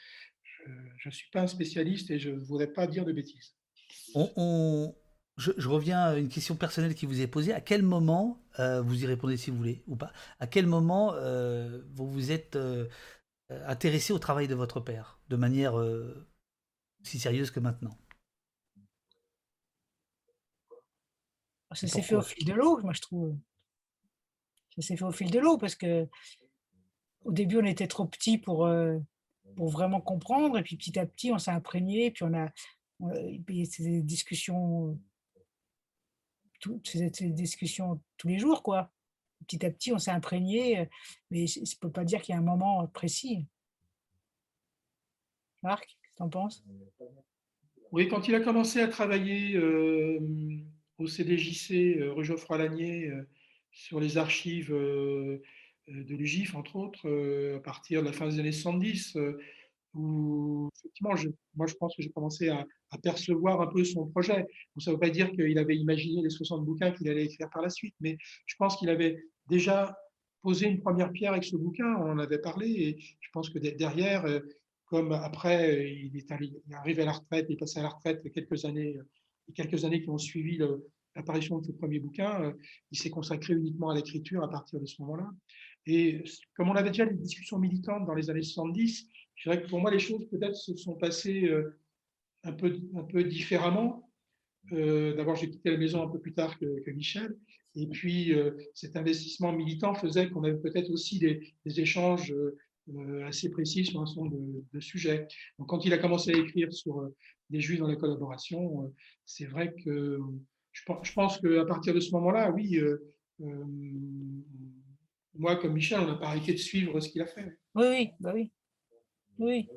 Speaker 1: je ne suis pas un spécialiste et je ne voudrais pas dire de bêtises.
Speaker 2: Je, je reviens à une question personnelle qui vous est posée. À quel moment, euh, vous y répondez si vous voulez ou pas, à quel moment euh, vous vous êtes euh, intéressé au travail de votre père de manière si sérieuse que maintenant?
Speaker 3: Ça
Speaker 2: Et
Speaker 3: s'est fait au fil de l'eau, moi je trouve. Ça s'est fait au fil de l'eau parce que au début on était trop petits pour, pour vraiment comprendre et puis petit à petit on s'est imprégné puis on a on a- puis c'est des discussions tout- c'est des discussions tous les jours quoi. Petit à petit on s'est imprégné euh, mais je ne peux pas dire qu'il y a un moment précis. Marc, qu'est-ce que tu en penses?
Speaker 1: Oui, quand il a commencé à travailler euh, au CDJC, euh, rue Geoffroy-Lanier, euh, sur les archives de l'UGIF, entre autres, à partir de la fin des années 70, euh, où effectivement, je, moi je pense que j'ai commencé à, percevoir un peu son projet. Ça ne veut pas dire qu'il avait imaginé les 60 bouquins qu'il allait écrire par la suite, mais je pense qu'il avait déjà posé une première pierre avec ce bouquin, on en avait parlé, et je pense que de- derrière, euh, comme après, euh, il est, arrivé à la retraite, il est passé à la retraite quelques années les quelques années qui ont suivi l'apparition de ce premier bouquin, il s'est consacré uniquement à l'écriture à partir de ce moment-là. Et comme on avait déjà des discussions militantes dans les années 70, je dirais que pour moi, les choses peut-être se sont passées un peu, un peu différemment. D'abord, j'ai quitté la maison un peu plus tard que, Michel. Et puis, cet investissement militant faisait qu'on avait peut-être aussi des, échanges euh, assez précis sur un certain nombre de, sujets. Donc, quand il a commencé à écrire sur euh, des juifs dans la collaboration, euh, c'est vrai que je, je pense qu'à partir de ce moment-là, oui, moi comme Michel, on n'a pas arrêté de suivre ce qu'il a fait.
Speaker 3: Oui, oui, bah oui. Oui.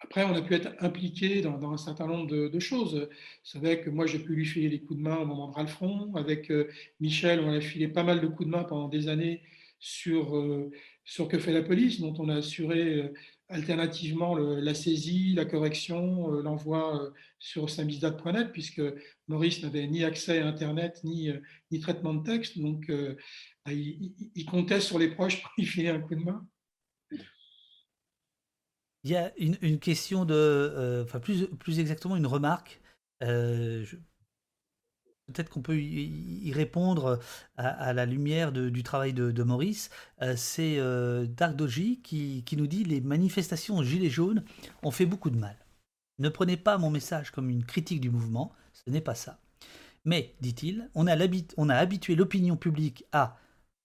Speaker 1: Après, on a pu être impliqué dans, un certain nombre de, choses. Vous savez que moi, j'ai pu lui filer des coups de main au moment de Ralfron. Avec Michel, on a filé pas mal de coups de main pendant des années sur, euh, sur que fait la police, dont on a assuré euh, alternativement la saisie, la correction, euh, l'envoi sur samizdat.net, puisque Maurice n'avait ni accès à Internet, ni, ni traitement de texte. Donc, bah, il, comptait sur les proches pour y filer un coup de main.
Speaker 2: Il y a une, question de, enfin plus, plus exactement une remarque. je, peut-être qu'on peut y, répondre à, la lumière du travail de, Maurice. Euh, c'est euh, Dark qui, nous dit les manifestations Gilets jaunes ont fait beaucoup de mal. Ne prenez pas mon message comme une critique du mouvement, ce n'est pas ça. Mais, dit-il, on a, on a habitué l'opinion publique à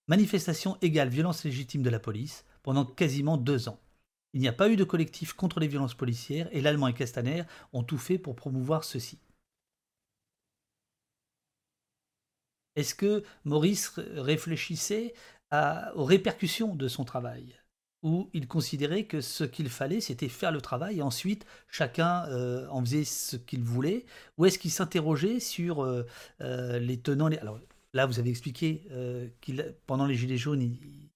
Speaker 2: manifestation égale violence légitime de la police pendant quasiment deux ans. Il n'y a pas eu de collectif contre les violences policières et l'Allemand et Castaner ont tout fait pour promouvoir ceci. Est-ce que Maurice réfléchissait aux répercussions de son travail? Ou il considérait que ce qu'il fallait, c'était faire le travail et ensuite chacun euh, en faisait ce qu'il voulait? Ou est-ce qu'il s'interrogeait sur euh, euh, les tenants Alors là, vous avez expliqué qu'il pendant les Gilets jaunes, il,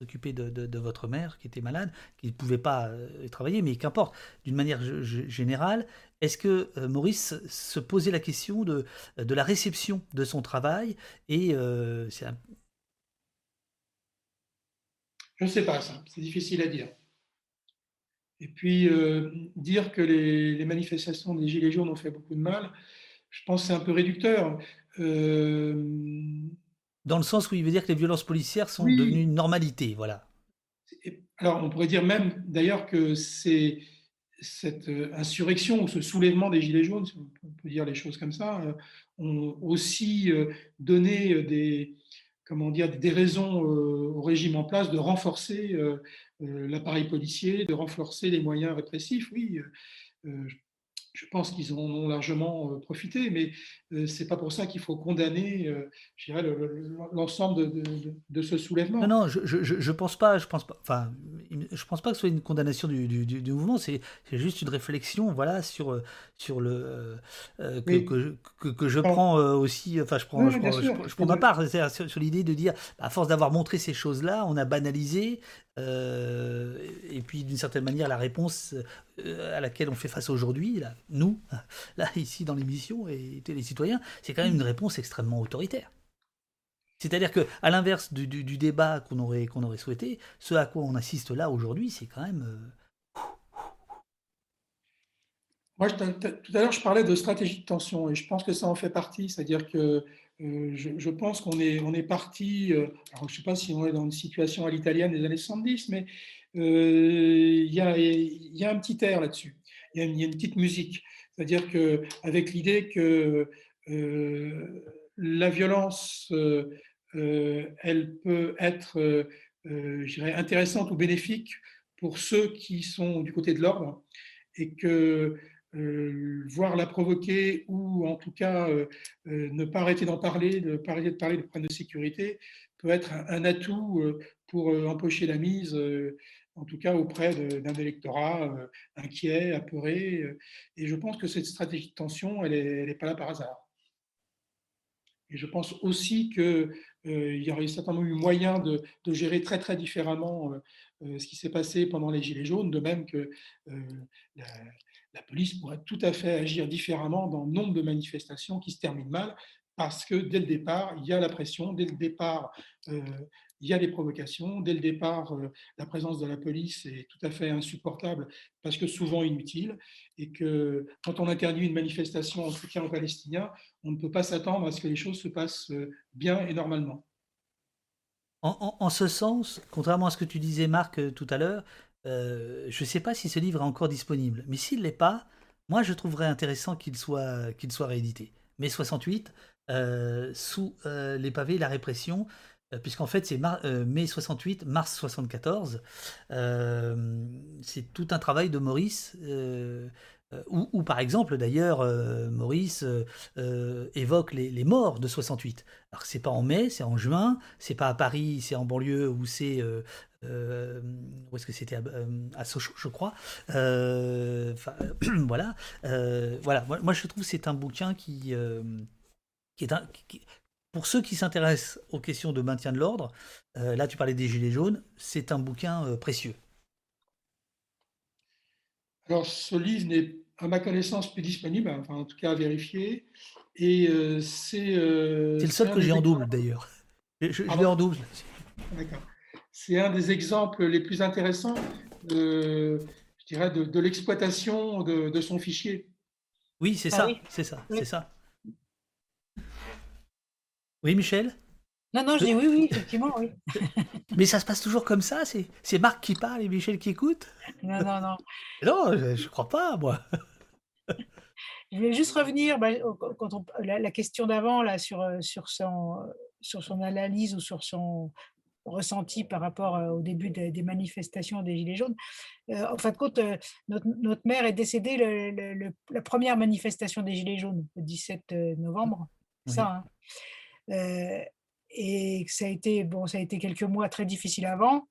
Speaker 2: s'occupait de, votre mère qui était malade, qui ne pouvait pas travailler, mais qu'importe, d'une manière générale, est-ce que euh, Maurice se posait la question de, de la réception de son travail et euh,
Speaker 1: Je ne sais pas ça, c'est difficile à dire. Et puis euh, dire que les, manifestations des Gilets jaunes ont fait beaucoup de mal, je pense que c'est un peu réducteur.
Speaker 2: Dans le sens où il veut dire que les violences policières sont devenues une normalité, voilà.
Speaker 1: Alors on pourrait dire même d'ailleurs que c'est cette euh, insurrection ou ce soulèvement des Gilets jaunes, si on peut dire les choses comme ça, euh, ont aussi euh, donné des, comment dire, des raisons au régime en place de renforcer l'appareil policier, de renforcer les moyens répressifs. Oui, je pense qu'ils en ont largement euh, profité, mais euh, c'est pas pour ça qu'il faut condamner, euh, l'ensemble de, ce soulèvement.
Speaker 2: Non, non, je, je, pense pas, je pense pas, enfin, je pense pas que ce soit une condamnation du, du, mouvement, c'est juste une réflexion, voilà, sur sur le que, que, je prends aussi, enfin, je prends, je, prends, ma part, sur, sur l'idée de dire, à force d'avoir montré ces choses-là, on a banalisé, euh, et puis d'une certaine manière, la réponse euh, à laquelle on fait face aujourd'hui, nous, là ici dans l'émission et les citoyens, c'est quand même une réponse extrêmement autoritaire. C'est-à-dire que, à l'inverse du, débat qu'on aurait, souhaité, ce à quoi on assiste là aujourd'hui, c'est quand même. Euh,
Speaker 1: Moi, tout à l'heure, je parlais de stratégie de tension et je pense que ça en fait partie. C'est-à-dire que euh, je, pense qu'on est, on est parti, euh, alors je ne sais pas si on est dans une situation à l'italienne des années 70, mais euh, il y, a, un petit air là-dessus, il y, a une petite musique. C'est-à-dire qu'avec l'idée que la violence, elle peut être, intéressante ou bénéfique pour ceux qui sont du côté de l'ordre, et que euh, voir la provoquer ou en tout cas euh, euh, ne pas arrêter d'en parler, de pas de parler de problèmes de sécurité, peut être un, atout pour empocher la mise, en tout cas auprès d'un électorat inquiet, apeuré. Et je pense que cette stratégie de tension, elle n'est pas là par hasard. Et je pense aussi qu'il y aurait certainement eu moyen de, de, gérer très très différemment ce qui s'est passé pendant les Gilets jaunes, de même que la, la police pourrait tout à fait agir différemment dans nombre de manifestations qui se terminent mal, parce que dès le départ, il y a la pression, dès le départ, euh, il y a des provocations. Dès le départ, euh, la présence de la police est tout à fait insupportable parce que souvent inutile et que quand on interdit une manifestation en soutien aux Palestiniens, on ne peut pas s'attendre à ce que les choses se passent euh, bien et normalement.
Speaker 2: En, ce sens, contrairement à ce que tu disais Marc tout à l'heure, je ne sais pas si ce livre est encore disponible, mais s'il ne l'est pas, moi je trouverais intéressant qu'il soit, réédité. Mai 68, sous les pavés, la répression, euh, puisqu'en fait c'est euh, mai 68, mars 74. Euh, c'est tout un travail de Maurice. Où, par exemple d'ailleurs Maurice évoque les, morts de 68. Alors c'est pas en mai, c'est en juin, c'est pas à Paris, c'est en banlieue où c'est où est-ce que c'était à, Sochaux, je crois. voilà, voilà. Moi, je trouve que c'est un bouquin qui, est pour ceux qui s'intéressent aux questions de maintien de l'ordre, euh, là tu parlais des Gilets jaunes, c'est un bouquin euh, précieux.
Speaker 1: Alors ce livre n'est à ma connaissance plus disponible, enfin en tout cas à vérifier. Et euh, c'est.
Speaker 2: c'est le seul que j'ai en double d'ailleurs. Je, l'ai en double.
Speaker 1: D'accord. C'est un des exemples les plus intéressants de, je dirais, de, l'exploitation de, son fichier.
Speaker 2: Oui, c'est ah ça, c'est ça, c'est ça. Oui, Michel?
Speaker 3: Non, non, je dis oui, oui, effectivement, oui.
Speaker 2: Mais ça se passe toujours comme ça C'est Marc qui parle et Michel qui écoute?
Speaker 3: Non, non, non.
Speaker 2: Non, je ne crois pas, moi.
Speaker 3: Je voulais juste revenir bah, quand on, la, question d'avant là sur, euh, sur, son, sur son analyse ou sur son ressenti par rapport euh, au début des manifestations des Gilets jaunes. Euh, en fin de compte, notre, notre mère est décédée le, la première manifestation des Gilets jaunes, le 17 novembre. Ça, hein. Euh, et ça a été bon, ça a été quelques mois très difficiles avant.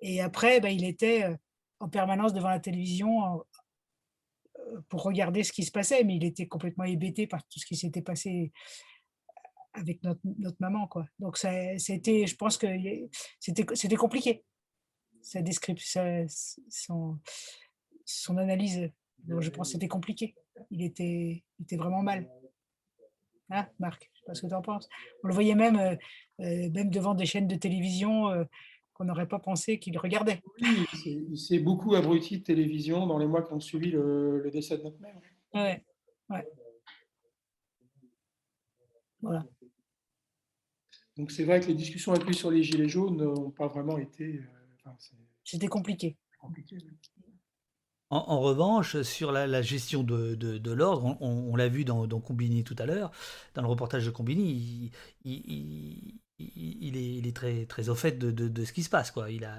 Speaker 3: Et après, bah, il était euh, en permanence devant la télévision euh, pour regarder ce qui se passait, mais il était complètement hébété par tout ce qui s'était passé avec notre, maman. Quoi. Donc, c'était, je pense que c'était, compliqué. Sa description, son, analyse, je pense que c'était compliqué. Il était, il était vraiment mal. Hein, Marc pas ce que tu en penses. On le voyait même, euh, euh, même devant des chaînes de télévision euh, qu'on n'aurait pas pensé qu'il regardait.
Speaker 1: Oui, il s'est beaucoup abruti de télévision dans les mois qui ont suivi le, décès de notre mère.
Speaker 3: Ouais, ouais. Voilà.
Speaker 1: Donc c'est vrai que les discussions appuies sur les gilets jaunes n'ont pas vraiment été.
Speaker 3: C'était compliqué.
Speaker 1: compliqué
Speaker 2: en, revanche, sur la, gestion de, l'ordre, on, l'a vu dans, Combini tout à l'heure, dans le reportage de Combini, il, est, très, très au fait de, ce qui se passe. Quoi. Il a,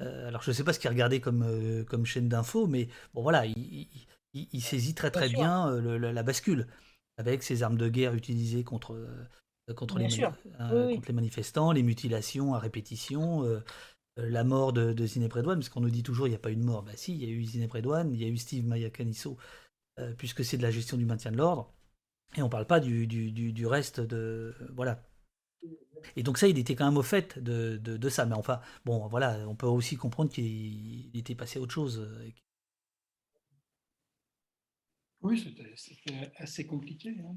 Speaker 2: euh, alors je ne sais pas ce qu'il regardait comme, euh, comme chaîne d'info, mais bon voilà, il, saisit très très bien, euh, la bascule avec ses armes de guerre utilisées contre, contre, les, contre les manifestants, les mutilations à répétition. Euh, la mort de, de Zineb Redouane, parce qu'on nous dit toujours il n'y a pas eu de mort. Bah si, il y a eu Zineb Redouane, il y a eu Steve Mayakaniso, euh, puisque c'est de la gestion du maintien de l'ordre. Et on ne parle pas du, du, reste de. Voilà. Et donc ça, il était quand même au fait de, de, ça. Mais enfin, bon, voilà, on peut aussi comprendre qu'il était passé à autre chose. Euh,
Speaker 1: oui, c'était assez compliqué. Hein.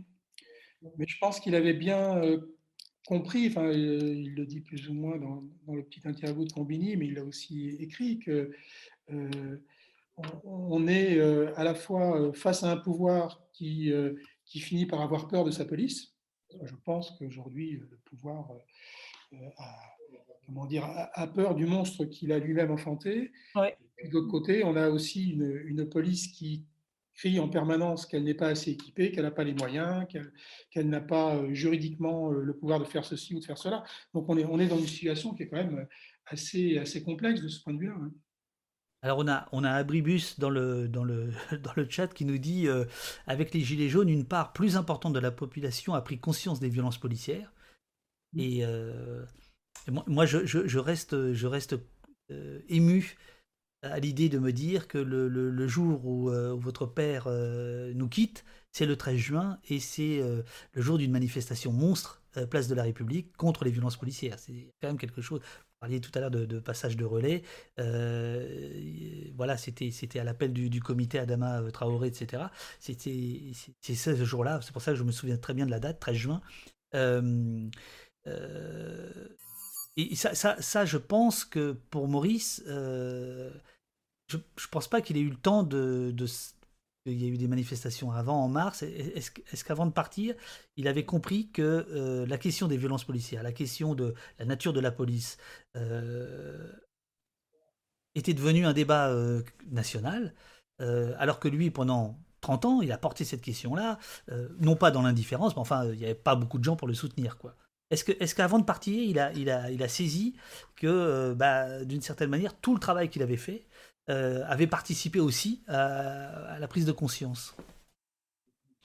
Speaker 1: Mais je pense qu'il avait bien compris, enfin, il le dit plus ou moins dans, le petit interview de Combini, mais il a aussi écrit que euh, est euh, à la fois euh, face à un pouvoir qui finit par avoir peur de sa police. Je pense qu'aujourd'hui, le pouvoir a, comment dire, a peur du monstre qu'il a lui-même enfanté.
Speaker 3: Ouais.
Speaker 1: Et d'autre côté, on a aussi une, une police qui crie en permanence qu'elle n'est pas assez équipée, qu'elle n'a pas les moyens, qu'elle n'a pas euh, juridiquement euh, le pouvoir de faire ceci ou de faire cela. Donc on est, on est dans une situation qui est quand même assez, assez complexe de ce point de vue-là. Hein.
Speaker 2: Alors on a, on a Abribus dans le, dans, le, dans le chat qui nous dit euh, avec les Gilets jaunes, une part plus importante de la population a pris conscience des violences policières. Mmh. Et, moi, je, je, reste, je reste ému à l'idée de me dire que le, jour euh, où, votre père euh, nous quitte, c'est le 13 juin et c'est euh, le jour d'une manifestation monstre, place de la République, contre les violences policières. C'est quand même quelque chose. Parliez tout à l'heure de, passage de relais. voilà, c'était à l'appel du, comité Adama Traoré, etc. C'était c'est ce jour-là. C'est pour ça que je me souviens très bien de la date, 13 juin. Et ça, ça, ça, je pense que pour Maurice, euh, je, je pense pas qu'il ait eu le temps de, il y a eu des manifestations avant, en mars. Est-ce qu'avant de partir, il avait compris que euh, la question des violences policières, la question de la nature de la police, euh, était devenue un débat euh, national, alors que lui, pendant 30 ans, il a porté cette question-là, non pas dans l'indifférence, mais enfin, il n'y avait pas beaucoup de gens pour le soutenir, quoi. Est-ce qu'avant de partir, il a, saisi que, bah, d'une certaine manière, tout le travail qu'il avait fait avait participé aussi à, la prise de conscience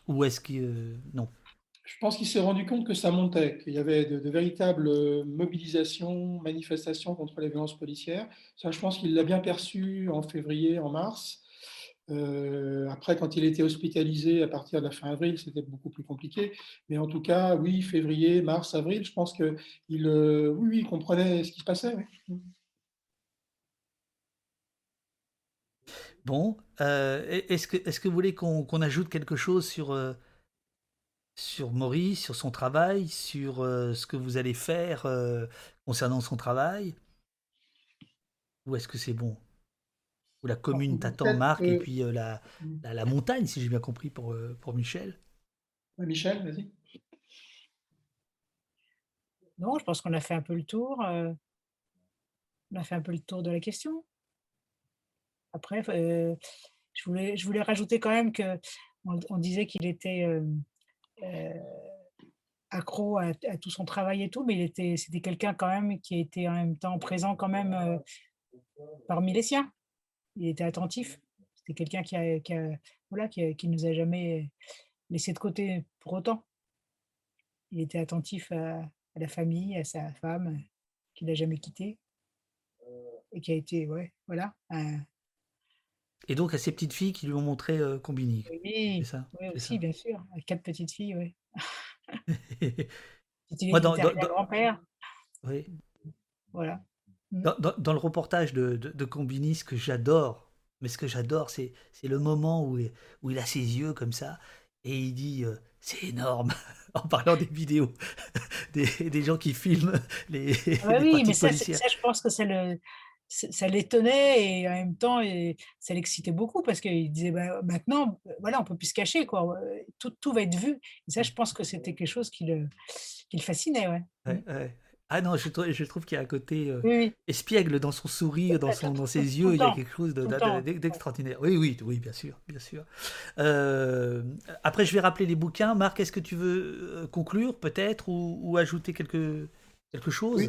Speaker 2: Ou est-ce que euh, non?
Speaker 1: Je pense qu'il s'est rendu compte que ça montait, qu'il y avait de, véritables euh, mobilisations, manifestations contre les violences policières. Ça, je pense qu'il l'a bien perçu en février, en mars. Euh, après, quand il était hospitalisé à partir de la fin avril, c'était beaucoup plus compliqué. Mais en tout cas, oui, février, mars, avril, je pense qu'il euh, oui, comprenait ce qui se passait. oui.
Speaker 2: Bon, euh, est-ce que, est-ce que vous voulez qu'on ajoute quelque chose sur, euh, sur Maurice, sur son travail, sur euh, ce que vous allez faire euh, concernant son travail? Ou est-ce que c'est bon? Ou la commune t'attend, Marc, et puis euh, la, la, la montagne, si j'ai bien compris, pour, pour Michel
Speaker 1: Ouais, Michel, vas-y.
Speaker 3: Non, je pense qu'on a fait un peu le tour. euh, on a fait un peu le tour de la question. Après, euh, je, voulais, je voulais rajouter quand même que on, disait qu'il était euh, euh, accro à, tout son travail et tout, mais il était, c'était quelqu'un quand même qui était en même temps présent quand même parmi les siens. Il était attentif. C'était quelqu'un qui a, voilà, qui, nous a jamais laissé de côté pour autant. Il était attentif à, la famille, à sa femme, qu'il n'a jamais quittée et qui a été, ouais, voilà,
Speaker 2: Et donc à ces petites filles qui lui ont montré euh, Combini.
Speaker 3: Oui,
Speaker 2: C'est ça,
Speaker 3: oui
Speaker 2: c'est
Speaker 3: aussi,
Speaker 2: ça.
Speaker 3: bien sûr. avec Quatre petites filles, oui.
Speaker 2: Moi, dans- dans- dans-
Speaker 3: grand-père.
Speaker 2: Oui.
Speaker 3: Voilà.
Speaker 2: Dans, dans- le reportage de, de, de Combini, ce que j'adore, mais ce que j'adore, c'est, c'est le moment où, il- où il a ses yeux comme ça et il dit euh, C'est énorme en parlant des vidéos, des, des gens qui filment les,
Speaker 3: Ah bah
Speaker 2: les
Speaker 3: oui, mais ça, c'est- je pense que ça le, ça l'étonnait et en même temps, et ça l'excitait beaucoup parce qu'il disait bah, maintenant, euh, voilà, on peut plus se cacher, quoi. Tout, tout va être vu. Et ça, je pense que c'était quelque chose qui le, qui le fascinait, ouais.
Speaker 2: Ouais, ouais. Ah non, je, trouve- je trouve qu'il y a un côté euh,
Speaker 3: Oui, oui.
Speaker 2: espiègle dans son sourire, dans, son, dans ses yeux, il y a quelque chose de- de- de- d'extraordinaire. Oui, oui, oui, bien sûr, bien sûr. Euh, après, je vais rappeler les bouquins. Marc, est-ce que tu veux euh, conclure peut-être ou, ou ajouter quelque, quelque chose?
Speaker 1: Oui,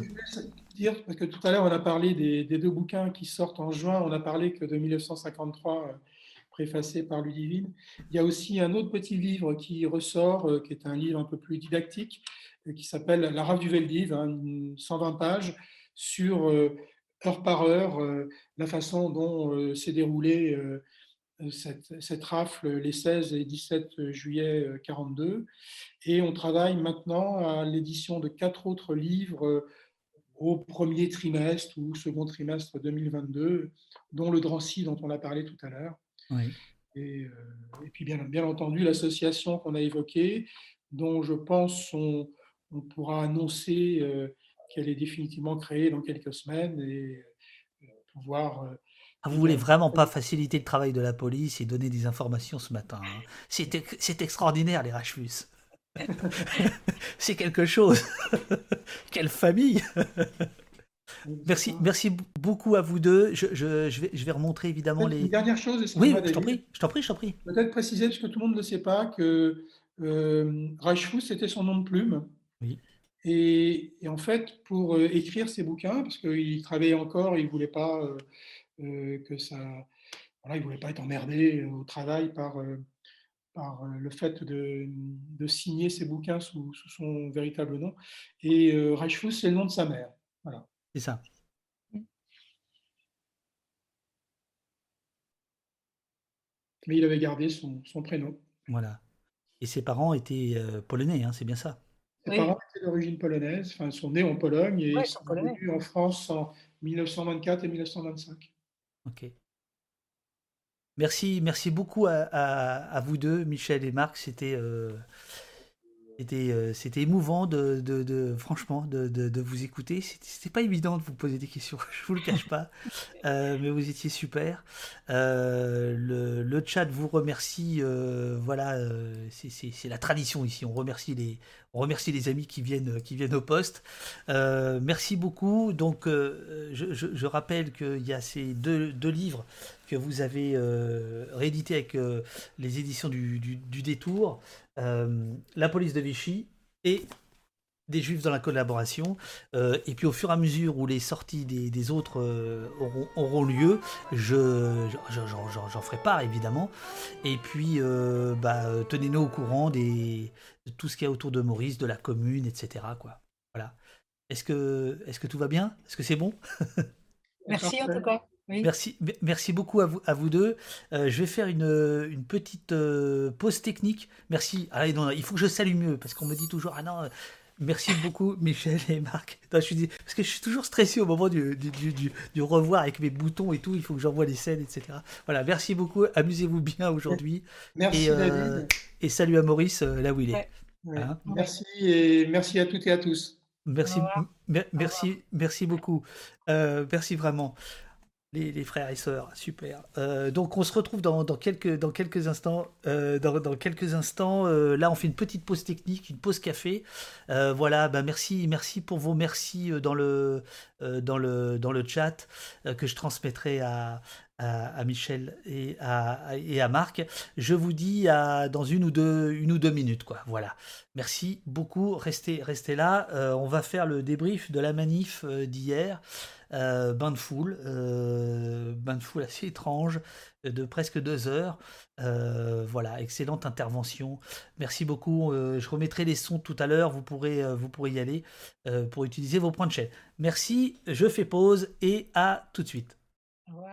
Speaker 1: dire, parce que tout à l'heure, on a parlé des, deux bouquins qui sortent en juin. On a parlé que de 1953, euh, préfacé par Ludivine. Il y a aussi un autre petit livre qui ressort, euh, qui est un livre un peu plus didactique, euh, qui s'appelle La rave du Veldiv, hein, une 120 pages, sur heure par heure la façon dont s'est déroulée cette, cette rafle les 16 et 17 juillet euh, 42. Et on travaille maintenant à l'édition de quatre autres livres euh, au premier trimestre ou second trimestre 2022, dont le Drancy dont on a parlé tout à l'heure.
Speaker 2: Oui.
Speaker 1: Et, euh, et puis bien, bien entendu l'association qu'on a évoquée, dont je pense on, on pourra annoncer euh, qu'elle est définitivement créée dans quelques semaines et euh, pouvoir...
Speaker 2: Ah, vous voulez vraiment pas faciliter le travail de la police et donner des informations ce matin. hein. C'est ex- c'est extraordinaire, les Rachfus. C'est quelque chose. Quelle famille. Merci, merci beaucoup à vous deux. Je, je- je vais, je vais remontrer évidemment les.
Speaker 1: Une dernière chose,
Speaker 2: Oui, je t'en prie, je t'en prie, je t'en prie.
Speaker 1: Peut-être préciser, parce que tout le monde ne le sait pas, que euh, c'était son nom de plume.
Speaker 2: Oui.
Speaker 1: Et, et en fait, pour euh, écrire ses bouquins, parce qu'il travaillait encore, il ne voulait pas euh, que ça. Voilà, il voulait pas être emmerdé au travail par, euh, par euh, le fait de, de signer ses bouquins sous, sous son véritable nom. Et euh, Reichfuss, c'est le nom de sa mère. Voilà.
Speaker 2: C'est ça.
Speaker 1: Mais il avait gardé son, son prénom.
Speaker 2: Voilà. Et ses parents étaient euh, polonais, hein, c'est bien ça.
Speaker 1: Ses
Speaker 3: Oui.
Speaker 1: parents étaient d'origine polonaise, enfin, ils sont nés en Pologne et
Speaker 3: Ouais,
Speaker 1: ils
Speaker 3: ils sont
Speaker 1: venus en France en 1924 et 1925.
Speaker 2: Ok. Merci, merci beaucoup à, vous deux, Michel et Marc. C'était euh, euh, c'était émouvant de, de, de- franchement de, de, vous écouter. C'était, pas évident de vous poser des questions, je vous le cache pas, Euh, mais vous étiez super. Le, le chat vous remercie. voilà, c'est la tradition ici. On remercie les, on remercie les amis qui viennent, qui viennent au poste. Euh, merci beaucoup. Donc, euh, je, rappelle qu'il y a ces deux, livres que vous avez euh, réédités avec euh, les éditions du, du- Détour, euh, La police de Vichy et des Juifs dans la collaboration. Euh, et puis, au fur et à mesure où les sorties des, des autres euh, auront, auront lieu, je, je- j'en, ferai part évidemment. Et puis, euh, bah, tenez-nous au courant des, de tout ce qu'il y a autour de Maurice, de la commune, etc. Quoi. Voilà. Est-ce que, est-ce que tout va bien? Est-ce que c'est bon?
Speaker 3: Merci en tout cas. Oui.
Speaker 2: Merci, me- merci beaucoup à vous, à vous deux. Euh, je vais faire une, une petite euh, pause technique. Merci. Ah, non, il faut que je salue mieux parce qu'on me dit toujours Ah non, euh, merci beaucoup Michel et Marc. Non, je suis dé- parce que je suis toujours stressé au moment du, du, du- du- du revoir avec mes boutons et tout. Il faut que j'envoie les scènes, etc. Voilà, merci beaucoup. Amusez-vous bien aujourd'hui.
Speaker 1: Merci
Speaker 2: Et, euh,
Speaker 1: David.
Speaker 2: Et salut à Maurice euh, là où il est.
Speaker 3: Ouais.
Speaker 1: Ouais.
Speaker 2: hein.
Speaker 1: Merci et merci à toutes et à tous.
Speaker 2: Merci, merci, merci beaucoup. Euh, merci vraiment, les, frères et sœurs, super. Euh, donc on se retrouve dans, quelques, instants. euh, dans, quelques instants, euh, là on fait une petite pause technique, une pause café. Euh, voilà, bah merci, merci pour vos merci euh, dans le, euh, dans le, dans le chat euh, que je transmettrai à, à, à Michel et à, et à Marc. Je vous dis à, dans une ou deux, une ou deux minutes, quoi. Voilà. Merci beaucoup. Restez, restez là. Euh, on va faire le débrief de la manif euh, d'hier. Euh, bain de foule, euh, bain de foule assez étrange, euh, de presque deux heures. Voilà, excellente intervention. Merci beaucoup. Je remettrai les sons tout à l'heure. Vous pourrez, vous pourrez y aller pour utiliser vos points de chaîne. Merci. Je fais pause et à tout de suite.